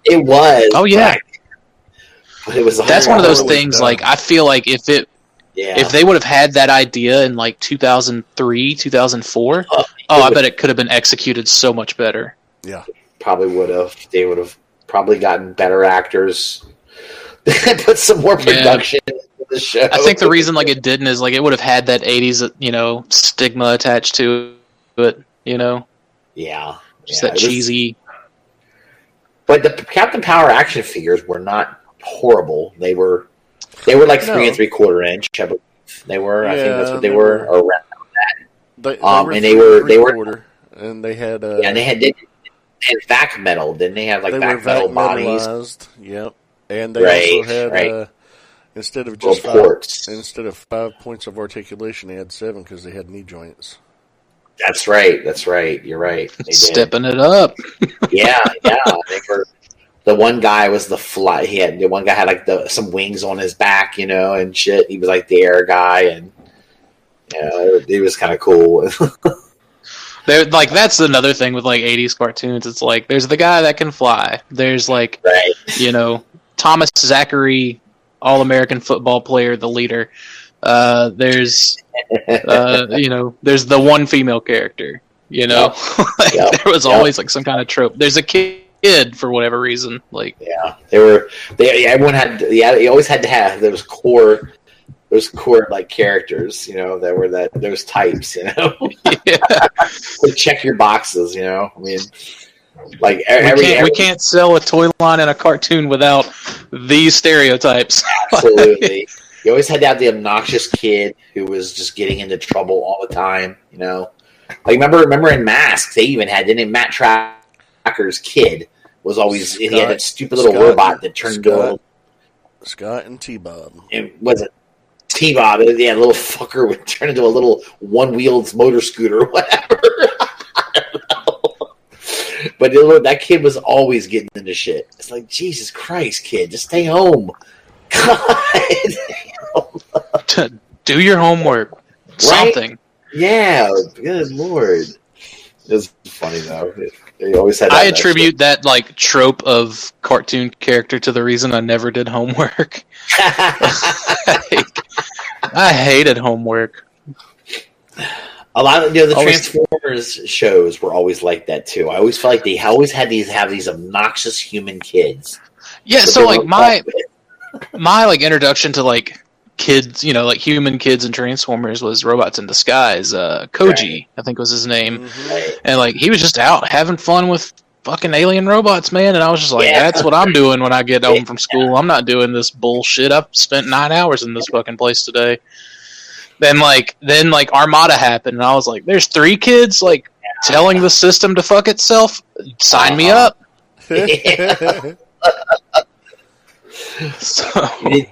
it was. Oh, yeah. but but it was That's one of those things. Like I feel like if it yeah. if they would have had that idea in like 2003, 2004, Uh, oh, I bet it could have been executed so much better. Yeah. probably would have. They would have probably gotten better actors. [laughs] Put some more Yeah. production into the show. I think the reason like it didn't is like it would have had that 80s you know stigma attached to it. You know, Yeah. just yeah, that it was- cheesy. But the Captain Power action figures were not horrible. They were they were like three No. and three quarter inch. I believe they were. I think that's what they, they were. were. Around. They, Um, and they were- they were- three-quarter, and they had uh, Yeah, and they had they had vac metal, didn't they? Have like they vac were vac metal bodies. Yep, and they Right, also had right. uh, instead of little just five, instead of five points of articulation, they had seven because they had knee joints. That's right. That's right. You're right. They did. Stepping it up. Yeah, yeah. [laughs] They were. The one guy was the fly. He had the one guy had like the some wings on his back, you know, and shit. He was like the air guy, and yeah, it, it was kind of cool. [laughs] There, like that's another thing with like '80s cartoons. It's like there's the guy that can fly. There's like right. you know Thomas Zachary, All American football player, the leader. Uh, there's uh, [laughs] you know there's the one female character. You know, [laughs] like, Yep. there was Yep. always like some kind of trope. There's a kid for whatever reason. Like Yeah, they were. They everyone had. Yeah, you always had to have those core, those core like characters. You know, that were that those types. You know, yeah, [laughs] [laughs] to check your boxes. You know, I mean, like e- we can't every we can't sell a toy line in a cartoon without these stereotypes. [laughs] absolutely. You always had to have the obnoxious kid who was just getting into trouble all the time. You know, like remember remember in Masks they even had didn't Matt Trakker's kid was always he had that stupid little Scott- robot that turned into a Scott. little Scott and T Bob. it was it T Bob? Yeah, a little fucker would turn into a little one wheeled motor scooter or whatever. [laughs] I don't know. But it that kid was always getting into shit. It's like Jesus Christ, kid, just stay home. God, [laughs] [laughs] Do your homework. Something. yeah, good lord. It was funny though. They always had. I that- that attribute that like trope of cartoon character to the reason I never did homework. [laughs] shit. I hated homework. A lot of you know the Always- Transformers shows were always like that too. I always felt like they always had these have these obnoxious human kids. Yeah, so like my [laughs] my like introduction to like kids, you know, like human kids and Transformers was Robots in Disguise. Uh, Koji, Right. I think was his name, Mhm. And like he was just out having fun with fucking alien robots, man. And I was just like, Yeah. that's what I'm doing when I get home [laughs] from school. I'm not doing this bullshit. I've spent nine hours in this fucking place today. Then like then like Armada happened, and I was like, there's three kids like telling the system to fuck itself. Sign me Uh-huh. up. [laughs] [laughs] [laughs] [laughs] So It-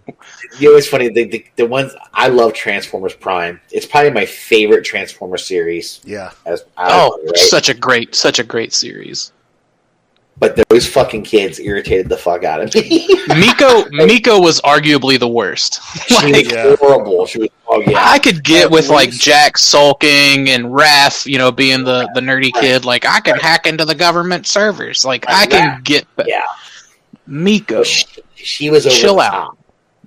you know, it's funny. The, the the ones I love Transformers Prime. It's probably my favorite Transformers series. yeah. As Oh, right? such a great, such a great series. but those fucking kids irritated the fuck out of me. [laughs] Miko, Miko was arguably the worst. she was like, Yeah. horrible. She was. Oh yeah. I could get At with like Jack sulking and Raf, you know, being the the nerdy kid. Like, I can hack into the government servers. Like, I can get yeah. Miko. She, she was over Chill the out. top.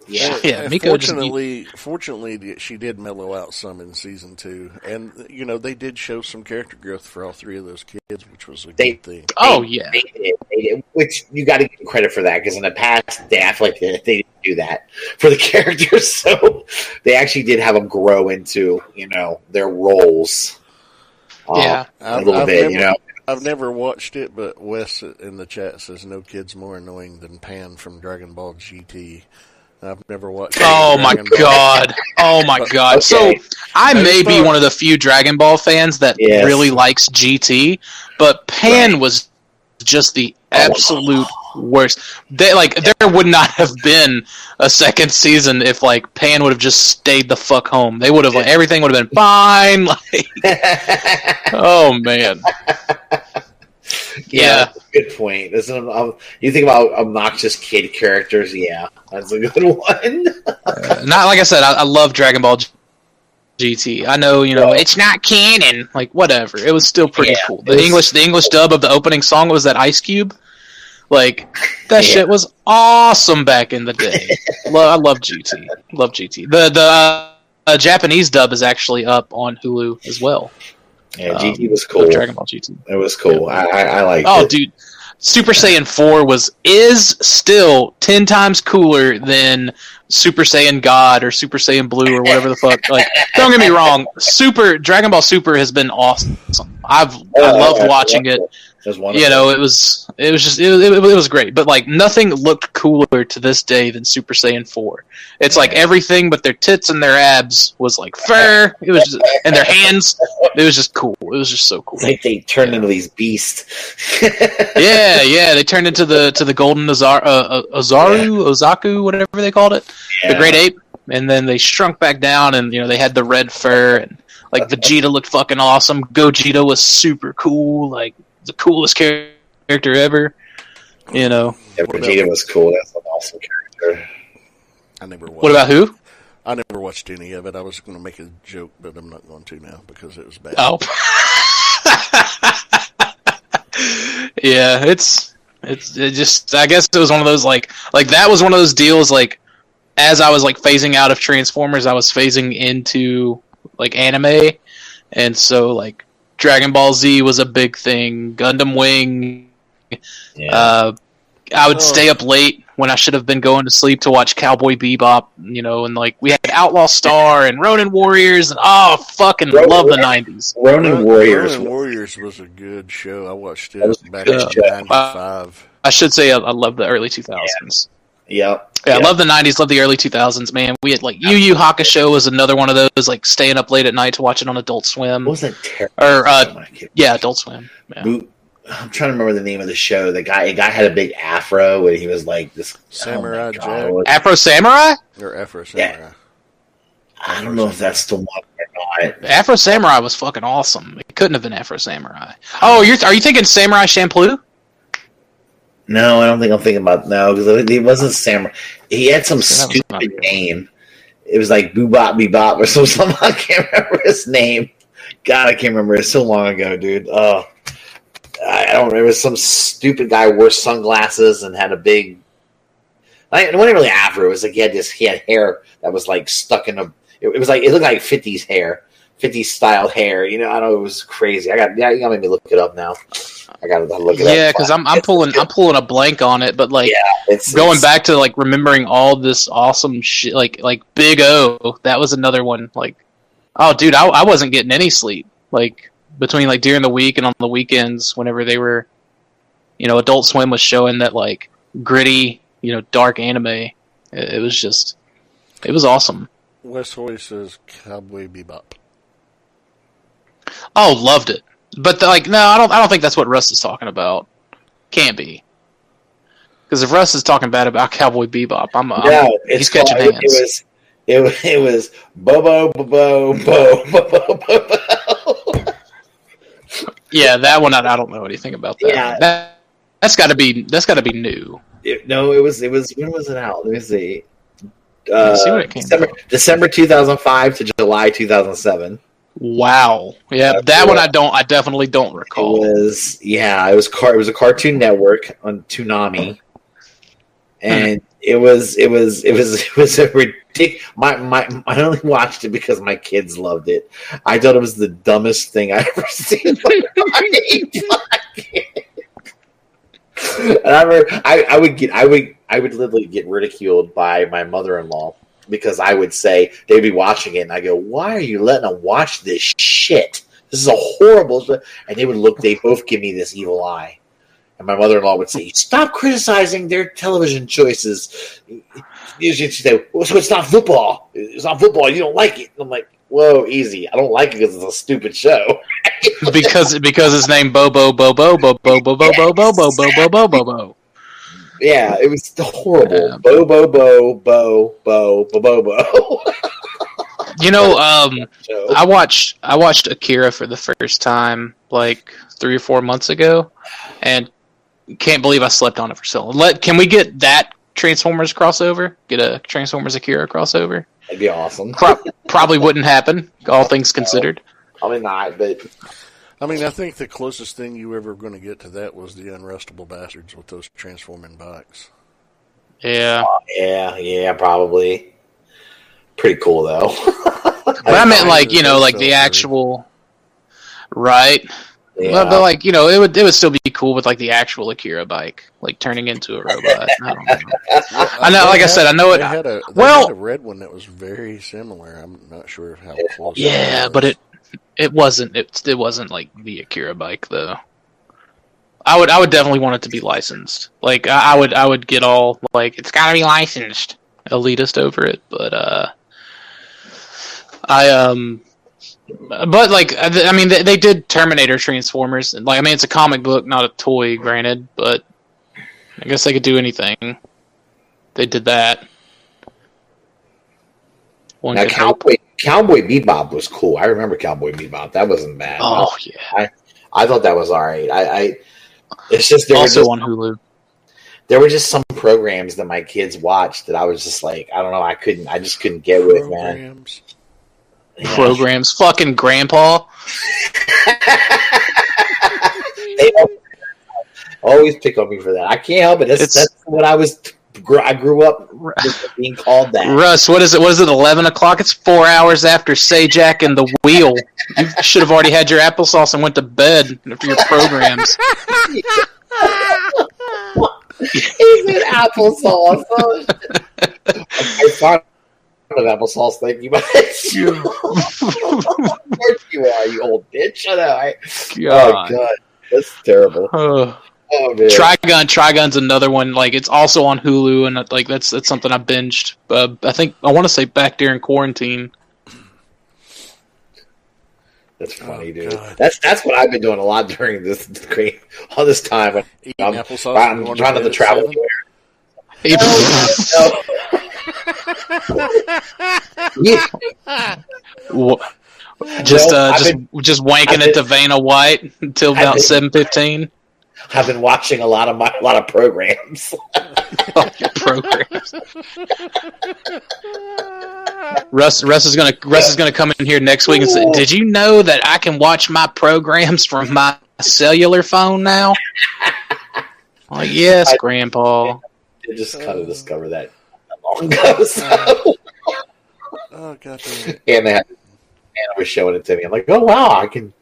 Yeah. And- Yeah, and Miko just- fortunately, fortunately, she did mellow out some in season two, and you know they did show some character growth for all three of those kids, which was a They- good thing. Oh yeah, They did, they did, which you got to give credit for that because in the past they act like they, they didn't do that for the [laughs] characters, so they actually did have them grow into you know their roles. uh, Yeah. a I've- little I've bit, never- you know. I've never watched it, but Wes in the chat says no kid's more annoying than Pan from Dragon Ball GT. I've never watched. Oh any my Dragon Ball. god. Oh my [laughs] god. So Okay. I I may be thought- one of the few Dragon Ball fans that Yes. really likes GT, but Pan Right. was just the Oh. Worst. They like there would not have been a second season if like Pan would have just stayed the fuck home. They would have like everything would have been fine. [laughs] Like [laughs] oh man. yeah, good point. This is, um, you think about obnoxious kid characters, yeah, that's a good [laughs] one. Not like I said, I, I love Dragon Ball G- GT. I know, you know, Yeah. it's not canon. Like whatever. It was still pretty Yeah, cool. The English the English dub of the opening song was that Ice Cube. Like That Yeah. shit was awesome back in the day. [laughs] Lo- I love GT. Love GT. The the uh, uh, Japanese dub is actually up on Hulu as well. Yeah, Um, GT was cool. Dragon Ball GT. It was cool. I I, I liked Oh, it. dude, Super Saiyan Four was is still ten times cooler than Super Saiyan God or Super Saiyan Blue or whatever the fuck. Like, [laughs] don't get me wrong, Super Dragon Ball Super has been awesome. I've I Oh, loved yeah, watching it. Was wonderful. You know, it was it was just it, it, it was great. But like nothing looked cooler to this day than Super Saiyan Four. It's like everything but their tits and their abs was like fur. It was just, and their hands. It was just cool. It was just so cool. It's like they turned into these beasts. [laughs] yeah, yeah. They turned into the to the golden Azar, uh, uh, Ozaru, Ozaku, whatever they called it, the great ape, and then they shrunk back down, and you know they had the red fur, and like Vegeta looked fucking awesome. Gogeta was super cool, like the coolest character ever. You know, Yeah, Vegeta was cool. That's an awesome character. I never watched. what about who? I never watched any of it. I was going to make a joke, but I'm not going to now because it was bad. Oh, [laughs] yeah. It's it's it just. I guess it was one of those like like that was one of those deals like as I was like phasing out of Transformers, I was phasing into like anime, and so like Dragon Ball Z was a big thing. Gundam Wing. Yeah. Uh, I would Oh. stay up late when I should have been going to sleep to watch Cowboy Bebop. You know, and like we had Outlaw Star and Ronin Warriors, and oh, fucking Ronin love the '90s. Ronin Ronin Warriors. Ronin Warriors was a good show. I watched it That was a back in show. '95. I should say I, I love the early 2000s. Yep. Yeah, I love the 90s, love the early 2000s, man. We had like Yu Yu Hakusho was another one of those, like staying up late at night to watch it on Adult Swim. What was that terrible? Or, uh, show? I can't- Yeah, Adult Swim. Yeah. Boot- I'm trying to remember the name of the show. The guy, a guy had a big afro, and he was like this Samurai oh. God, Afro Samurai? Or Afro Yeah. Samurai. I don't know if that's the one or not. Afro Samurai was fucking awesome. It couldn't have been Afro Samurai. Oh, you're are you thinking Samurai Champloo? No, I don't think I'm thinking about no because he wasn't samurai. He had some stupid name. It was like Boobop Bebop or [laughs] some- something. I can't remember his name. God, I can't remember. It's so long ago, dude. Oh, I I don't remember. It was some stupid guy who wore sunglasses and had a big. Like, it wasn't really afro. It was like he had this. He had hair that was like stuck in a. It, it was like it looked like '50s hair, '50s style hair. You know, I don't know. It was crazy. I got. Yeah, you got to make me look it up now. I got to look it. Yeah, because I'm I'm pulling I'm pulling a blank on it, but like Yeah, It's going it's- back to like remembering all this awesome shit, like like Big O. That was another one. Like, oh, dude, I I wasn't getting any sleep. Like between like during the week and on the weekends, whenever they were, you know, Adult Swim was showing that like gritty, you know, dark anime. It, it was just, it was awesome. Wes Hoy says Cowboy Bebop. Oh, loved it. But the, like, no, I don't. I don't think that's what Russ is talking about. Can't be. Because if Russ is talking bad about Cowboy Bebop, I'm, I'm No, it's he's catching called- hands. It was it was it was Bobo Bobo Bo Bobo Bobo. Yeah, that one I, I don't know anything about that. Yeah. That, that's got to be that's got to be new. It- no, it was it was when was it out? Let me see. See Uh, what it came December out. December two thousand five to July two thousand seven. Wow. Yeah, That's that one. I don't. I definitely don't recall. It was yeah, it was car it was a Cartoon Network on Toonami, and it was it was it was [laughs] it was a ridiculous. My my I only watched it because my kids loved it. I thought it was the dumbest thing I [laughs] ever seen. [laughs] and I remember I, I would get I would I would literally get ridiculed by my mother in law because I would say they'd be watching it and I go, Why are you letting them watch this shit? This is a horrible show." and they would look they both give me this evil eye. And my mother in law would say, Stop criticizing their television choices. She'd say, well, so it's not football. It's not football. You don't like it. And I'm like, Whoa, easy. I don't like it because it's a stupid show. because because his name Bobo Bobo Bobo Bobo Bobo Bobo Bobo Bobo Bobo. Yeah, it was horrible. Yeah. Bo bo bo bo bo bo bo bo. [laughs] You know, um, [laughs] I watched I watched Akira for the first time like three or four months ago, and can't believe I slept on it for so long. Let can we get that Transformers crossover? Get a Transformers Akira crossover? That'd be awesome. Pro- [laughs] probably wouldn't happen, all things considered. I mean, not, but I mean, I think the closest thing you ever going to get to that was the Unrustable Bastards with those transforming bikes. Yeah, oh, Yeah, yeah, probably. Pretty cool though. but I meant like you know, like the actual, right? yeah. But, but like you know, it would it would still be cool with like the actual Akira bike, like turning into a robot. I don't know. I know, like I said, I know it- They had a, they well- had a red one that was very similar. I'm not sure how close. Yeah, it but it it wasn't it it wasn't like the Akira bike though. I would I would definitely want it to be licensed. Like I, I would I would get all like it's got to be licensed elitist over it, but uh, I um. But like, I I mean, they, they did Terminator Transformers. Like, I mean, it's a comic book, not a toy, granted. But I guess they could do anything. They did that. One Now, could hope. Cowboy Cowboy Bebop was cool. I remember Cowboy Bebop. That wasn't bad. Oh yeah. I I, thought that was all right. I, I it's just there were Also just, on Hulu. there were just some programs that my kids watched that I was just like, I don't know, I couldn't, I just couldn't get with, man. Programs. Yeah. Programs. Fucking grandpa. [laughs] they always pick on me for that. I can't help it. That's, It's- that's what I was. Gr- I grew up being called that. Russ, what is it? What is it? Eleven o'clock? It's four hours after Sajak and the Wheel. You should have already had your applesauce and went to bed for your programs. [laughs] Even applesauce. Oh, [laughs] I thought of applesauce. Thank you much. [laughs] of course you are, you old bitch. I know. I, oh God. god, that's terrible. Ugh. Oh man. Trigun, Trigun's another one. Like it's also on Hulu, and like that's that's something I binged. Uh, I think I want to say back during quarantine. That's funny, Oh, dude. God. That's that's what I've been doing a lot [laughs] during this great all this time. When Eating I'm, applesauce. I'm and going trying not to at travel seven. anywhere. [laughs] [laughs] Wha- just uh, just just wanking I've it to White until about seven fifteen. I've been watching a lot of my a lot of programs. programs. [laughs] Russ, Russ is gonna Russ is gonna come in here next week and say, "Did you know that I can watch my programs from my cellular phone now?" I'm [laughs] like, yes, I- Grandpa. I just kind of discovered that long ago. So. [laughs] Oh god damn and they had, Anna was showing it to me. I'm like, oh wow, I can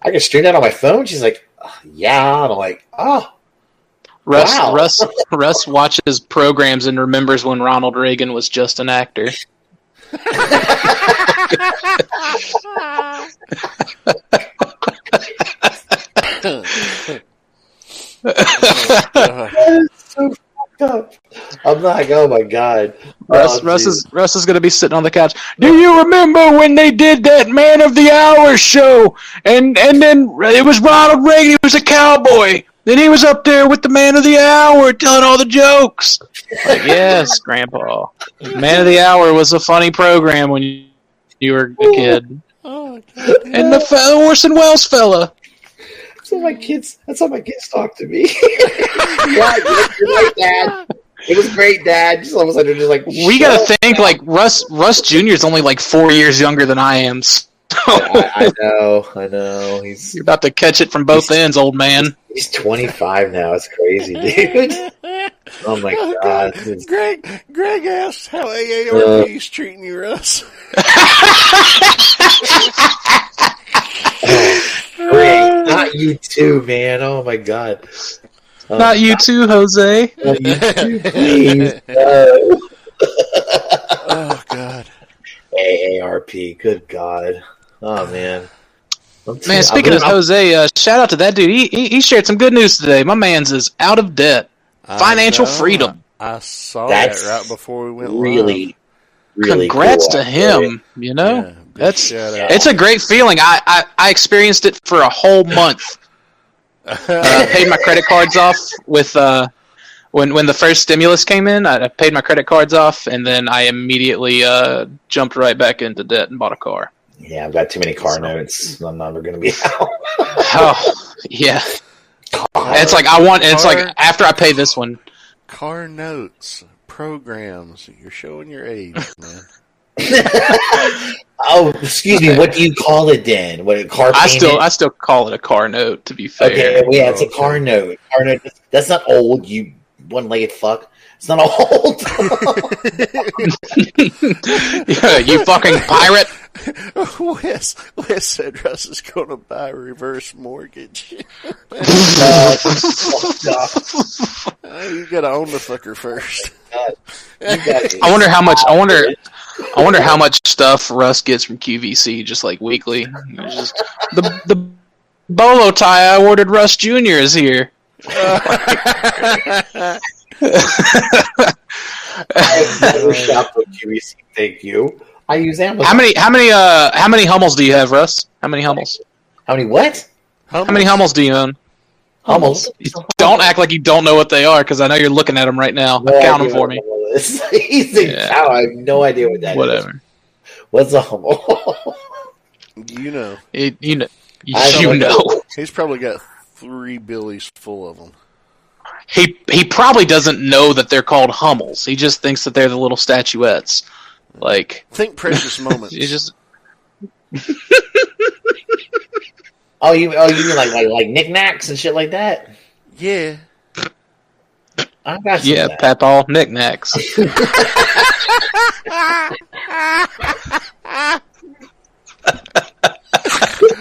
I can stream that on my phone. She's like, "Oh, yeah, and I'm like, oh, Russ, Wow. Russ, [laughs] Russ watches programs and remembers when Ronald Reagan was just an actor. [laughs] Oh, that is fucked up. I'm like, oh my god, Russ, Oh, Russ is Russ is gonna be sitting on the couch. Do you remember when they did that Man of the Hour show? And and then it was Ronald Reagan. He was a cowboy. Then he was up there with the Man of the Hour telling all the jokes. Like, yes, Grandpa. Man of the Hour was a funny program when you, you were a kid. Oh, And the fe- Orson Welles fella. That's how my kids. That's how my kids talk to me. [laughs] yeah, you're right, Dad. It was great, Dad. Just all of a sudden, they're just like, We gotta think like Russ. Russ Jr. is only like four years younger than I am. [laughs] So I, I know, I know. He's you're about to catch it from both ends, old man. he's 25 now. It's crazy, dude. Oh my [laughs] god. It's- Greg, Greg asked how AARP uh, is treating you, Russ. Great. Not you too, man. Oh my god. Oh, Not you too, Jose. Not you too, please. [laughs] No. Oh God. AARP. Good god. Oh man. I'm t- Man, I'm speaking of I'm- Jose, uh, shout out to that dude. He, he he shared some good news today. My man's is out of debt, financial I freedom. I saw That's that right before we went really, really. Congrats cool. to him. You know, Yeah, big that's shout out. it's a great feeling. I, I I experienced it for a whole month. Uh, I paid my credit cards off with uh when when the first stimulus came in. I, I paid my credit cards off, and then I immediately uh jumped right back into debt and bought a car. Yeah, I've got too many car notes. I'm never going to be out. [laughs] Oh yeah, God. it's like I want. It's like after I pay this one. car notes, programs. You're showing your age, man. [laughs] oh, excuse me. What do you call it then? What a car? I still I still call it a car note. To be fair, okay. Well, yeah, it's a Okay. car note. Car note. That's not old. You one-legged fuck. It's not old. [laughs] yeah, you fucking pirate. [laughs] Wes, Wes said Russ is going to buy a reverse mortgage. Uh, fucked up. You got to own the fucker first. You got it. I wonder how much. I wonder. I wonder how much stuff Russ gets from QVC just like weekly. Just, the the bolo tie I ordered Russ Junior is here. I've never [laughs] shopped with QVC. Thank you. I use Amazon. How many? How many? Uh, how many Hummels do you have, Russ? How many Hummels? How many? What? How many Hummels do you own? Hummels. Don't act like you don't know what they are, because I know you're looking at them right now. No Count them for me. Hummel is. [laughs] He's a Yeah. cow. I have no idea what that is. Whatever. What's a Hummel? [laughs] You know, It, you know. I You know. know. he's probably got three billies full of them. He he probably doesn't know that they're called Hummels. He just thinks that they're the little statuettes. Like Think precious [laughs] moments. he just oh, you oh you mean like like like knickknacks and shit like that? yeah. I got some yeah, of that. Papal knickknacks.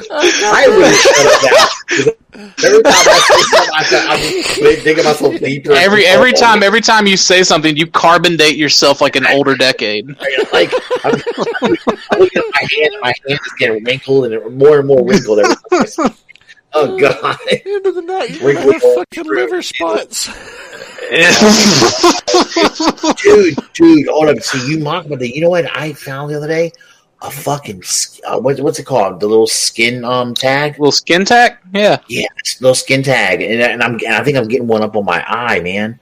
I really shut up now. Every time I say something, I, th- I just digging myself deeper. every every time every time you say something, you carbon date yourself like an older decade. like I'm, I'm at my hand, my hand is getting wrinkled and more and more wrinkled. Every time I say- oh god! End of the night, you Wrinkle have fucking liver spots. Dude, dude, hold up. See, you mock, but the, you know what I found the other day? A fucking sk- uh, what, what's it called? The little skin um tag. Little skin tag. Yeah. Yeah, little skin tag, and, and I'm and I think I'm getting one up on my eye, man.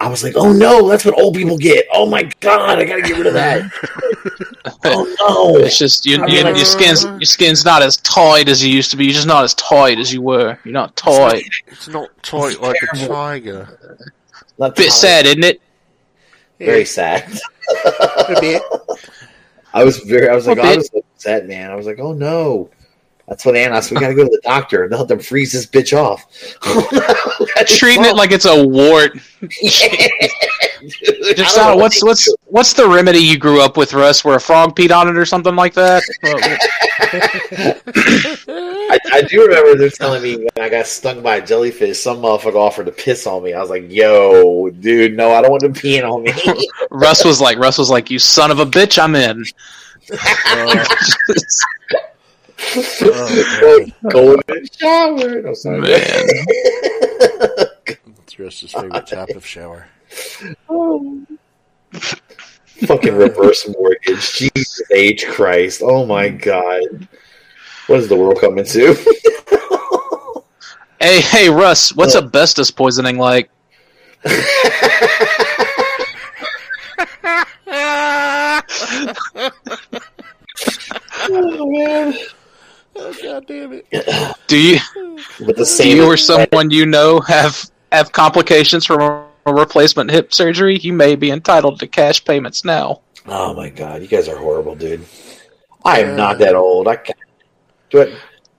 I was like, oh no, that's what old people get. Oh my god, I gotta get rid of that. [laughs] oh no, It's just you, you, your skin's your skin's not as tight as you used to be. You're just not as tight as you were. You're not tight. It's not tight like a tiger. Not Bit sad, isn't it? Very sad. [laughs] I was very. I was like, A I bit. was so upset, man. I was like, oh no. That's what Anna. So we got to go to the doctor. They'll have to freeze this bitch off. Oh, no. That's Treating it like it's a wart. [laughs] Yeah. Dude, [laughs] Just I don't uh, know what's what what's what's the remedy you grew up with, Russ? Where a frog peed on it or something like that? [laughs] I, I do remember them telling me when I got stung by a jellyfish, some motherfucker offered to piss on me. I was like, "Yo, dude, no, I don't want them peeing on me." [laughs] Russ was like, Russ was like, "You son of a bitch, I'm in." Oh, Go in the shower. No, sorry. Man. it's Russ's favorite type of shower. Oh. Fucking reverse mortgage. Jesus H Christ. Oh my god. What is the world coming to? [laughs] Hey, hey, Russ, what's uh. asbestos poisoning like? [laughs] oh man. Oh, God damn it. Do you do you or someone you know have have complications from replacement hip surgery? You may be entitled to cash payments now. Oh my god, you guys are horrible, dude. I am not that old. I can't do it.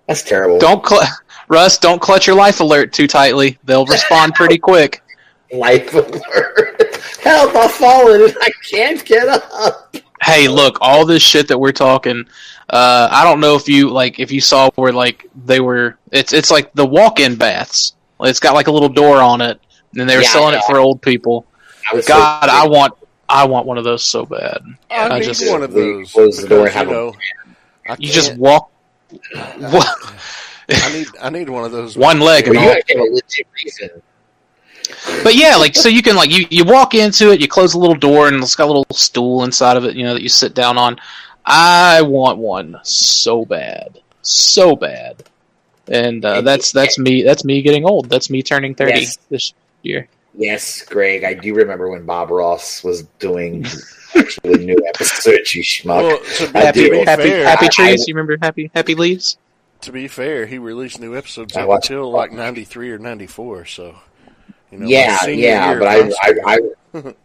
That's terrible. Don't cl- Russ, don't clutch your life alert too tightly. They'll respond pretty quick. [laughs] life alert. Help, I've fallen and I can't get up. Hey, look, all this shit that we're talking. Uh, I don't know if you like if you saw where like they were. It's it's like the walk-in baths. It's got like a little door on it, and they were Yeah, selling it for old people. I God, so- I want I want one of those so bad. I, I need just- one of those. Close the door and have you a- know, I You just walk. [laughs] What? I need I need one of those. [laughs] One leg Well, and you gotta give a legit reason. But yeah, like so you can like you you walk into it, you close the little door, and it's got a little stool inside of it, you know, that you sit down on. I want one so bad, so bad, and uh, that's that's me. That's me getting old. That's me turning thirty Yes. this year. Yes, Greg, I do remember when Bob Ross was doing actually new episodes. You schmuck. Well, to be, Happy to do. be happy fair, happy I- trees. you remember happy happy leaves? to be fair, he released new episodes I up watched- until like '93 or '94. So, you know, yeah, senior yeah, but I, I. I, [laughs]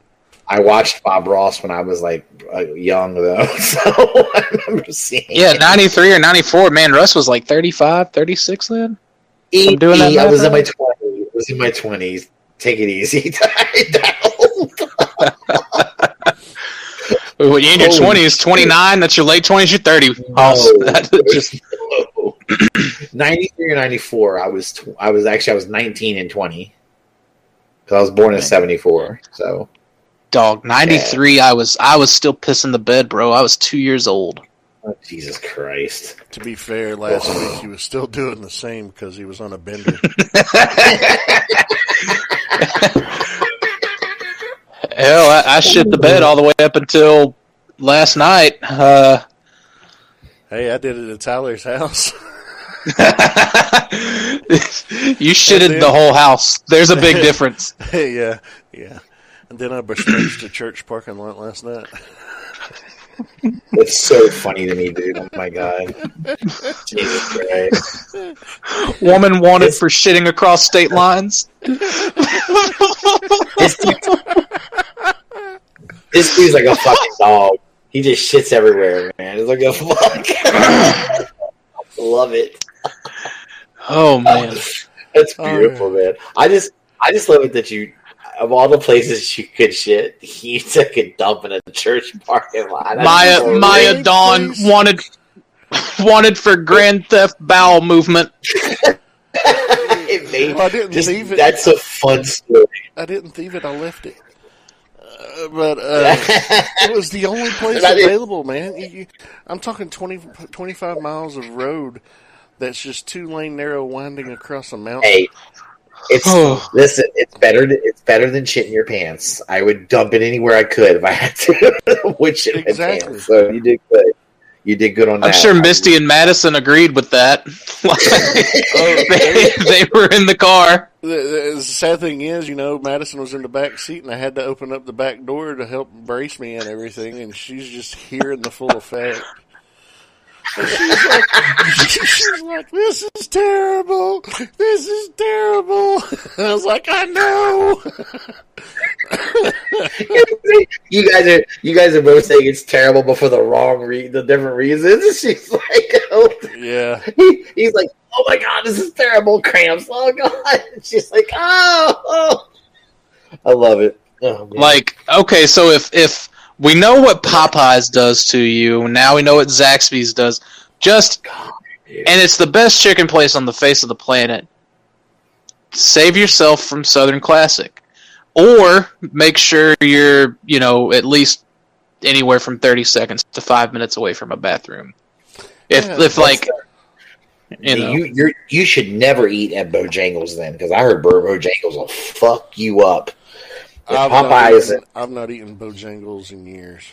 I watched Bob Ross when I was like uh, young though, [laughs] so I remember seeing. Yeah, 93 or 94. Man, Russ was like 35, 36 then. E- I'm doing that E- I was in my twenties. I was in my twenties. Take it easy. [laughs] Down. When you're in your Holy 20s, 29, that's your late 20s, you're 30. Hoss. That just, [clears throat] ninety three or ninety four. I was tw- I was actually I was nineteen and twenty because I was born in seventy four. So dog, 93, I was I was still pissing the bed, bro. I was two years old. oh, Jesus Christ. To be fair, last week he was still doing the same because he was on a bender. [laughs] [laughs] Hell, I, I shit the bed all the way up until last night. Uh, hey, I did it at Tyler's house. [laughs] [laughs] you shitted the whole house. There's a big [laughs] difference. yeah, yeah. And then I [clears throat] besmirched the church parking lot last night. It's so funny to me, dude. Oh my god. Jesus Christ. Woman wanted for shitting across state lines. This, dude, this dude's like a fucking dog. He just shits everywhere, man. It's like a fuck. Love it. Oh man. That's Oh, beautiful, man. I just I just love it that you of all the places you could shit, he [laughs] took a dump in a church parking lot. I Maya Maya Really, Dawn please? wanted wanted for grand theft bowel movement. it made- Well, I didn't just- leave it. That's a fun story. I didn't thieve it. I left it. Uh, but uh, [laughs] it was the only place And I didn't- available, man. You, you, I'm talking 20, 25 miles of road that's just two lane narrow winding across a mountain. hey, it's Oh. listen. It's better. To, it's better than shit in your pants. I would dump it anywhere I could if I had to. [laughs] Which shit in my Exactly. pants. So you did good. You did good on that. I'm sure Misty and Madison agreed with that. [laughs] Oh, [laughs] they, they were in the car. The, the, the sad thing is, you know, Madison was in the back seat, and I had to open up the back door to help brace me and everything, and she's just hearing the full effect. And she's like, she's like, "This is terrible. This is terrible." And I was like, "I know." [laughs] you guys are you guys are both saying it's terrible, but for the wrong re- the different reasons. [laughs] She's like, oh, yeah, he, he's like, oh my god, this is terrible. Cramps. Oh god. [laughs] She's like, oh, oh. I love it. Oh. Like, okay, so if if we know what Popeyes does to you, now we know what Zaxby's does. Just dude. and it's the best chicken place on the face of the planet. Save yourself from Southern Classic, or make sure you're you know at least anywhere from thirty seconds to five minutes away from a bathroom. If Yeah, if like the- you know you you're, you should never eat at Bojangles then, because I heard Bo- Bojangles will fuck you up. I've not, eaten, I've not eaten Bojangles in years.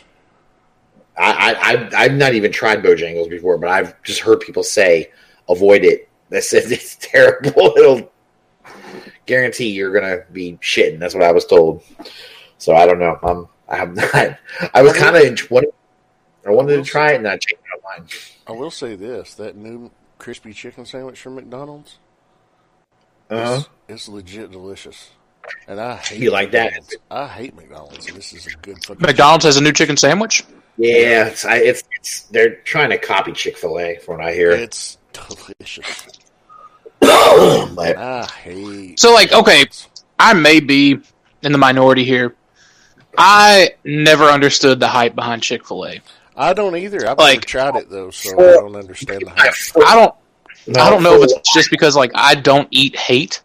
I, I, I I've not even tried Bojangles before, but I've just heard people say avoid it. [laughs] They said it's terrible. [laughs] It'll guarantee you're gonna be shitting. That's what I was told. So I don't know. I'm I have [laughs] not. I was kind of. I wanted to try it, and I changed my mind. I will say this: that new crispy chicken sandwich from McDonald's, Uh-huh. it's, it's legit delicious. And I hate You like that? McDonald's. I hate McDonald's. This is a good fucking McDonald's has a new chicken sandwich. Yeah, it's, I, it's it's they're trying to copy Chick Fil A, from what I hear. It's delicious. [coughs] but I hate. So, like, okay, I may be in the minority here. I never understood the hype behind Chick Fil A. I don't either. I've Like- never tried it though, so I don't understand the hype. I don't. No, I don't know if it's just because like I don't eat hate.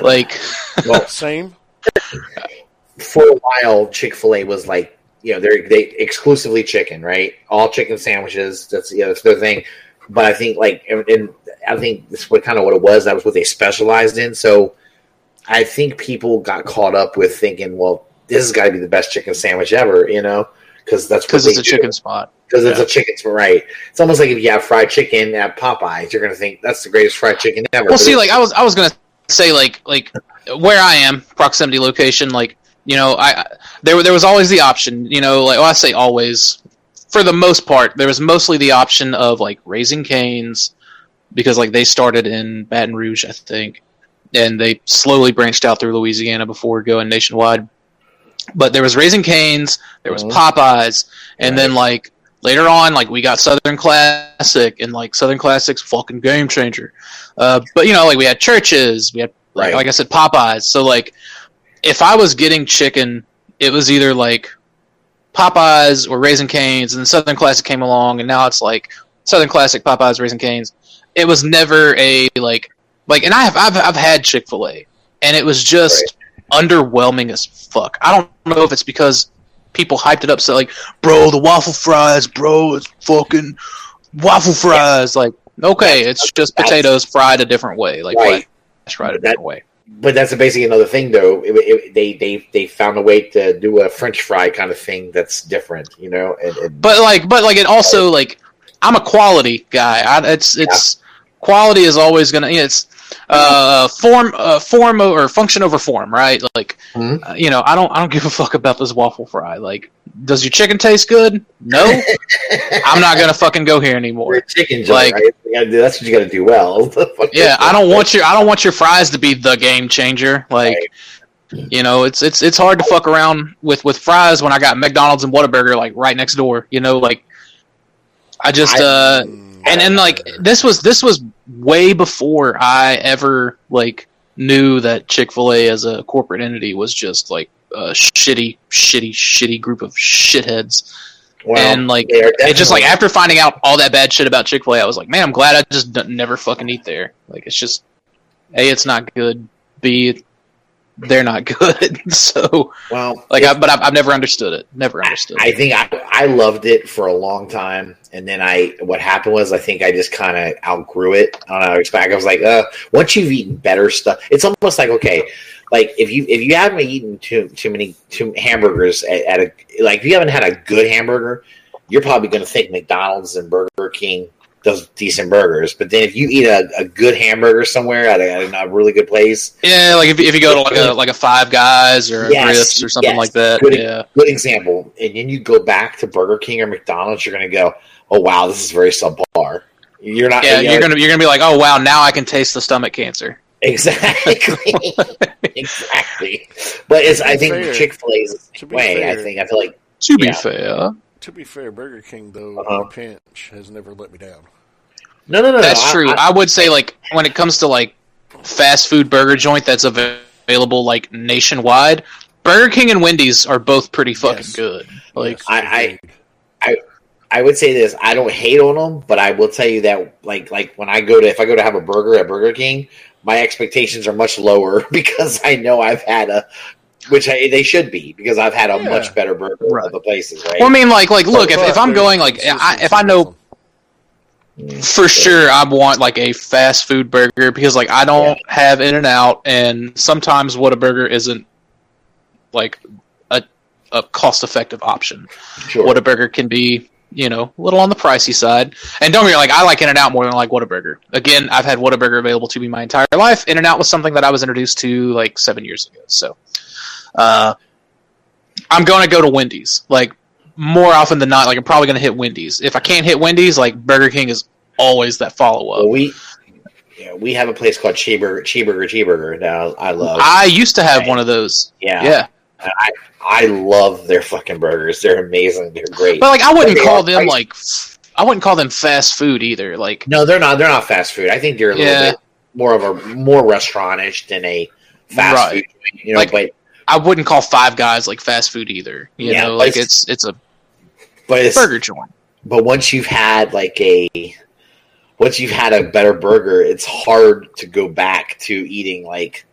Like, well, [laughs] Same. for a while, Chick Fil A was like, you know, they're they exclusively chicken, right? All chicken sandwiches. That's you know, that's their thing. But I think like, and, and I think that's what kind of what it was. That was what they specialized in. So I think people got caught up with thinking, well, this has got to be the best chicken sandwich ever, you know, because that's because it's a do. chicken spot. because it's a chicken spot, right? It's almost like if you have fried chicken at Popeyes, you're gonna think that's the greatest fried chicken ever. Well, But see, like I was, I was gonna say, like, like where I am, proximity location, like you know, I there there was always the option, you know, like well, I say always, for the most part, there was mostly the option of like raising canes, because like they started in Baton Rouge, I think, and they slowly branched out through Louisiana before going nationwide. but there was Raising Canes, there was Mhm. Popeyes, and then like later on, like we got Southern Classic, and like Southern Classic's fucking game changer. Uh, but you know, like we had Church's, we had like, Right. like I said, Popeyes. So like, if I was getting chicken, it was either like Popeyes or Raising Canes, and then Southern Classic came along, and now it's like Southern Classic, Popeyes, Raising Canes. It was never a like like, and I have I've I've had Chick Fil A, and it was just underwhelming as fuck. I don't know if it's because people hyped it up so like, bro, the waffle fries, bro, it's fucking waffle fries. Like, okay, it's just potatoes fried a different way, like Right. fried a That- different way. But that's basically another thing, though. It, it, they they they found a way to do a French fry kind of thing that's different, you know. And, and But like, but like, it also like, I'm a quality guy. I, it's it's quality is always gonna. It's uh form uh, form or function over form, right? Like, Mhm. uh, you know, I don't I don't give a fuck about this waffle fry. Like, does your chicken taste good? No, I'm not gonna fucking go here We're anymore. a chicken like- right? You do- That's what you got to do well. [laughs] Yeah, I don't want your I don't want your fries to be the game changer. Like, you know, it's it's it's hard to fuck around with with fries when I got McDonald's and Whataburger like right next door. You know, like I just I- uh and and like this was this was way before I ever like knew that Chick Fil A as a corporate entity was just like a shitty, shitty, shitty group of shitheads. Well, and like it just like after finding out all that bad shit about Chick Fil A, I was like, man, I'm glad I just d- never fucking eat there. Like it's just a, it's not good. B, they're not good. [laughs] so well, like, I, but I've, I've never understood it. Never understood. I it. think I, I loved it for a long time, and then I what happened was I think I just kind of outgrew it. I don't know. It's back. I was like, uh, once you've eaten better stuff, it's almost like okay, like if you if you haven't eaten too too many too hamburgers at, at a like if you haven't had a good hamburger, you're probably going to think McDonald's and Burger King does decent burgers. But then if you eat a, a good hamburger somewhere at a, at a really good place, yeah, like if, if you go to like a like a Five Guys or Yes, Griff's or something yes. like that. Good- yeah, good example. And then you go back to Burger King or McDonald's, you're going to go, oh wow, this is very subpar. You're not. yeah, you know, you're gonna you're gonna be like, oh wow, now I can taste the stomach cancer. exactly, [laughs] [laughs] exactly. But it's. I think Chick Fil A is the To same be way. I think. I feel like To be Yeah. fair, To be fair, Burger King though, Uh-huh. a pinch has never let me down. no, no, no. That's no, true. I- I, would say like when it comes to like fast food burger joint that's av- available like nationwide, Burger King and Wendy's are both pretty fucking Yes. good. Like Yes, I- I- agreed. I would say this. I don't hate on them, but I will tell you that, like, like when I go to if I go to have a burger at Burger King, my expectations are much lower [laughs] because I know I've had a, which I, they should be because I've had a Yeah. much better burger Right. at other places, right? well, I mean, like like look, if, But if I'm going like I, if I know mm. for sure I want like a fast food burger because like I don't have In and Out, and sometimes Whataburger isn't like a a cost effective option. sure. Burger can be, you know, a little on the pricey side. And don't get me wrong, like I like In and Out more than I like Whataburger. Again, I've had Whataburger available to me my entire life. In and Out was something that I was introduced to like seven years ago. So uh I'm gonna go to Wendy's. Like more often than not, like I'm probably gonna hit Wendy's. If I can't hit Wendy's, like Burger King is always that follow Well, up. we yeah, we have a place called Cheeseburger, Cheeseburger, Cheeseburger that I love. I used to have one of those. yeah, Yeah. I I love their fucking burgers. They're amazing. They're great. But like I wouldn't call them pricey. like I wouldn't call them fast food either. Like no, they're not. They're not fast food. I think they're a little Yeah. bit more of a more restaurantish than a fast Right. food. You know, Like- but I wouldn't call Five Guys like fast food either. You Yeah, know, like it's- it's a but it's burger joint. but once you've had like a once you've had a better burger, it's hard to go back to eating like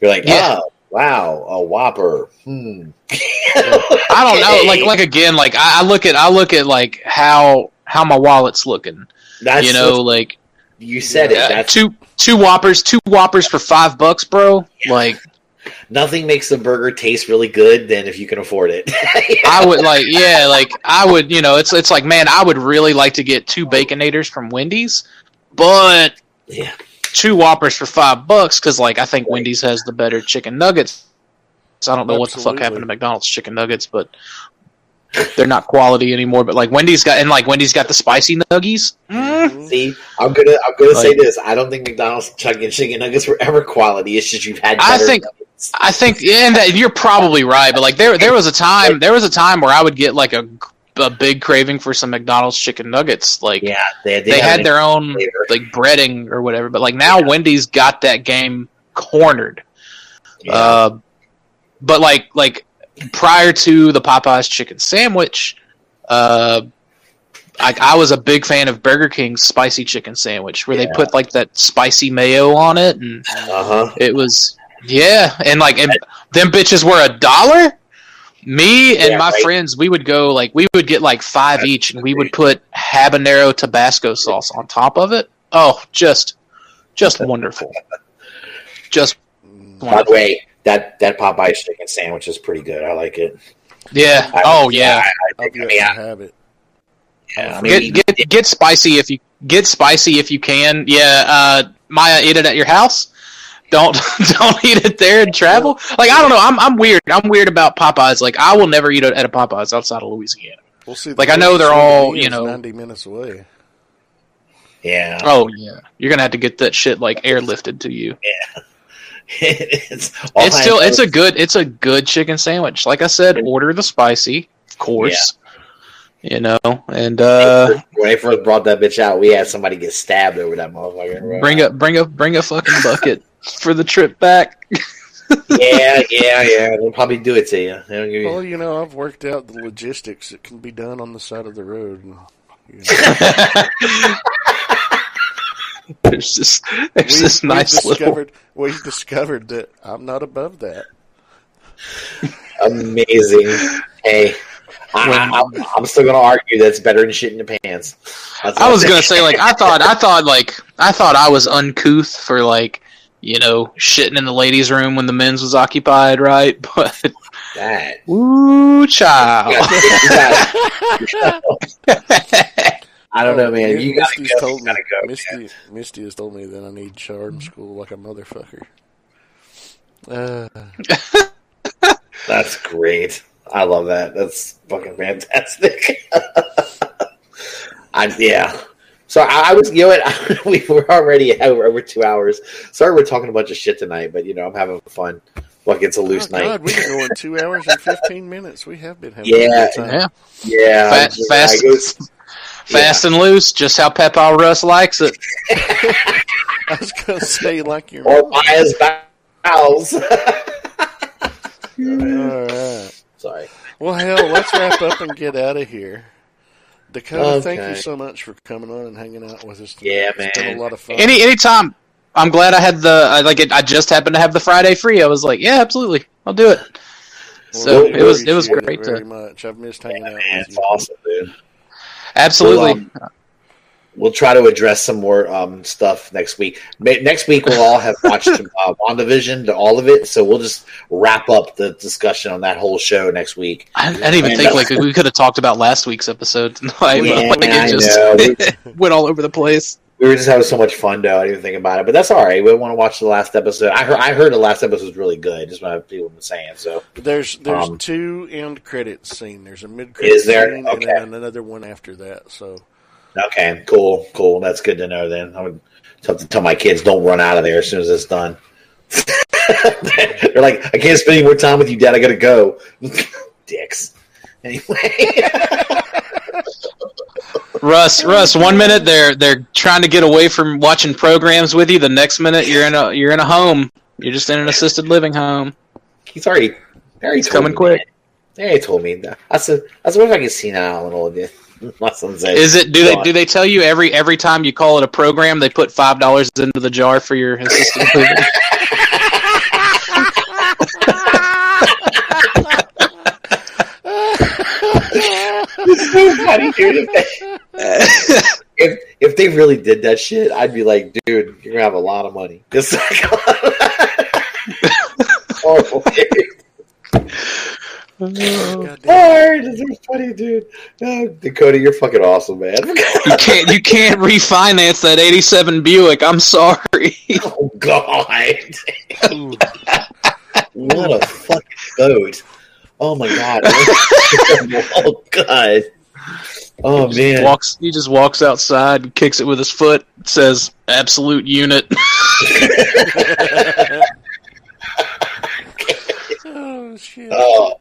you're like, Yeah. oh wow, a Whopper. Hmm. [laughs] I don't know. Like like again, like I, I look at I look at like how how my wallet's looking. That's you know, like you said it. uh, That's two two whoppers, two whoppers for five bucks, bro. Like nothing makes the burger taste really good than if you can afford it. [laughs] I would like yeah, like I would you know it's it's like man, I would really like to get two baconators from Wendy's, but yeah. two whoppers for five bucks because like I think Wendy's has the better chicken nuggets. So I don't know what the fuck happened to McDonald's chicken nuggets, but they're not quality anymore. But like Wendy's got and like Wendy's got the spicy nuggies. Mm. See, I'm gonna I'm gonna say this. I don't think McDonald's chicken chicken nuggets were ever quality. It's just you've had. I think- nuggets. I think, and that, you're probably right, but like there, there was a time, there was a time where I would get like a, a big craving for some McDonald's chicken nuggets. Like Yeah, they, they, have had their own flavor. like breading or whatever, but like now Yeah. Wendy's got that game cornered. Yeah. Uh, but like like prior to the Popeyes chicken sandwich, uh, I, I was a big fan of Burger King's spicy chicken sandwich, where they put like that spicy mayo on it, and uh-huh. it was yeah, and like and them bitches were a dollar. Me and Yeah, my right. friends, we would go like we would get like five That's each, and we would put habanero Tabasco sauce on top of it. Oh, just just [laughs] wonderful. Just Mm. By the way, that that Popeye chicken sandwich is pretty good. I like it. Yeah. I- Oh yeah. I, I I'll I mean, to have it. yeah, I mean, Get get get spicy if you get spicy if you can. Yeah. Uh, Maya, eat it at your house. Don't [laughs] don't eat it there and travel. Like I don't know. I'm I'm weird. I'm weird about Popeyes. Like I will never eat at a Popeyes outside of Louisiana. We'll see. Like, I know they're all, you know- ninety minutes away. yeah. Oh yeah. You're gonna have to get that shit like airlifted to you. Yeah. [laughs] it's it's still it's a good it's a good chicken sandwich. Like I said, order the spicy, of course. You know, and uh when they first brought that bitch out, we had somebody get stabbed over that motherfucker. bring up, bring up, bring a fucking bucket for the trip back. [laughs] yeah, yeah, yeah. They'll probably do it to you. Give you Well, you know, I've worked out the logistics. It can be done on the side of the road. And, you know. [laughs] there's this there's we, this we nice little discovered we discovered that I'm not above that. amazing. hey, I, I, I'm, I'm still gonna argue that's better than shit in the pants. That's I was gonna say like I thought I thought like I thought I was uncouth for like you know shitting in the ladies' room when the men's was occupied, right? [laughs] But that. ooh, child. I don't know, man. You gotta Misty's go. told You me, gotta go. Misty, Misty has told me that I need charm school like a motherfucker. Uh, [laughs] [laughs] That's great. I love that. That's fucking fantastic. I yeah. So I, I was, you know what? [laughs] we were already over, over two hours. Sorry, we're talking a bunch of shit tonight, but you know I'm having fun. Fuck, it's a loose oh night. God, we've been going two [laughs] hours and fifteen minutes. We have been having Yeah. a good time. yeah, Yeah, Fast- I- fast- I goes- fast and loose, just how Peppa Russ likes it. [laughs] I was gonna say like your or Maya's bowels. All right. Sorry. Well, hell, let's wrap up and get out of here. Dakota, thank you so much for coming on and hanging out with us. Tonight. Yeah, It's been man. a lot of fun. Any anytime. I'm glad I had the I, like it. I just happened to have the Friday free. I was like, yeah, absolutely, I'll do it. Well, So we it was it was appreciate great very to much. I've missed hanging out Man, with it's you. awesome, dude. absolutely. Well, um, We'll try to address some more um, stuff next week. Ma- Next week, we'll all have watched [laughs] uh, WandaVision, to all of it. So we'll just wrap up the discussion on that whole show next week. I, I didn't even Man, think that- like we could have talked about last week's episode [laughs] tonight. Yeah, but, like, I it just know. [laughs] went all over the place. We were just having so much fun, though. I didn't even think about it, but that's all right. We want to watch the last episode. I heard, I heard the last episode was really good. Just what people have been saying. So There's there's Um, two end credits scene. There's a mid credit Is there? scene Okay. and then another one after that. So okay, cool, cool. That's good to know. Then I would have to tell my kids don't run out of there as soon as it's done. [laughs] They're like, I can't spend any more time with you, Dad. I gotta go. [laughs] Dicks. Anyway. [laughs] Russ, Russ, one minute they're they're trying to get away from watching programs with you. The next minute you're in a you're in a home. You're just in an assisted living home. He's already, already told coming me, quick. They already told me. that. I said, I said, what if I get senile and old? [laughs] My son said, Is it? Do they do they tell you every every time you call it a program they put five dollars into the jar for your? [laughs] It's so funny, dude. If they, [laughs] if, if they really did that shit, I'd be like, dude, you're gonna have a lot of money. Just horrible. dude. Oh, goddamn, Hard. This is funny, dude. Oh, Dakota, you're fucking awesome, man. [laughs] You can't you can't refinance that eighty seven Buick. I'm sorry. [laughs] oh God. [laughs] What a fucking boat. Oh my god. oh god. Oh man. Walks he just walks outside kicks it with his foot. Says absolute unit. Shit. Oh,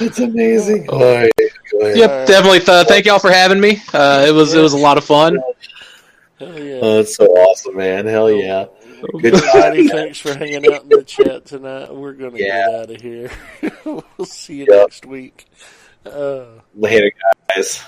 it's amazing. All right, go ahead. Yep, Alright. definitely. Th- thank y'all for having me. Uh, it was it was a lot of fun. Hell yeah. Oh, it's so awesome, man. Hell yeah. Good job. Everybody, thanks for hanging out in the chat tonight. We're gonna Yeah. get out of here. [laughs] we'll see you Yep. next week. Uh, Later, guys.